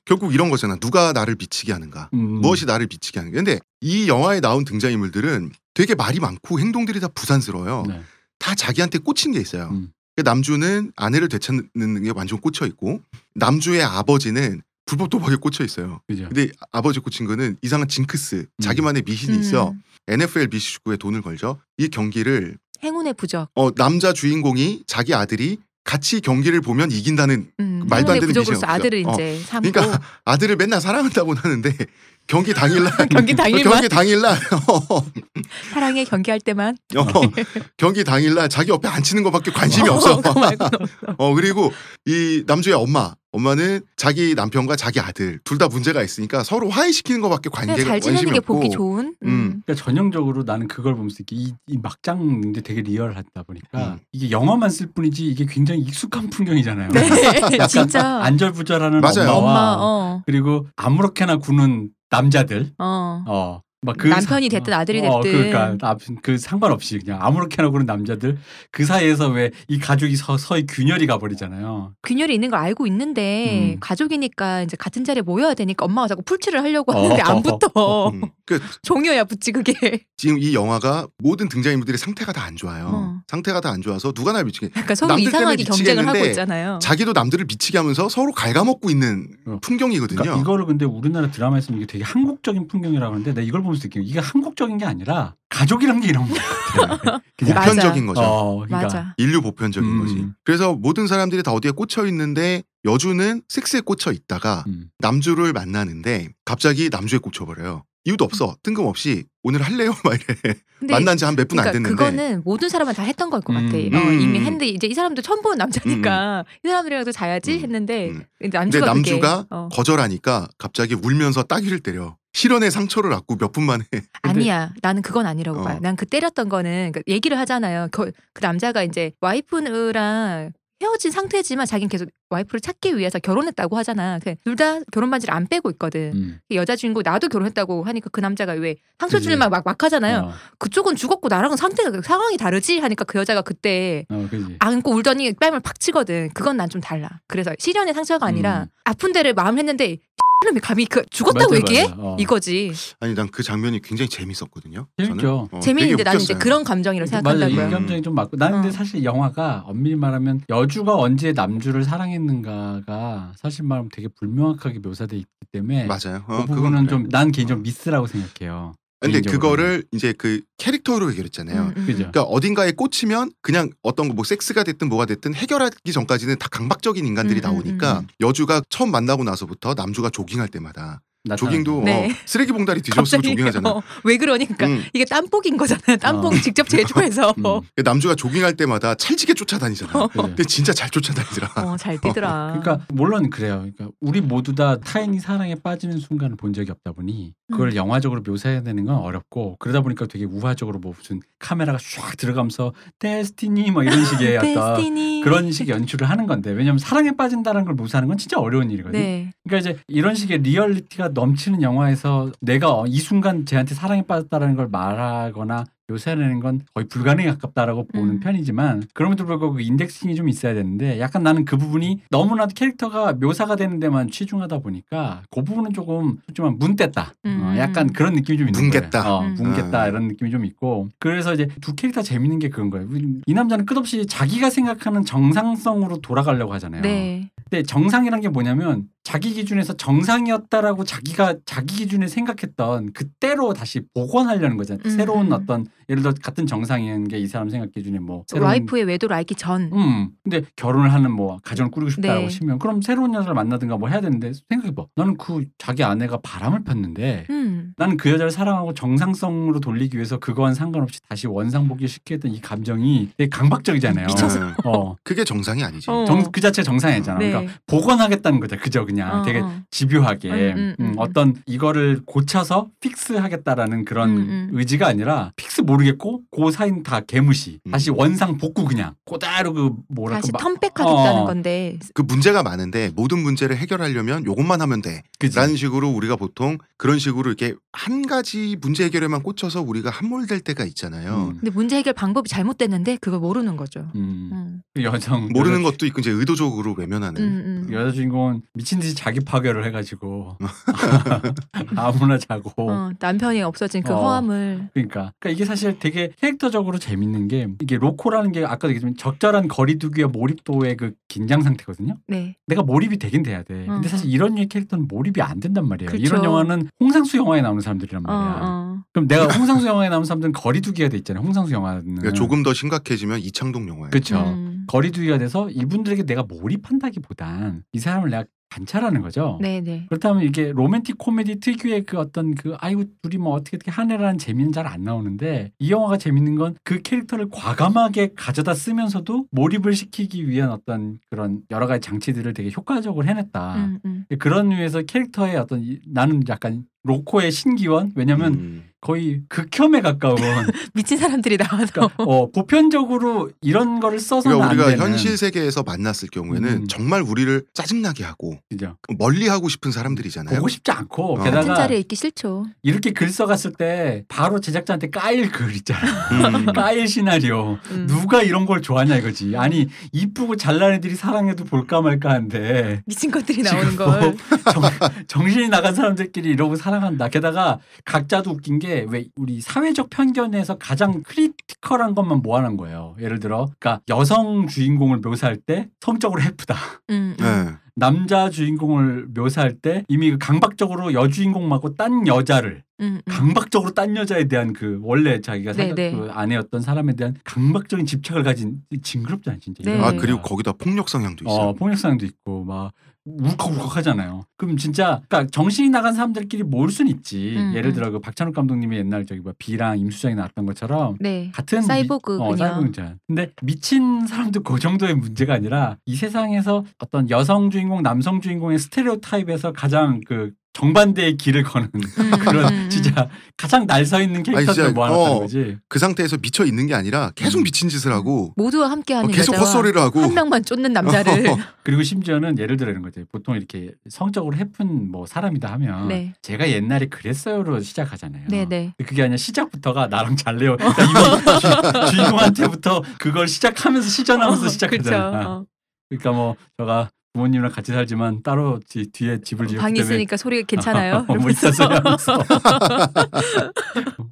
Speaker 1: 결국 이런 거잖아. 누가 나를 미치게 하는가?
Speaker 2: 음.
Speaker 1: 무엇이 나를 미치게 하는가? 근데 이 영화에 나온 등장인물들은 되게 말이 많고 행동들이 다 부산스러워요.
Speaker 2: 네.
Speaker 1: 다 자기한테 꽂힌 게 있어요.
Speaker 2: 음.
Speaker 1: 그 남주는 아내를 되찾는 게 완전 꽂혀 있고 남주의 아버지는 불법 도박에 꽂혀 있어요.
Speaker 2: 그죠.
Speaker 1: 근데 아버지 꽂힌 거는 이상한 징크스, 자기만의 미신이 있어.
Speaker 3: 음.
Speaker 1: NFL 미식축구에 돈을 걸죠. 이 경기를
Speaker 3: 행운의 부적.
Speaker 1: 어, 남자 주인공이 자기 아들이 같이 경기를 보면 이긴다는
Speaker 3: 음,
Speaker 1: 말도 안
Speaker 3: 행운의
Speaker 1: 되는
Speaker 3: 부적으로서
Speaker 1: 미신이 없죠.
Speaker 3: 아들을
Speaker 1: 어.
Speaker 3: 이제 삼고
Speaker 1: 그러니까 아들을 맨날 사랑한다고는 하는데 경기 당일날
Speaker 3: 경기 당일만
Speaker 1: 경기 당일날
Speaker 3: 사랑에 경기할 때만
Speaker 1: 어, 경기 당일날 자기 옆에 앉히는 것밖에 관심이 없어.
Speaker 3: 말고는 없어.
Speaker 1: 어 그리고 이 남주의 엄마 엄마는 자기 남편과 자기 아들 둘 다 문제가 있으니까 서로 화해시키는 것밖에 관계가
Speaker 3: 잘 지내는
Speaker 1: 관심이
Speaker 3: 게
Speaker 1: 없고
Speaker 3: 보기 좋은. 음.
Speaker 1: 음.
Speaker 2: 그러니까 전형적으로 나는 그걸 보면서 이렇게 이, 이 막장인데 되게 리얼하다 보니까
Speaker 1: 음.
Speaker 2: 이게 영화만 쓸 뿐이지 이게 굉장히 익숙한 풍경이잖아요.
Speaker 3: 네,
Speaker 2: 약간
Speaker 3: 진짜.
Speaker 2: 안절부절하는
Speaker 1: 맞아요.
Speaker 2: 엄마와
Speaker 3: 엄마, 어,
Speaker 2: 그리고 아무렇게나 구는 남자들
Speaker 3: 어.
Speaker 2: 어. 막그
Speaker 3: 남편이
Speaker 2: 사-
Speaker 3: 됐든 아들이
Speaker 2: 어,
Speaker 3: 됐든.
Speaker 2: 그러니까 나- 그 상관없이 그냥 아무렇게나 구는 남자들 그 사이에서 왜 이 가족이 서, 서히 균열이 가버리잖아요.
Speaker 3: 균열이 있는 걸 알고 있는데
Speaker 2: 음.
Speaker 3: 가족이니까 이제 같은 자리에 모여야 되니까 엄마가 자꾸 풀칠을 하려고 하는데
Speaker 2: 어.
Speaker 3: 안 붙어.
Speaker 1: 음. 그
Speaker 3: 종이어야 붙지 그게.
Speaker 1: 지금 이 영화가 모든 등장인물들의 상태가 다 안 좋아요.
Speaker 3: 어.
Speaker 1: 상태가 다 안 좋아서 누가 날 미치게
Speaker 3: 약간 서로
Speaker 1: 남들
Speaker 3: 이상하게
Speaker 1: 때문에
Speaker 3: 경쟁을 하고 있잖아요.
Speaker 1: 자기도 남들을 미치게 하면서 서로 갉아먹고 있는
Speaker 2: 어.
Speaker 1: 풍경이거든요.
Speaker 2: 그러니까 이거를 근데 우리나라 드라마에서는 이게 되게 한국적인 풍경이라고 하는데 내가 이걸 보면 서 느끼는 게 이게 한국적인 게 아니라 가족이란 게 이런 거 같아. 그냥
Speaker 3: 맞아.
Speaker 1: 보편적인 거죠.
Speaker 2: 어, 그러니까
Speaker 3: 맞아.
Speaker 1: 인류 보편적인
Speaker 2: 음.
Speaker 1: 거지. 그래서 모든 사람들이 다 어디에 꽂혀 있는데 여주는 섹스에 꽂혀 있다가
Speaker 2: 음.
Speaker 1: 남주를 만나는데 갑자기 남주에 꽂혀버려요. 이유도 없어. 뜬금없이 오늘 할래요? 막 이래. 만난 지 한 몇 분안
Speaker 3: 그러니까
Speaker 1: 됐는데.
Speaker 3: 그거는 모든 사람은 다 했던 걸것
Speaker 2: 음.
Speaker 3: 같아. 어,
Speaker 1: 음.
Speaker 3: 이미 했는데 이제 이 사람도 처음 보는 남자니까 이 사람들이랑도 자야지
Speaker 1: 음.
Speaker 3: 했는데
Speaker 1: 음.
Speaker 3: 근데
Speaker 1: 근데
Speaker 3: 남주가 그게,
Speaker 1: 남주가
Speaker 3: 어.
Speaker 1: 거절하니까 갑자기 울면서 따귀를 때려. 실연의 상처를 안고 몇 분 만에
Speaker 3: 아니야. 나는 그건 아니라고
Speaker 1: 어.
Speaker 3: 봐요. 난 그 때렸던 거는 그 얘기를 하잖아요. 그, 그 남자가 이제 와이프랑 헤어진 상태지만 자기는 계속 와이프를 찾기 위해서 결혼했다고 하잖아. 둘 다 결혼 반지를 안 빼고 있거든.
Speaker 2: 음.
Speaker 3: 여자 주인공 나도 결혼했다고 하니까 그 남자가 왜 상처. 주면 막, 막 하잖아요.
Speaker 2: 어,
Speaker 3: 그쪽은 죽었고 나랑은 상태가 상황이 다르지 하니까 그 여자가 그때
Speaker 2: 어.
Speaker 3: 안고 울더니 뺨을 팍 치거든. 그건 난 좀 달라. 그래서 시련의 상처가 아니라
Speaker 2: 음.
Speaker 3: 아픈 데를 마음 했는데 이놈이 감히 그 죽었다고
Speaker 2: 맞아,
Speaker 3: 얘기해?
Speaker 2: 맞아. 어.
Speaker 3: 이거지.
Speaker 1: 아니 난 그 장면이 굉장히 재밌었거든요.
Speaker 2: 재밌죠.
Speaker 1: 어,
Speaker 3: 재미있는데 나는 이제. 그런 감정이라고
Speaker 2: 맞아, 이
Speaker 3: 생각한다고요.
Speaker 1: 음.
Speaker 2: 감정이 좀 맞고. 나는 근데
Speaker 3: 어.
Speaker 2: 사실 영화가 엄밀히 말하면 여주가 언제 남주를 사랑했는가가 사실 말하면 되게 불명확하게 묘사돼 있기 때문에
Speaker 1: 맞아요.
Speaker 2: 그
Speaker 1: 어,
Speaker 2: 부분은
Speaker 1: 그건
Speaker 2: 좀
Speaker 1: 그래.
Speaker 2: 난 개인적으로
Speaker 1: 어.
Speaker 2: 미스라고 생각해요.
Speaker 1: 근데. 그거를 이제 그 캐릭터로 해결했잖아요.
Speaker 3: 음, 음,
Speaker 2: 그죠.
Speaker 3: 음.
Speaker 1: 그러니까 어딘가에 꽂히면 그냥 어떤 거뭐 섹스가 됐든 뭐가 됐든 해결하기 전까지는 다 강박적인 인간들이
Speaker 3: 음, 음,
Speaker 1: 나오니까
Speaker 3: 음.
Speaker 1: 여주가 처음 만나고 나서부터 남주가 조깅할 때마다. 조깅도
Speaker 3: 네.
Speaker 1: 어, 쓰레기 봉다리 뒤집었으면
Speaker 3: 갑자기
Speaker 1: 조깅하잖아.
Speaker 3: 어, 왜 그러니까
Speaker 1: 음.
Speaker 3: 이게 땀복인 거잖아요. 땀복
Speaker 2: 어.
Speaker 3: 직접 제조해서
Speaker 2: 음.
Speaker 1: 그 남주가 조깅할 때마다 찰지게 쫓아다니잖아.
Speaker 2: 그죠.
Speaker 1: 근데 진짜 잘 쫓아다니더라.
Speaker 3: 어, 잘 뛰더라.
Speaker 2: 그러니까 물론 그래요. 그러니까 우리 모두 다 타인이 사랑에 빠지는 순간을 본 적이 없다 보니 그걸
Speaker 3: 음.
Speaker 2: 영화적으로 묘사해야 되는 건 어렵고 그러다 보니까 되게 우화적으로 뭐 무슨 카메라가 쫙 들어가면서 destiny 뭐 이런 식의 어떤. 그런 식의 연출을 하는 건데 왜냐면 사랑에 빠진다는 걸 묘사하는 건 진짜 어려운 일이거든요.
Speaker 3: 네.
Speaker 2: 그러니까 이제 이런 식의 리얼리티가 넘치는 영화에서 내가 이 순간 쟤한테 사랑에 빠졌다라는 걸 말하거나 묘사해내는 건 거의 불가능에 가깝다라고 보는
Speaker 3: 음.
Speaker 2: 편이지만 그럼에도 불구하고 그 indexing이 좀 있어야 되는데 약간 나는 그 부분이 너무나도 캐릭터가 묘사가 되는 데만 치중하다 보니까 그 부분은 조금 좀 문댔다.
Speaker 3: 음.
Speaker 2: 어, 약간 그런 느낌이 좀 있는
Speaker 1: 뭉갰다.
Speaker 2: 거예요. 어,
Speaker 3: 음.
Speaker 2: 뭉갰다
Speaker 1: 아.
Speaker 2: 이런 느낌이 좀 있고 그래서 이제 두 캐릭터 재밌는 게 그런 거예요. 이 남자는 끝없이 자기가 생각하는 정상성으로 돌아가려고 하잖아요.
Speaker 3: 네.
Speaker 2: 근데 정상이란 게 뭐냐면 자기 기준에서 정상이었다라고 자기가 자기 기준에 생각했던 그때로 다시 복원하려는 거잖아요.
Speaker 3: 음,
Speaker 2: 새로운
Speaker 3: 음.
Speaker 2: 어떤 예를 들어 같은 정상인 게 이 사람 생각 기준에 뭐 새로운
Speaker 3: 와이프의 외도를 알기 전.
Speaker 2: 음. 근데 결혼을 하는 뭐 가정을 꾸리고 싶다라고
Speaker 3: 네.
Speaker 2: 치면 그럼 새로운 여자를 만나든가 뭐 해야 되는데 생각해봐. 나는 그 자기 아내가 바람을 폈는데
Speaker 3: 음.
Speaker 2: 나는 그 여자를 사랑하고 정상성으로 돌리기 위해서 그거와는 상관없이 다시 원상복귀 시키던 이 감정이 되게 강박적이잖아요.
Speaker 3: 미쳐서.
Speaker 1: 음.
Speaker 2: 어.
Speaker 1: 그게 정상이 아니지.
Speaker 3: 어.
Speaker 2: 정, 그 자체 정상이잖아.
Speaker 3: 네.
Speaker 2: 그러니까 복원하겠다는 거죠. 그저 그냥
Speaker 3: 어,
Speaker 2: 되게
Speaker 3: 어.
Speaker 2: 집요하게
Speaker 3: 음, 음, 음,
Speaker 2: 음, 어떤 이거를 고쳐서 픽스하겠다라는 그런
Speaker 3: 음, 음.
Speaker 2: 의지가 아니라 fix 모르겠고 그 사인 다 개무시
Speaker 1: 음.
Speaker 2: 다시 원상 복구 그냥 그대로 그 뭐랄까
Speaker 3: 다시
Speaker 2: 막-
Speaker 3: turn back하겠다는
Speaker 2: 어.
Speaker 3: 건데.
Speaker 1: 그 문제가 많은데 모든 문제를 해결하려면 요것만 하면 돼.
Speaker 2: 그지?
Speaker 1: 라는 식으로 우리가 보통 그런 식으로 이렇게 한 가지 문제 해결에만 꽂혀서 우리가 함몰될 때가 있잖아요.
Speaker 2: 음,
Speaker 3: 근데 문제 해결 방법이 잘못됐는데 그걸 모르는 거죠.
Speaker 2: 음.
Speaker 3: 음.
Speaker 2: 그 여성
Speaker 1: 모르는
Speaker 2: 여자,
Speaker 1: 것도 있고 이제 의도적으로 외면하는.
Speaker 3: 음, 음.
Speaker 2: 여자 주인공은 미친 듯이 자기 파괴를 해가지고 아무나 자고
Speaker 3: 어, 남편이 없어진 그
Speaker 2: 어.
Speaker 3: 허함을
Speaker 2: 그러니까. 그러니까 이게 사실 되게 캐릭터적으로 재밌는 게 이게 로코라는 게 아까도 얘기했지만 적절한 거리두기와 몰입도의 그 긴장 상태거든요.
Speaker 3: 네.
Speaker 2: 내가 몰입이 되긴 돼야 돼. 근데
Speaker 3: 어.
Speaker 2: 사실 이런 류의 캐릭터는 몰입이 안 된단 말이에요.
Speaker 3: 그쵸.
Speaker 2: 이런 영화는 홍상수 영화에 나오는 사람들이란
Speaker 3: 어,
Speaker 2: 말이야.
Speaker 3: 어.
Speaker 2: 그럼 내가 홍상수 영화에 나오는 사람들은 거리두기가 돼 있잖아요. 홍상수 영화는.
Speaker 1: 그러니까 조금 더 심각해지면 이창동 영화예요.
Speaker 2: 그렇죠.
Speaker 3: 음.
Speaker 2: 거리두기가 돼서 이분들에게 내가 몰입한다기보단 이 사람을 내가 관찰하는 거죠.
Speaker 3: 네, 네.
Speaker 2: 그렇다면 이게 로맨틱 코미디 특유의 그 어떤 그 아이고 둘이 뭐 어떻게 어떻게 하네라는 재미는 잘 안 나오는데 이 영화가 재밌는 건 그 캐릭터를 과감하게 가져다 쓰면서도 몰입을 시키기 위한 어떤 그런 여러 가지 장치들을 되게 효과적으로 해냈다.
Speaker 3: 음, 음.
Speaker 2: 그런 의미에서 캐릭터의 어떤 이- 나는 약간 로코의 신기원 왜냐면
Speaker 1: 음.
Speaker 2: 거의 극혐에 가까운
Speaker 3: 미친 사람들이 나와서
Speaker 2: 그러니까 어, 보편적으로 이런 거를 써서는
Speaker 1: 그러니까 우리가
Speaker 2: 안 되는
Speaker 1: 현실 세계에서 만났을 경우에는
Speaker 2: 음.
Speaker 1: 정말 우리를 짜증나게 하고
Speaker 2: 그죠.
Speaker 1: 멀리 하고 싶은 사람들이잖아요.
Speaker 2: 보고 싶지 않고
Speaker 1: 어.
Speaker 3: 같은
Speaker 2: 게다가
Speaker 3: 자리에 있기 싫죠.
Speaker 2: 이렇게 글 써갔을 때 바로 제작자한테 까일 글 있잖아.
Speaker 1: 음.
Speaker 2: 까일 시나리오.
Speaker 3: 음.
Speaker 2: 누가 이런 걸 좋아하냐 이거지. 아니 이쁘고 잘난 애들이 사랑해도 볼까 말까 한데
Speaker 3: 미친 것들이 나오는
Speaker 2: 뭐
Speaker 3: 걸.
Speaker 2: 정, 신이 나간 사람들끼리 이러고 사랑한다. 게다가 각자도 웃긴 게왜 우리 사회적 편견에서 가장 critical한 것만 모아놓은 거예요. 예를 들어, 그러니까 여성 주인공을 묘사할 때 성적으로 헤프다.
Speaker 3: 음, 음.
Speaker 1: 네.
Speaker 2: 남자 주인공을 묘사할 때 이미 그 강박적으로 여주인공 말고 딴 여자를
Speaker 3: 음, 음.
Speaker 2: 강박적으로 딴 여자에 대한 그 원래 자기가
Speaker 3: 네,
Speaker 2: 생각
Speaker 3: 네.
Speaker 2: 그 아내였던 사람에 대한 강박적인 집착을 가진 징그럽잖아 진짜.
Speaker 3: 네.
Speaker 1: 아. 그리고 거기다 폭력 성향도 있어요.
Speaker 2: 어, 폭력성도 있고 막 울컥울컥 하잖아요. 그럼 진짜 그러니까 정신이 나간 사람들끼리 모을 순 있지.
Speaker 3: 음,
Speaker 2: 예를
Speaker 3: 음.
Speaker 2: 들어 그 박찬욱 감독님이 옛날 저기 뭐 비랑 임수정이 나왔던 것처럼
Speaker 3: 네.
Speaker 2: 같은
Speaker 3: 사이보그군요.
Speaker 2: 미, 어, 사이보그잖아. 근데 미친 사람도 그 정도의 문제가 아니라 이 세상에서 어떤 여성 주인공, 남성 주인공의 스테레오 타입에서 가장 그 정반대의 길을 거는
Speaker 3: 음,
Speaker 2: 그런
Speaker 3: 음, 음.
Speaker 2: 진짜 가장 날 서 있는 캐릭터들 모아놨다는
Speaker 1: 어.
Speaker 2: 거지.
Speaker 1: 그 상태에서 미쳐 있는 게 아니라 계속
Speaker 2: 음.
Speaker 1: 미친 짓을 하고
Speaker 3: 모두와
Speaker 1: 어,
Speaker 3: 함께하는
Speaker 1: 계속
Speaker 3: 여자와
Speaker 1: 헛소리를 하고
Speaker 3: 한 명만 쫓는 남자를
Speaker 2: 그리고 심지어는 예를 들어 이런 거지. 보통 이렇게 성적으로 해픈 뭐 사람이다 하면
Speaker 3: 네.
Speaker 2: 제가 옛날에 그랬어요로 시작하잖아요.
Speaker 3: 네, 네.
Speaker 2: 그게 아니라 시작부터가 나랑 잘래요. 그러니까 주, 주인공한테부터 그걸 시작하면서 시전하면서 시작하잖아.
Speaker 3: 그렇죠. 어.
Speaker 2: 그러니까 뭐 제가 부모님이랑 같이 살지만 따로 뒤, 뒤에 집을 지었기
Speaker 3: 방이
Speaker 2: 때문에
Speaker 3: 있으니까 소리 괜찮아요.
Speaker 2: 뭐 하면서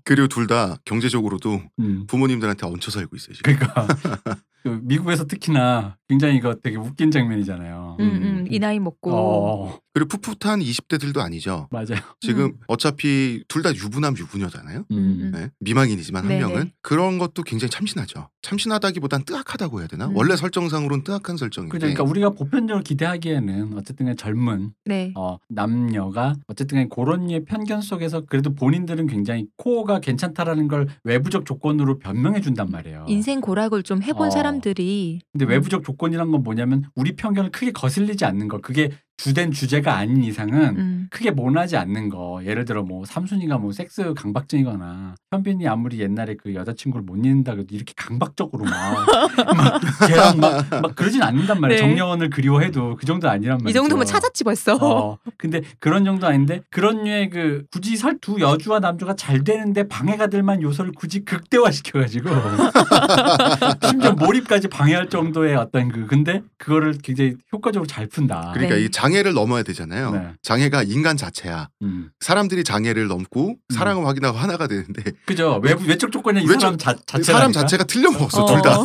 Speaker 1: 그리고 둘 다 경제적으로도
Speaker 2: 음,
Speaker 1: 부모님들한테 얹혀 살고 있어요. 지금.
Speaker 2: 그러니까 그 미국에서 특히나 굉장히 이거 되게 웃긴 장면이잖아요.
Speaker 3: 음, 음, 이 나이 먹고
Speaker 2: 어,
Speaker 1: 그리고 풋풋한 20대들도 아니죠.
Speaker 2: 맞아요.
Speaker 1: 지금
Speaker 3: 음.
Speaker 1: 어차피 둘 다 유부남 유부녀잖아요.
Speaker 2: 음.
Speaker 3: 음.
Speaker 1: 네. 미망인이지만 한
Speaker 3: 네네.
Speaker 1: 명은 그런 것도 굉장히 참신하죠. 참신하다기보단 뜨악하다고 해야 되나?
Speaker 3: 음.
Speaker 1: 원래 설정상으로는 뜨악한 설정인데
Speaker 2: 그러니까 우리가 보편적으로 기대하기에는 어쨌든 젊은
Speaker 3: 네.
Speaker 2: 어, 남녀가 어쨌든 그런 류의 편견 속에서 그래도 본인들은 굉장히 코어가 괜찮다라는 걸 외부적 조건으로 변명해 준단 말이에요.
Speaker 3: 인생 고락을 좀 해본
Speaker 2: 어.
Speaker 3: 사람 들이
Speaker 2: 근데
Speaker 3: 음.
Speaker 2: 외부적 조건이란 건 뭐냐면 우리 편견을 크게 거슬리지 않는 거. 그게 주된 주제가 아닌 이상은
Speaker 3: 음.
Speaker 2: 크게 모나지 않는 거. 예를 들어 뭐 삼순이가 뭐 섹스 강박증이거나 현빈이 아무리 옛날에 그 여자친구를 못 잊는다 그래도 이렇게 강박적으로 막, 막 걔랑 막, 막 그러진 않는단 말이야.
Speaker 3: 네.
Speaker 2: 정여원을 그리워해도 그 정도 아니란 말이죠.
Speaker 3: 이 정도면 찾았지 벌써.
Speaker 2: 어, 근데 그런 정도 아닌데 그런 류의 그 굳이 설 두 여주와 남주가 잘 되는데 방해가 될 만한 요소를 굳이 극대화시켜가지고 심지어 몰입까지 방해할 정도의 어떤 그 근데 그거를 굉장히 효과적으로 잘 푼다.
Speaker 1: 그러니까
Speaker 3: 네.
Speaker 1: 이 장 애를 넘어야 되잖아요.
Speaker 2: 네.
Speaker 1: 장애가 인간 자체야.
Speaker 2: 음.
Speaker 1: 사람들이 장애를 넘고 사랑을 확인하고 하나가 되는데
Speaker 2: 그죠 외부 외적 조건이 이
Speaker 1: 외적-
Speaker 2: 사람 자, 자체가
Speaker 1: 사람 자체가 틀려먹었어
Speaker 3: 어.
Speaker 1: 둘 다.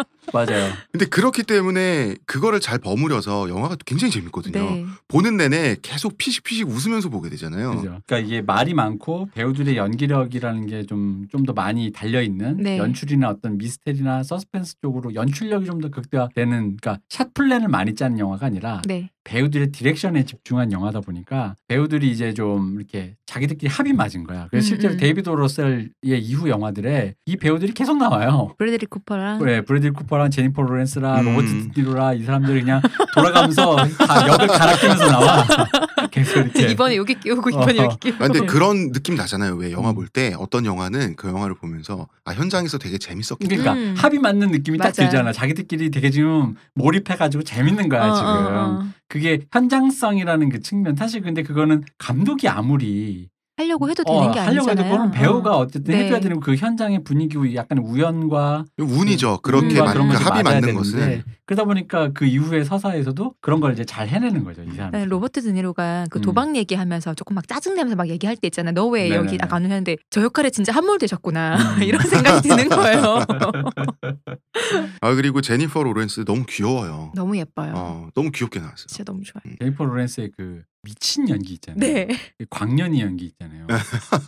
Speaker 2: 맞아요.
Speaker 1: 근데 그렇기 때문에 그거를 잘 버무려서 영화가 굉장히 재밌거든요.
Speaker 3: 네.
Speaker 1: 보는 내내 계속 피식피식 웃으면서 보게 되잖아요.
Speaker 2: 그죠. 그러니까 이게 말이 많고 배우들의 연기력이라는 게 좀 좀 더 많이 달려 있는
Speaker 3: 네.
Speaker 2: 연출이나 어떤 미스테리나 서스펜스 쪽으로 연출력이 좀 더 극대화되는 그러니까 shot plan을 많이 짜는 영화가 아니라
Speaker 3: 네.
Speaker 2: 배우들의 direction에 집중한 영화다 보니까 배우들이 이제 좀 이렇게 자기들끼리 합이 맞은 거야. 그래서
Speaker 3: 음,
Speaker 2: 실제로
Speaker 3: 음.
Speaker 2: 데이비드 러셀의 이후 영화들에 이 배우들이 계속 나와요.
Speaker 3: 브래들리 쿠퍼랑
Speaker 2: 그래 브래들리 쿠퍼랑 제니퍼 로렌스랑
Speaker 1: 음.
Speaker 2: 로버트 드니로랑 이 사람들이 그냥 돌아가면서 다 역을 갈아 끼면서 나와. 계속 이렇게.
Speaker 3: 이번에 여기 끼우고 이번에
Speaker 2: 어.
Speaker 3: 여기 끼우고.
Speaker 1: 아, 근데
Speaker 2: 네.
Speaker 1: 그런 느낌 나잖아요. 왜 영화
Speaker 2: 음.
Speaker 1: 볼때 어떤 영화는 그 영화를 보면서 아 현장에서 되게 재밌었겠다.
Speaker 2: 그러니까
Speaker 3: 음.
Speaker 2: 합이 맞는 느낌이 딱
Speaker 3: 맞아.
Speaker 2: 들잖아. 자기들끼리 되게 지금 몰입해가지고 재밌는 거야
Speaker 3: 어,
Speaker 2: 지금.
Speaker 3: 어, 어.
Speaker 2: 그게 현장성이라는 그 측면. 사실 근데 그거는 감독이 아무리
Speaker 3: 하려고 해도 되는
Speaker 2: 어,
Speaker 3: 게
Speaker 2: 하려고 해도
Speaker 3: 아니잖아요.
Speaker 2: 배우가
Speaker 3: 어.
Speaker 2: 어쨌든
Speaker 3: 네.
Speaker 2: 해줘야 되는 그 현장의 분위기 약간 우연과
Speaker 1: 운이죠. 그렇게
Speaker 3: 음.
Speaker 1: 만,
Speaker 2: 그런
Speaker 1: 그 합이 맞는 것은
Speaker 2: 그러다 보니까 그 이후의 서사에서도 그런 걸 이제 잘 해내는 거죠 이 사람.
Speaker 3: 네, 로버트 드니로가 그
Speaker 2: 음.
Speaker 3: 도박 얘기하면서 조금 막 짜증 내면서 막 얘기할 때 있잖아. 너 왜. 여기 아까 안 오셨는데 저 역할에 진짜 함몰되셨구나.
Speaker 2: 음.
Speaker 3: 이런 생각이 드는 거예요.
Speaker 1: 아 그리고 제니퍼 로렌스 너무 귀여워요.
Speaker 3: 너무 예뻐요.
Speaker 1: 어, 너무 귀엽게 나왔어요.
Speaker 3: 진짜 너무 좋아요.
Speaker 2: 제니퍼 로렌스의 그 미친 연기 있잖아요.
Speaker 3: 네.
Speaker 2: 그 광년이 연기 있잖아요.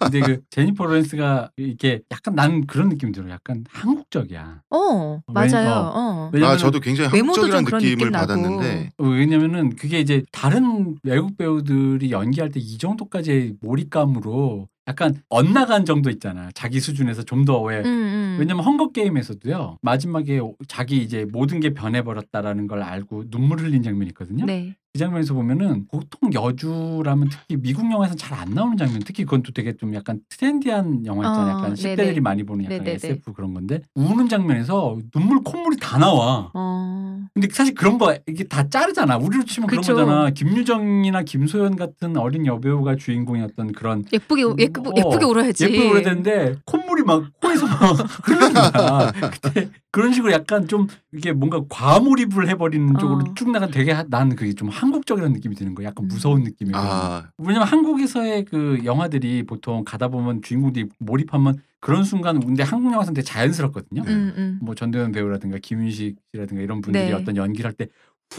Speaker 2: 근데 그 제니퍼 로렌스가 이렇게 약간 난 그런 느낌 들어. 요 약간 한국적이야.
Speaker 3: 어,
Speaker 2: 왜-
Speaker 3: 맞아요.
Speaker 2: 어.
Speaker 3: 어.
Speaker 1: 아 저도 굉장히
Speaker 3: 외모도
Speaker 1: 한국적이라는
Speaker 3: 좀 그런
Speaker 1: 느낌을
Speaker 3: 느낌.
Speaker 1: 받았는데
Speaker 2: 어, 왜냐면은 그게 이제 다른 외국 배우들이 연기할 때 이 정도까지 몰입감으로 약간 엇나간 정도 있잖아. 자기 수준에서 좀 더 왜.
Speaker 3: 음, 음.
Speaker 2: 왜냐면 헝거 게임에서도요. 마지막에 자기 이제 모든 게 변해버렸다라는 걸 알고 눈물 흘린 장면이 있거든요.
Speaker 3: 네.
Speaker 2: 그 장면에서 보면은 보통 여주라면 특히 미국 영화에서는 잘 안 나오는 장면 특히 그건 또 되게 좀 약간 트렌디한 영화 있잖아요.
Speaker 3: 어,
Speaker 2: 약간
Speaker 3: 네네.
Speaker 2: 10대들이 많이 보는 약간
Speaker 3: 네네네.
Speaker 2: SF 그런 건데 우는 장면에서 눈물 콧물이 다 나와.
Speaker 3: 어.
Speaker 2: 근데 사실 그런 거 이게 다 자르잖아. 우리로 치면
Speaker 3: 그쵸.
Speaker 2: 그런 거잖아. 김유정이나 김소연 같은 어린 여배우가 주인공이었던 그런
Speaker 3: 예쁘게 예쁘게,
Speaker 2: 어,
Speaker 3: 예쁘게 울어야지.
Speaker 2: 예쁘게 오래됐는데 콧물 이 막 코에서 막 흐르는 거야. 그때 그런 식으로 약간 좀 이게 뭔가 과몰입을 해버리는 쪽으로
Speaker 3: 어.
Speaker 2: 쭉 나간 되게 하- 나는 그게 좀 한국적이라는 느낌이 드는 거야. 약간
Speaker 3: 음.
Speaker 2: 무서운 느낌이.
Speaker 1: 아,
Speaker 2: 왜냐면 한국에서의 그 영화들이 보통 가다 보면 주인공들이 몰입하면 그런 순간 근데 한국 영화에서는 되게 자연스럽거든요.
Speaker 3: 음, 음,
Speaker 2: 뭐 전도연 배우라든가 김윤식 씨라든가 이런 분들이
Speaker 3: 네.
Speaker 2: 어떤 연기를 할 때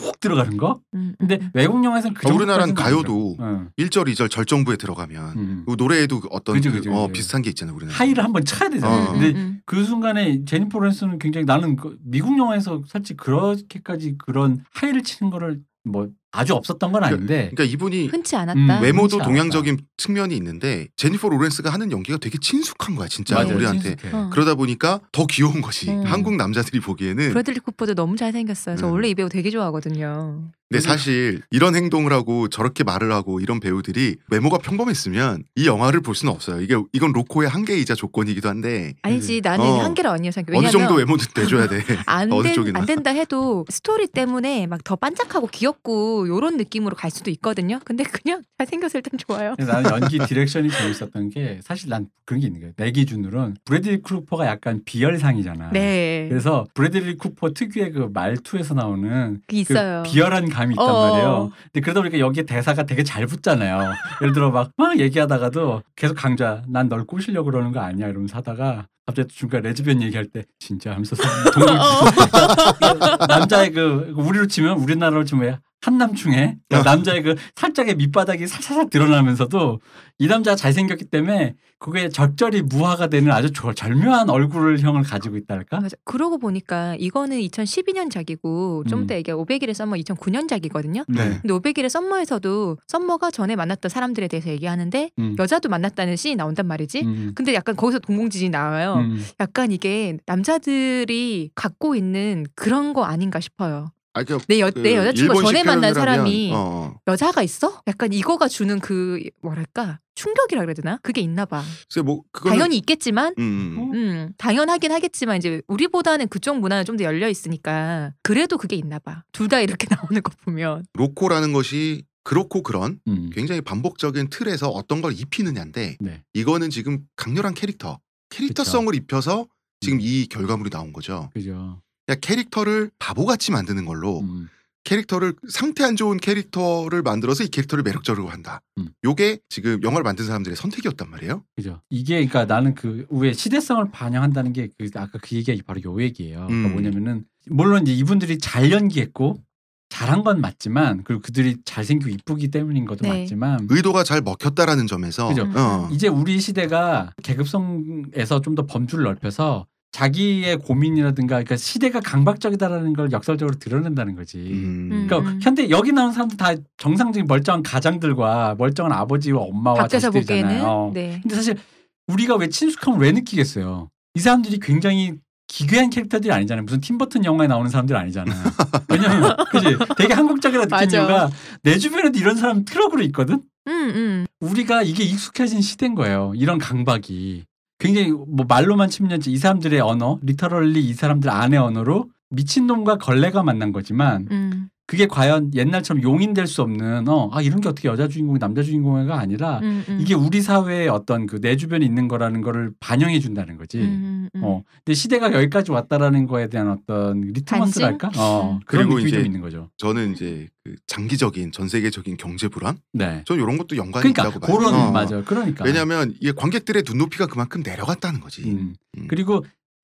Speaker 2: 훅 들어가는 거.
Speaker 3: 음,
Speaker 2: 근데
Speaker 3: 음.
Speaker 2: 외국 영화에서는 그
Speaker 1: 어, 우리나라는 가요도.
Speaker 2: 응.
Speaker 1: 1절, 2절 절정부에 들어가면
Speaker 2: 음.
Speaker 1: 그 노래에도 그 어떤
Speaker 2: 그죠,
Speaker 1: 그,
Speaker 2: 그죠,
Speaker 1: 어. 비슷한 게 있잖아요. 우리는
Speaker 2: 하이를 한번 쳐야 되잖아.
Speaker 1: 어.
Speaker 2: 요
Speaker 3: 음,
Speaker 2: 근데
Speaker 3: 음,
Speaker 2: 그 순간에 제니퍼 로렌스는 굉장히 나는 그 미국 영화에서 솔직히 그렇게까지 그런 하이를 치는 거를 뭐 아주 없었던 건 아닌데
Speaker 1: 그러니까 이분이
Speaker 3: 흔치 않았다.
Speaker 2: 음,
Speaker 1: 외모도
Speaker 2: 흔치
Speaker 1: 동양적인 측면이 있는데 제니퍼 로렌스가 하는 연기가 되게 친숙한 거야 진짜
Speaker 3: 맞아요.
Speaker 1: 우리한테
Speaker 2: 친숙해.
Speaker 3: 어.
Speaker 1: 그러다 보니까 더 귀여운 거지
Speaker 3: 음.
Speaker 1: 한국 남자들이 보기에는
Speaker 3: 브래들리 쿠퍼도 너무 잘 생겼어요. 저
Speaker 1: 음.
Speaker 3: 원래 이 배우 되게 좋아하거든요.
Speaker 1: 근데 사실 이런 행동을 하고 저렇게 말을 하고 이런 배우들이 외모가 평범했으면 이 영화를 볼 수는 없어요 이게 이건 로코의 한계이자 조건이기도 한데
Speaker 3: 아니지 나는
Speaker 1: 어.
Speaker 3: 한계를 아니야 생각.
Speaker 1: 어느 정도 외모는 내줘야 돼
Speaker 3: 안,
Speaker 1: 어느
Speaker 3: 된. 안 된다 해도 스토리 때문에 막 더 반짝하고 귀엽고 요런 느낌으로 갈 수도 있거든요. 근데 그냥 잘 생겼을 땐 좋아요.
Speaker 2: 나는 연기 direction이 재밌었던 게 사실 난 그런 게 있는 거예요. 내 기준으로는 브래들리 쿠퍼가 약간 비열상이잖아.
Speaker 3: 네.
Speaker 2: 그래서 브래들리 쿠퍼 특유의 그 말투에서 나오는
Speaker 3: 그 있어요.
Speaker 2: 그 비열한 감이 있단
Speaker 3: 어.
Speaker 2: 말이에요. 근데 그러다 보니까 여기에 대사가 되게 잘 붙잖아요. 예를 들어 막, 막 얘기하다가도 계속 강좌, 난 널 꼬시려고 그러는 거 아니야 이러면서 하다가 갑자기 중간에 레즈비언 얘기할 때 진짜 하면서 동물 남자의 그 우리로 치면 우리나라로 치면 한남충에
Speaker 1: 어.
Speaker 2: 남자의 그 살짝의 밑바닥이 살살살 드러나면서도 이 남자가 잘생겼기 때문에 그게 적절히 무화가 되는 아주 조- 절묘한 얼굴형을 가지고 있달까?
Speaker 3: 맞아. 그러고 보니까 이거는 2012년 작이고 좀
Speaker 2: 음.
Speaker 3: 이따 얘기할 500일의 썸머 2009년 작이거든요.
Speaker 2: 네.
Speaker 3: 근데 500일의 썸머에서도 썸머가 전에 만났던 사람들에 대해서 얘기하는데
Speaker 2: 음.
Speaker 3: 여자도 만났다는 씬이 나온단 말이지.
Speaker 2: 음.
Speaker 3: 근데 약간 거기서 동공지진이 나와요.
Speaker 2: 음.
Speaker 3: 약간 이게 남자들이 갖고 있는 그런 거 아닌가 싶어요.
Speaker 1: 아, 그,
Speaker 3: 내, 여,
Speaker 1: 그
Speaker 3: 내 여자친구가
Speaker 1: 일본식
Speaker 3: 전에 만난 사람이
Speaker 1: 하면, 어,
Speaker 3: 여자가 있어? 약간 이거가 주는 그 뭐랄까 충격이라 그래야 되나? 그게 있나 봐.
Speaker 1: 글쎄 뭐 그거는
Speaker 3: 당연히 있겠지만
Speaker 1: 음,
Speaker 2: 어?
Speaker 3: 음, 당연하긴 하겠지만 이제 우리보다는 그쪽 문화는 좀 더 열려 있으니까 그래도 그게 있나 봐. 둘 다 이렇게 나오는 거 보면.
Speaker 1: 로코라는 것이 그렇고 그런
Speaker 2: 음.
Speaker 1: 굉장히 반복적인 틀에서 어떤 걸 입히느냐인데
Speaker 2: 네.
Speaker 1: 이거는 지금 강렬한 캐릭터 캐릭터성을 입혀서 지금
Speaker 2: 음.
Speaker 1: 이 결과물이 나온 거죠.
Speaker 2: 그죠.
Speaker 1: 그냥 캐릭터를 바보같이 만드는 걸로
Speaker 2: 음.
Speaker 1: 캐릭터를 상태 안 좋은 캐릭터를 만들어서 이 캐릭터를 매력적으로 한다.
Speaker 2: 음.
Speaker 1: 요게 지금 영화를 만든 사람들의 선택이었단 말이에요.
Speaker 2: 그죠. 이게 그러니까 나는 그 왜 시대성을 반영한다는 게 그 아까 그 얘기가 바로 요 얘기예요. 그러니까
Speaker 1: 음.
Speaker 2: 뭐냐면은 물론 이제 이분들이 잘 연기했고 잘한 건 맞지만 그리고 그들이 잘생기고 이쁘기 때문인 것도
Speaker 3: 네.
Speaker 2: 맞지만
Speaker 1: 의도가 잘 먹혔다라는 점에서
Speaker 2: 그죠.
Speaker 1: 어,
Speaker 2: 이제 우리 시대가 계급성에서 좀 더 범주를 넓혀서 자기의 고민이라든가 그러니까 시대가 강박적이다라는 걸 역설적으로 드러낸다는 거지.
Speaker 1: 음,
Speaker 2: 그러니까
Speaker 3: 음.
Speaker 2: 현대 여기 나오는 사람들 다 정상적인 멀쩡한 가장들과 멀쩡한 아버지와 엄마와 자식들이잖아요.
Speaker 3: 보기에는 네.
Speaker 2: 근데 사실 우리가 왜 친숙함을 왜 느끼겠어요? 이 사람들이 굉장히 기괴한 캐릭터들이 아니잖아요. 무슨 팀버튼 영화에 나오는 사람들 아니잖아요. 왜냐면 그지 되게 한국적이라 느낀
Speaker 3: 맞아.
Speaker 2: 이유가 내 주변에도 이런 사람 트럭으로 있거든.
Speaker 3: 음, 음.
Speaker 2: 우리가 이게 익숙해진 시대인 거예요. 이런 강박이 굉장히 뭐 말로만 치면 이 사람들의 언어, literally 이 사람들 안의 언어로 미친놈과 걸레가 만난 거지만
Speaker 3: 음,
Speaker 2: 그게 과연 옛날처럼 용인될 수 없는 어, 아 이런 게 어떻게 여자 주인공이 남자 주인공이가 아니라
Speaker 3: 음, 음.
Speaker 2: 이게 우리 사회의 어떤 그 내 주변에 있는 거라는 거를 반영해 준다는 거지.
Speaker 3: 음, 음.
Speaker 2: 어. 근데 시대가 여기까지 왔다라는 거에 대한 어떤 리트머스랄까? 어.
Speaker 3: 음.
Speaker 2: 그런
Speaker 1: 그리고 이제
Speaker 2: 있는 거죠.
Speaker 1: 저는 이제 그 장기적인 전 세계적인 경제 불안,
Speaker 2: 네.
Speaker 1: 저는 이런 것도 연관이
Speaker 2: 그러니까
Speaker 1: 있다고 봐요.
Speaker 2: 그런
Speaker 1: 어.
Speaker 2: 맞아. 그러니까.
Speaker 1: 왜냐하면 이게 관객들의 눈높이가 그만큼 내려갔다는 거지.
Speaker 2: 음.
Speaker 1: 음.
Speaker 2: 그리고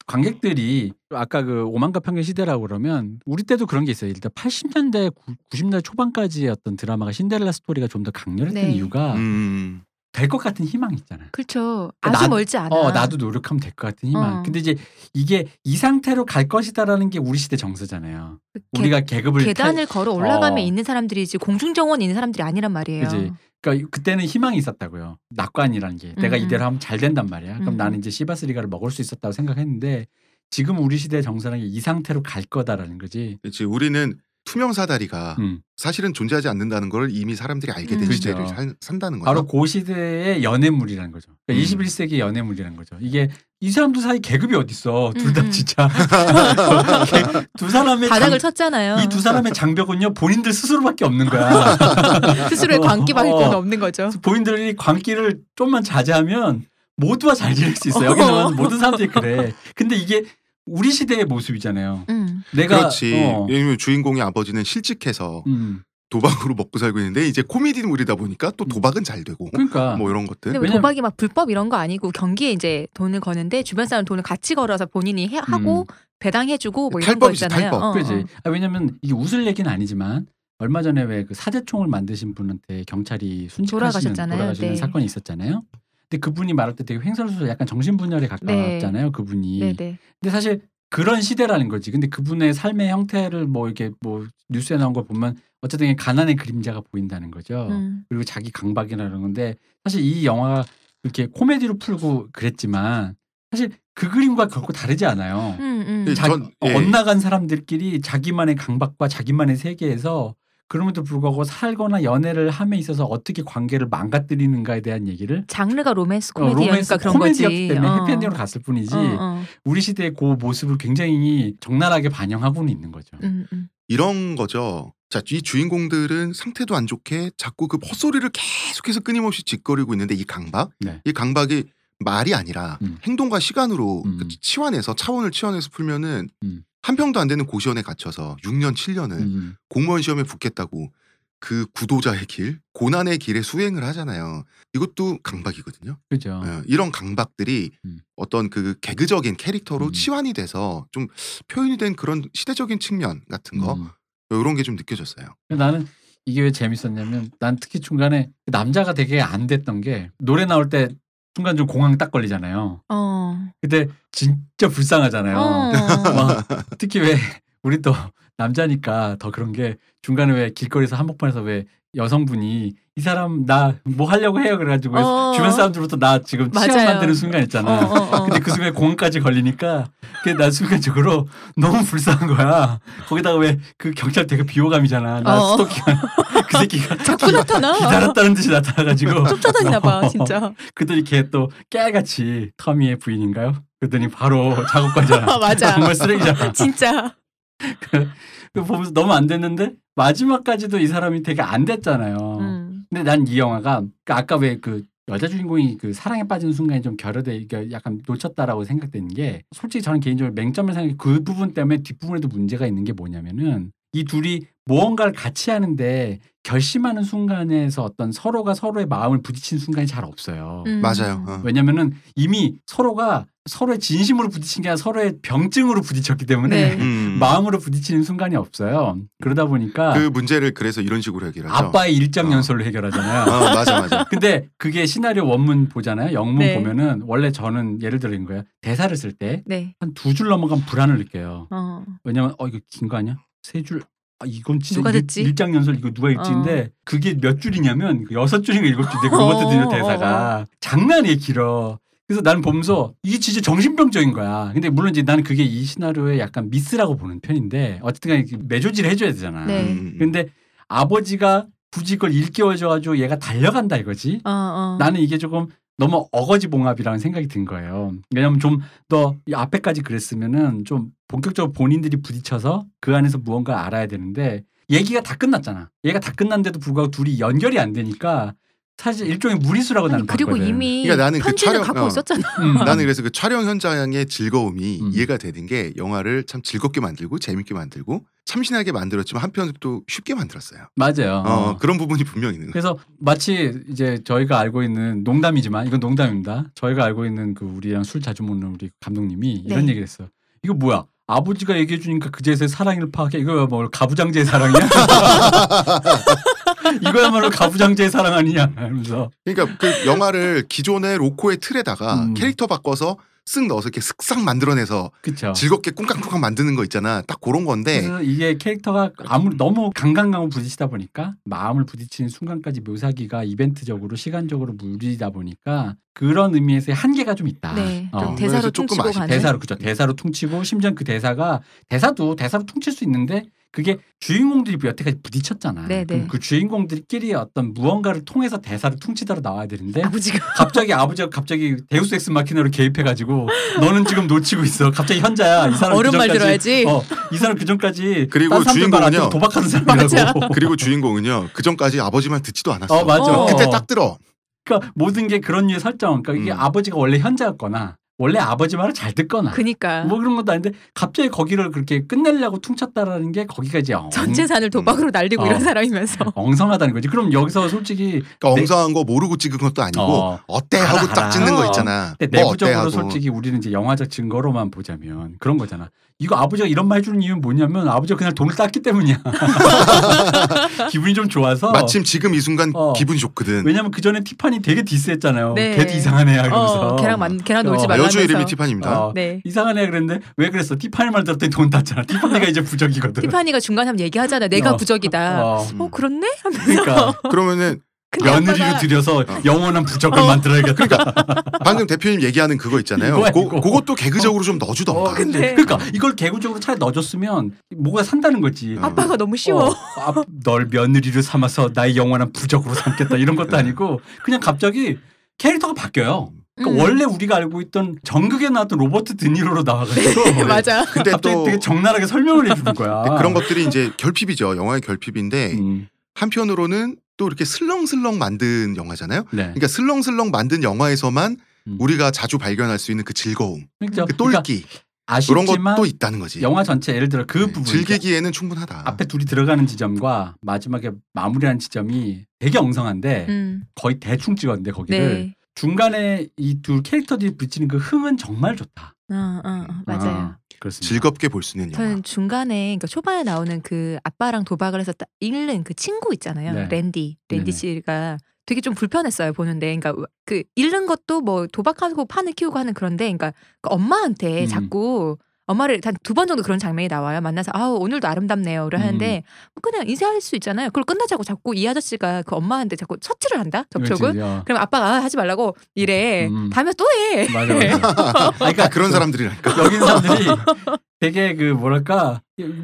Speaker 2: 관객들이 아까 그 오만과 평균 시대라고 그러면 우리 때도 그런 게 있어요. 일단 80년대, 90년대 초반까지의 어떤 드라마가 신데렐라 스토리가 좀 더 강렬했던
Speaker 3: 네.
Speaker 2: 이유가
Speaker 1: 음.
Speaker 2: 될 것 같은 희망이 있잖아요.
Speaker 3: 그렇죠.
Speaker 2: 그러니까
Speaker 3: 아주
Speaker 2: 나-
Speaker 3: 멀지 않아.
Speaker 2: 어, 나도 노력하면 될 것 같은 희망.
Speaker 3: 어.
Speaker 2: 근데 이제 이게 이 상태로 갈 것이다라는 게 우리 시대 정서잖아요.
Speaker 3: 계-
Speaker 2: 우리가 계급을
Speaker 3: 계단을 걸어 올라가면
Speaker 2: 어.
Speaker 3: 있는 사람들이지 공중정원 있는 사람들이 아니란 말이에요.
Speaker 2: 그지. 그러니까 그때는 희망이 있었다고요. 낙관이라는 게 내가
Speaker 3: 음,
Speaker 2: 이대로 하면 잘 된단 말이야. 그럼
Speaker 3: 음.
Speaker 2: 나는 이제 시바스리가를 먹을 수 있었다고 생각했는데 지금 우리 시대 정서는 이 상태로 갈 거다라는 거지.
Speaker 1: 그렇지. 우리는 투명 사다리가
Speaker 2: 음.
Speaker 1: 사실은 존재하지 않는다는 걸 이미 사람들이 알게 된
Speaker 3: 음.
Speaker 1: 시대를
Speaker 2: 그죠.
Speaker 1: 살- 산다는 거죠.
Speaker 2: 바로 그 시대의 연애물이라는 거죠. 그러니까
Speaker 1: 음.
Speaker 2: 21세기 연애물이라는 거죠. 이게 이 사람들 사이 계급이 어딨어. 둘다
Speaker 3: 음, 음.
Speaker 2: 진짜. 두 사람의
Speaker 3: 바닥을
Speaker 2: 장,
Speaker 3: 쳤잖아요.
Speaker 2: 이 두 사람의 장벽은요 본인들 스스로밖에 없는 거야.
Speaker 3: 스스로의
Speaker 2: 어,
Speaker 3: 관계밖에
Speaker 2: 어.
Speaker 3: 없는 거죠.
Speaker 2: 본인들이 관계를 좀만 자제하면 모두와 잘 지낼 수 있어. 여기는 모든 사람들이 그래. 근데 이게 우리 시대의 모습이잖아요.
Speaker 3: 음.
Speaker 2: 내가
Speaker 1: 그렇지.
Speaker 2: 어,
Speaker 1: 왜냐면 주인공의 아버지는 실직해서
Speaker 2: 음,
Speaker 1: 도박으로 먹고 살고 있는데 이제 코미디물이다 보니까 또 도박은 잘 되고
Speaker 2: 그러니까
Speaker 1: 뭐 이런 것들.
Speaker 3: 근데 도박이 막 불법 이런 거 아니고 경기에 이제 돈을 거는데 주변 사람 돈을 같이 걸어서 본인이 해, 하고 배당해주고 뭐 이런 거
Speaker 1: 탈법이지,
Speaker 3: 있잖아요.
Speaker 1: 탈법.
Speaker 3: 어,
Speaker 2: 그지.
Speaker 3: 어.
Speaker 2: 아, 왜냐면 이게 웃을 얘기는 아니지만 얼마 전에 왜 그 사제총을 만드신 분한테 경찰이 순직하시는
Speaker 3: 돌아가셨잖아요.
Speaker 2: 돌아가시는
Speaker 3: 네.
Speaker 2: 사건이 있었잖아요. 근데 그분이 말할 때 되게 횡설수설 약간 정신분열에 가까웠잖아요. 그분이.
Speaker 3: 네네.
Speaker 2: 근데 사실 그런 시대라는 거지. 근데 그분의 삶의 형태를 뭐 이렇게 뭐 뉴스에 나온 걸 보면 어쨌든 가난의 그림자가 보인다는 거죠.
Speaker 3: 음.
Speaker 2: 그리고 자기 강박이라는 건데 사실 이 영화가 이렇게 코미디로 풀고 그랬지만 사실 그 그림과 결코 다르지 않아요.
Speaker 3: 음, 음.
Speaker 1: 예,
Speaker 2: 자,
Speaker 1: 전- 예.
Speaker 2: 엇나간 사람들끼리 자기만의 강박과 자기만의 세계에서 그럼에도 불구하고 살거나 연애를 함에 있어서 어떻게 관계를 망가뜨리는가에 대한 얘기를
Speaker 3: 장르가 로맨스
Speaker 2: 어,
Speaker 3: 코미디니까
Speaker 2: 로맨스
Speaker 3: 그런
Speaker 2: 코미디였기
Speaker 3: 거지.
Speaker 2: 때문에
Speaker 3: 어.
Speaker 2: 해피엔딩으로 갔을 뿐이지
Speaker 3: 어, 어.
Speaker 2: 우리 시대의 그 모습을 굉장히 적나라하게 반영하고는 있는 거죠.
Speaker 3: 음, 음.
Speaker 1: 이런 거죠. 자, 이 주인공들은 상태도 안 좋게 자꾸 그 헛소리를 계속해서 끊임없이 짓거리고 있는데 이 강박,
Speaker 2: 네.
Speaker 1: 이 강박이 말이 아니라
Speaker 2: 음.
Speaker 1: 행동과 시간으로
Speaker 2: 음.
Speaker 1: 그 치환해서 차원을 치환해서 풀면은
Speaker 2: 음.
Speaker 1: 한 평도 안 되는 고시원에 갇혀서 6년 7년을
Speaker 2: 음.
Speaker 1: 공무원 시험에 붙겠다고 그 구도자의 길, 고난의 길에 수행을 하잖아요. 이것도 강박이거든요.
Speaker 2: 그죠.
Speaker 1: 예, 이런 강박들이
Speaker 2: 음.
Speaker 1: 어떤 그 개그적인 캐릭터로
Speaker 2: 음.
Speaker 1: 치환이 돼서 좀 표현이 된 그런 시대적인 측면 같은 거
Speaker 2: 음.
Speaker 1: 이런 게 좀 느껴졌어요.
Speaker 2: 나는 이게 왜 재밌었냐면 난 특히 중간에 그 남자가 되게 안 됐던 게 노래 나올 때 순간 좀 공황 딱 걸리잖아요.
Speaker 3: 어.
Speaker 2: 근데 진짜 불쌍하잖아요.
Speaker 3: 어.
Speaker 2: 막 특히 왜 우리 또 남자니까 더 그런 게 중간에 왜 길거리에서 한복판에서 왜 여성분이 이 사람 나 뭐 하려고 해요 그래가지고
Speaker 3: 어.
Speaker 2: 주변 사람들부터 나 지금
Speaker 3: 맞아요.
Speaker 2: 만드는 순간 있잖아.
Speaker 3: 어, 어, 어.
Speaker 2: 근데 그 순간에 공항까지 걸리니까 난 순간적으로 너무 불쌍한 거야. 거기다가 왜 그 경찰 되게 비호감이잖아. 나
Speaker 3: 어.
Speaker 2: 스토킹 그 새끼가
Speaker 3: 자꾸 나타나.
Speaker 2: 기다렸다는 듯이 나타나가지고
Speaker 3: 쫓아다니나 봐 진짜.
Speaker 2: 그들이 걔 또 깨같이 터미의 부인인가요? 그랬더니 바로 작업 가잖아.
Speaker 3: 맞아.
Speaker 2: 정말 쓰레기잖아.
Speaker 3: 진짜.
Speaker 2: 그 보면서 너무 안 됐는데 마지막까지도 이 사람이 되게 안 됐잖아요.
Speaker 3: 음.
Speaker 2: 근데 난 이 영화가 그 아까 왜 그 여자 주인공이 그 사랑에 빠지는 순간에 좀 결여돼 이게 약간 놓쳤다라고 생각되는 게 솔직히 저는 개인적으로 맹점을 생각해 그 부분 때문에 뒷부분에도 문제가 있는 게 뭐냐면은 이 둘이 무언가를 같이 하는데 결심하는 순간에서 어떤 서로가 서로의 마음을 부딪히는 순간이 잘 없어요.
Speaker 3: 음.
Speaker 1: 맞아요. 어.
Speaker 2: 왜냐면은 이미 서로가 서로의 진심으로 부딪힌 게 아니라 서로의 병증으로 부딪혔기 때문에
Speaker 3: 네.
Speaker 1: 음.
Speaker 2: 마음으로 부딪히는 순간이 없어요. 그러다 보니까
Speaker 1: 그 문제를 그래서 이런 식으로 해결하죠.
Speaker 2: 아빠의 일장
Speaker 1: 어.
Speaker 2: 연설로 해결하잖아요.
Speaker 1: 어, 맞아 맞아.
Speaker 2: 근데 그게 시나리오 원문 보잖아요. 영문
Speaker 3: 네.
Speaker 2: 보면은 원래 저는 예를 들어 거야. 대사를 쓸 때한
Speaker 3: 네.
Speaker 2: 두줄 넘어가면 불안을 느껴요.
Speaker 3: 어.
Speaker 2: 왜냐면 어 이거 긴 거 아니야? 세 줄. 아 이건 진짜
Speaker 3: 누가
Speaker 2: 일-? 일장 연설 이거 누가 읽지인데 그게 몇 줄이냐면 여섯 줄인가 일곱 줄인데 로버트
Speaker 3: 어,
Speaker 2: 디니로 대사가 장난이 길어. 그래서 나는 보면서 이게 진짜 정신병적인 거야. 근데 물론 이제 나는 그게 이 시나리오의 약간 미스라고 보는 편인데 어쨌든 간에 매조지를 해줘야 되잖아.
Speaker 3: 네.
Speaker 1: 음.
Speaker 2: 근데 아버지가 굳이 그걸 일깨워줘가지고 얘가 달려간다 이거지.
Speaker 3: 어, 어.
Speaker 2: 나는 이게 조금 너무 어거지 봉합이라는 생각이 든 거예요. 왜냐하면 좀 더 앞에까지 그랬으면은 좀 본격적으로 본인들이 부딪혀서 그 안에서 무언가 알아야 되는데 얘기가 다 끝났잖아. 얘가 다 끝났는데도 불구하고 둘이 연결이 안 되니까 사실 일종의 무리수라고
Speaker 3: 아니,
Speaker 2: 나는
Speaker 3: 그리고
Speaker 2: 봤거든.
Speaker 3: 이미
Speaker 1: 그러니까 나는 그 촬영-
Speaker 3: 갖고
Speaker 1: 어.
Speaker 3: 있었잖아.
Speaker 2: 음.
Speaker 1: 나는 그래서 그 촬영 현장의 즐거움이
Speaker 2: 음.
Speaker 1: 이해가 되는 게 영화를 참 즐겁게 만들고 재밌게 만들고 참신하게 만들었지만 한편으로 또 쉽게 만들었어요.
Speaker 2: 맞아요.
Speaker 1: 어, 그런 부분이 분명히 있는 거예요.
Speaker 2: 그래서 마치 이제 저희가 알고 있는 농담이지만 이건 농담입니다. 저희가 알고 있는 그 우리랑 술 자주 먹는 우리 감독님이 이런
Speaker 3: 네.
Speaker 2: 얘기를 했어요. 이거 뭐야? 아버지가 얘기해 주니까 그제서야 사랑을 파악해. 이거 뭐 가부장제의 사랑이야? 이거야말로 가부장제의 사랑 아니냐? 하면서
Speaker 1: 그러니까 그 영화를 기존의 로코의 틀에다가
Speaker 2: 음.
Speaker 1: 캐릭터 바꿔서 쓱 넣어서 이렇게 쓱싹 만들어내서
Speaker 2: 그쵸.
Speaker 1: 즐겁게 꿍깍꿍깍 만드는 거 있잖아. 딱 그런 건데
Speaker 2: 그래서 이게 캐릭터가 아무리 너무 강강강을 부딪히다 보니까 마음을 부딪히는 순간까지 묘사기가 이벤트적으로 시간적으로 무리다 보니까 그런 의미에서의 한계가 좀 있다.
Speaker 3: 네.
Speaker 2: 어.
Speaker 3: 좀
Speaker 1: 그래서
Speaker 3: 대사로
Speaker 1: 조금
Speaker 3: 퉁치고. 가는.
Speaker 2: 대사로 그죠 대사로 퉁치고 심지어 그 대사가 대사도 대사로 퉁칠 수 있는데 그게 주인공들이 여태까지 부딪혔잖아.
Speaker 3: 네,
Speaker 2: 그럼
Speaker 3: 네.
Speaker 2: 그 주인공들끼리 어떤 무언가를 통해서 대사를 퉁치더라 나와야 되는데
Speaker 3: 아버지가
Speaker 2: 갑자기 아버지가 갑자기 데우스 엑스 마키나로 개입해가지고 너는 지금 놓치고 있어. 갑자기 현자야. 이 사람
Speaker 3: 어른
Speaker 2: 말그 전까지
Speaker 3: 들어야지.
Speaker 2: 어, 이 사람 그 전까지
Speaker 1: 그리고 주인공은요.
Speaker 2: 도박하는. 사람이라고.
Speaker 1: 그리고 주인공은요 그 전까지 아버지 말 듣지도 않았어.
Speaker 2: 어 맞아.
Speaker 3: 어.
Speaker 1: 그때 딱 들어.
Speaker 2: 그러니까 모든 게 그런 류의 설정. 그러니까 이게
Speaker 1: 음.
Speaker 2: 아버지가 원래 현자였거나 원래 아버지 말을 잘 듣거나
Speaker 3: 그니까
Speaker 2: 뭐 그런 것도 아닌데 갑자기 거기를 그렇게 끝내려고 퉁쳤다라는 게 거기가 이제 엉,
Speaker 3: 전 재산을 도박으로 날리고
Speaker 2: 어.
Speaker 3: 이런 사람이면서
Speaker 2: 엉성하다는 거지. 그럼 여기서 솔직히
Speaker 1: 그러니까
Speaker 2: 네.
Speaker 1: 엉성한 거 모르고 찍은 것도 아니고
Speaker 2: 어.
Speaker 1: 어. 때 하고
Speaker 2: 알아,
Speaker 1: 딱
Speaker 2: 알아.
Speaker 1: 찍는 거
Speaker 2: 어.
Speaker 1: 있잖아.
Speaker 2: 근데
Speaker 1: 뭐 어때
Speaker 2: 내부적으로
Speaker 1: 하고.
Speaker 2: 솔직히 우리는 이제 영화적 증거로만 보자면 그런 거잖아. 이거 아버지가 이런 말 해주는 이유는 뭐냐면 아버지가 그냥 돈을 땄기 때문이야. 기분이 좀 좋아서.
Speaker 1: 마침 지금 이 순간
Speaker 2: 어.
Speaker 1: 기분이 좋거든.
Speaker 2: 왜냐면 그 전에 티파니 되게 디스했잖아요.
Speaker 3: 네.
Speaker 2: 걔도 이상한 애야 그러면서.
Speaker 3: 어, 걔랑 만, 걔랑 놀지
Speaker 2: 어,
Speaker 3: 말라
Speaker 1: 여주 이름이 티파니입니다.
Speaker 2: 어,
Speaker 3: 네.
Speaker 2: 이상한 애 그랬는데 왜 그랬어? 티파니 말 들었더니 돈 땄잖아. 티파니가 이제 부적이거든.
Speaker 3: 티파니가 중간에 한번 얘기하잖아. 내가
Speaker 2: 어.
Speaker 3: 부적이다. 어,
Speaker 2: 어.
Speaker 3: 그렇네? 하면서
Speaker 2: 그러니까
Speaker 1: 그러면은
Speaker 3: 아빠가
Speaker 2: 들여서 영원한 부적을
Speaker 3: 어.
Speaker 2: 만들어야겠다.
Speaker 1: 방금 대표님 얘기하는 그거 있잖아요.
Speaker 2: 이거야,
Speaker 1: 고,
Speaker 2: 이거.
Speaker 1: 그것도 개그적으로 좀 넣어주던가.
Speaker 2: 어,
Speaker 3: 근데-
Speaker 2: 그러니까 이걸 개구적으로 차라리 넣어줬으면 뭐가 산다는 거지.
Speaker 1: 어.
Speaker 3: 아빠가 너무 쉬워.
Speaker 2: 어, 아, 널 며느리로 삼아서 나의 영원한 부적으로 삼겠다 이런 것도 아니고 그냥 갑자기 캐릭터가 바뀌어요. 그러니까
Speaker 3: 음.
Speaker 2: 원래 우리가 알고 있던 전극에 나왔던 로버트 드니로로 나와가지고
Speaker 3: 맞아.
Speaker 1: 근데
Speaker 2: 갑자기
Speaker 1: 또
Speaker 2: 되게 적나라하게 설명을 해주는 거야.
Speaker 1: 그런 것들이 이제 결핍이죠. 영화의 결핍인데
Speaker 2: 음,
Speaker 1: 한편으로는 또 이렇게 슬렁슬렁 만든 영화잖아요.
Speaker 2: 네.
Speaker 1: 그러니까 슬렁슬렁 만든 영화에서만
Speaker 2: 음.
Speaker 1: 우리가 자주 발견할 수 있는 그 즐거움,
Speaker 2: 그러니까,
Speaker 1: 그
Speaker 2: 그러니까
Speaker 1: 똘끼 그런
Speaker 2: 아쉽지만
Speaker 1: 것도 있다는 거지.
Speaker 2: 영화 전체 예를 들어 그
Speaker 1: 네,
Speaker 2: 부분
Speaker 1: 즐기기에는 충분하다.
Speaker 2: 앞에 둘이 들어가는 지점과 마지막에 마무리하는 지점이 되게 엉성한데
Speaker 3: 음.
Speaker 2: 거의 대충 찍었는데 거기를
Speaker 3: 네.
Speaker 2: 중간에 이두 캐릭터들이 붙이는 그 흥은 정말 좋다.
Speaker 3: 어, 어, 어, 맞아요.
Speaker 2: 아, 그렇습니다.
Speaker 1: 즐겁게 볼 수 있는 영화.
Speaker 3: 저는 중간에 그러니까 초반에 나오는 그 아빠랑 도박을 해서 딱 잃는 그 친구 있잖아요.
Speaker 2: 네.
Speaker 3: 랜디. 랜디
Speaker 2: 네네.
Speaker 3: 씨가 되게 좀 불편했어요 보는데, 그러니까 그 잃는 것도 뭐 도박하고 판을 키우고 하는 그런데, 그러니까 그 엄마한테
Speaker 2: 음.
Speaker 3: 자꾸 엄마를 한두번 정도 그런 장면이 나와요. 만나서 아우 오늘도 아름답네요를
Speaker 2: 음.
Speaker 3: 하는데 뭐 그냥 인사할 수 있잖아요. 그걸 끝나자고 자꾸 이 아저씨가 그 엄마한테 자꾸 처치를 한다 접촉을.
Speaker 2: 그렇지, 어.
Speaker 3: 그럼 아빠가 아, 하지 말라고 이래.
Speaker 2: 음.
Speaker 3: 다음에 또 해.
Speaker 2: 맞아 맞아. 아니, 그러니까
Speaker 1: 아, 그런 사람들이라니까.
Speaker 2: 여기 사람들이 되게 그 뭐랄까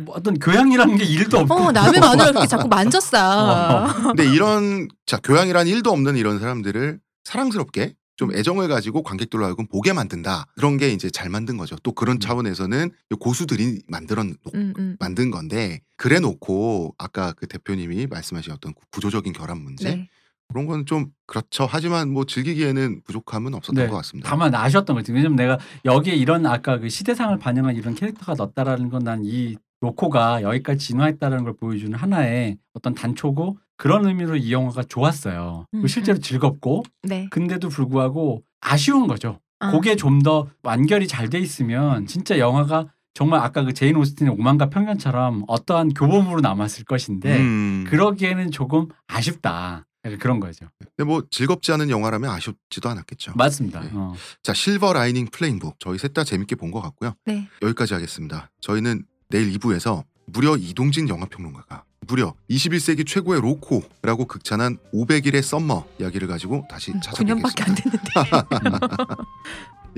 Speaker 2: 어떤 교양이라는 게 일도 없고
Speaker 3: 어 남의 마누라 이렇게 자꾸 만졌어.
Speaker 1: 근데 이런 자 교양이란 일도 없는 이런 사람들을 사랑스럽게 좀
Speaker 3: 음.
Speaker 1: 애정을 가지고 관객들로 하여금 보게 만든다. 그런 게 이제 잘 만든 거죠. 또 그런
Speaker 2: 음.
Speaker 1: 차원에서는 고수들이 만들어 놓-
Speaker 3: 음, 음.
Speaker 1: 만든 건데 그래 놓고 아까 그 대표님이 말씀하신 어떤 구조적인 결합 문제
Speaker 3: 네.
Speaker 1: 그런 건 좀 그렇죠. 하지만 뭐 즐기기에는 부족함은 없었던
Speaker 2: 네.
Speaker 1: 것 같습니다.
Speaker 2: 다만 아쉬웠던 거지. 왜냐면 내가 여기에 이런 아까 그 시대상을 반영한 이런 캐릭터가 넣었다라는 건 난 이 로코가 여기까지 진화했다라는 걸 보여주는 하나의 어떤 단초고 그런 의미로 이 영화가 좋았어요.
Speaker 3: 음,
Speaker 2: 실제로
Speaker 3: 음.
Speaker 2: 즐겁고
Speaker 3: 네.
Speaker 2: 근데도 불구하고 아쉬운 거죠.
Speaker 3: 아.
Speaker 2: 그게 좀 더 완결이 잘 돼 있으면 진짜 영화가 정말 아까 그 제인 오스틴의 오만과 편견처럼 어떠한 교범으로 남았을 것인데
Speaker 1: 음.
Speaker 2: 그러기에는 조금 아쉽다. 그런 거죠.
Speaker 1: 근데 뭐 즐겁지 않은 영화라면 아쉽지도 않았겠죠.
Speaker 2: 맞습니다.
Speaker 1: 네.
Speaker 2: 어.
Speaker 1: 자 실버 라이닝 플레이북 저희 셋 다 재밌게 본 것 같고요.
Speaker 3: 네.
Speaker 1: 여기까지 하겠습니다. 저희는 내일 2부에서 무려 이동진 영화평론가가 무려 21세기 최고의 로코라고 극찬한 500일의 썸머 이야기를 가지고 다시
Speaker 3: 9년밖에
Speaker 1: 찾아뵙겠습니다.
Speaker 3: 안 됐는데.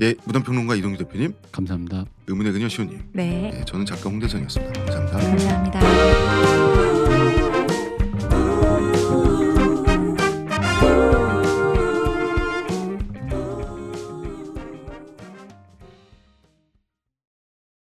Speaker 1: 예, 무덤평론가 이동진 대표님,
Speaker 2: 감사합니다.
Speaker 1: 의문의 그녀 시호님,
Speaker 3: 네.
Speaker 1: 예, 저는 작가 홍대정이었습니다. 감사합니다.
Speaker 3: 감사합니다.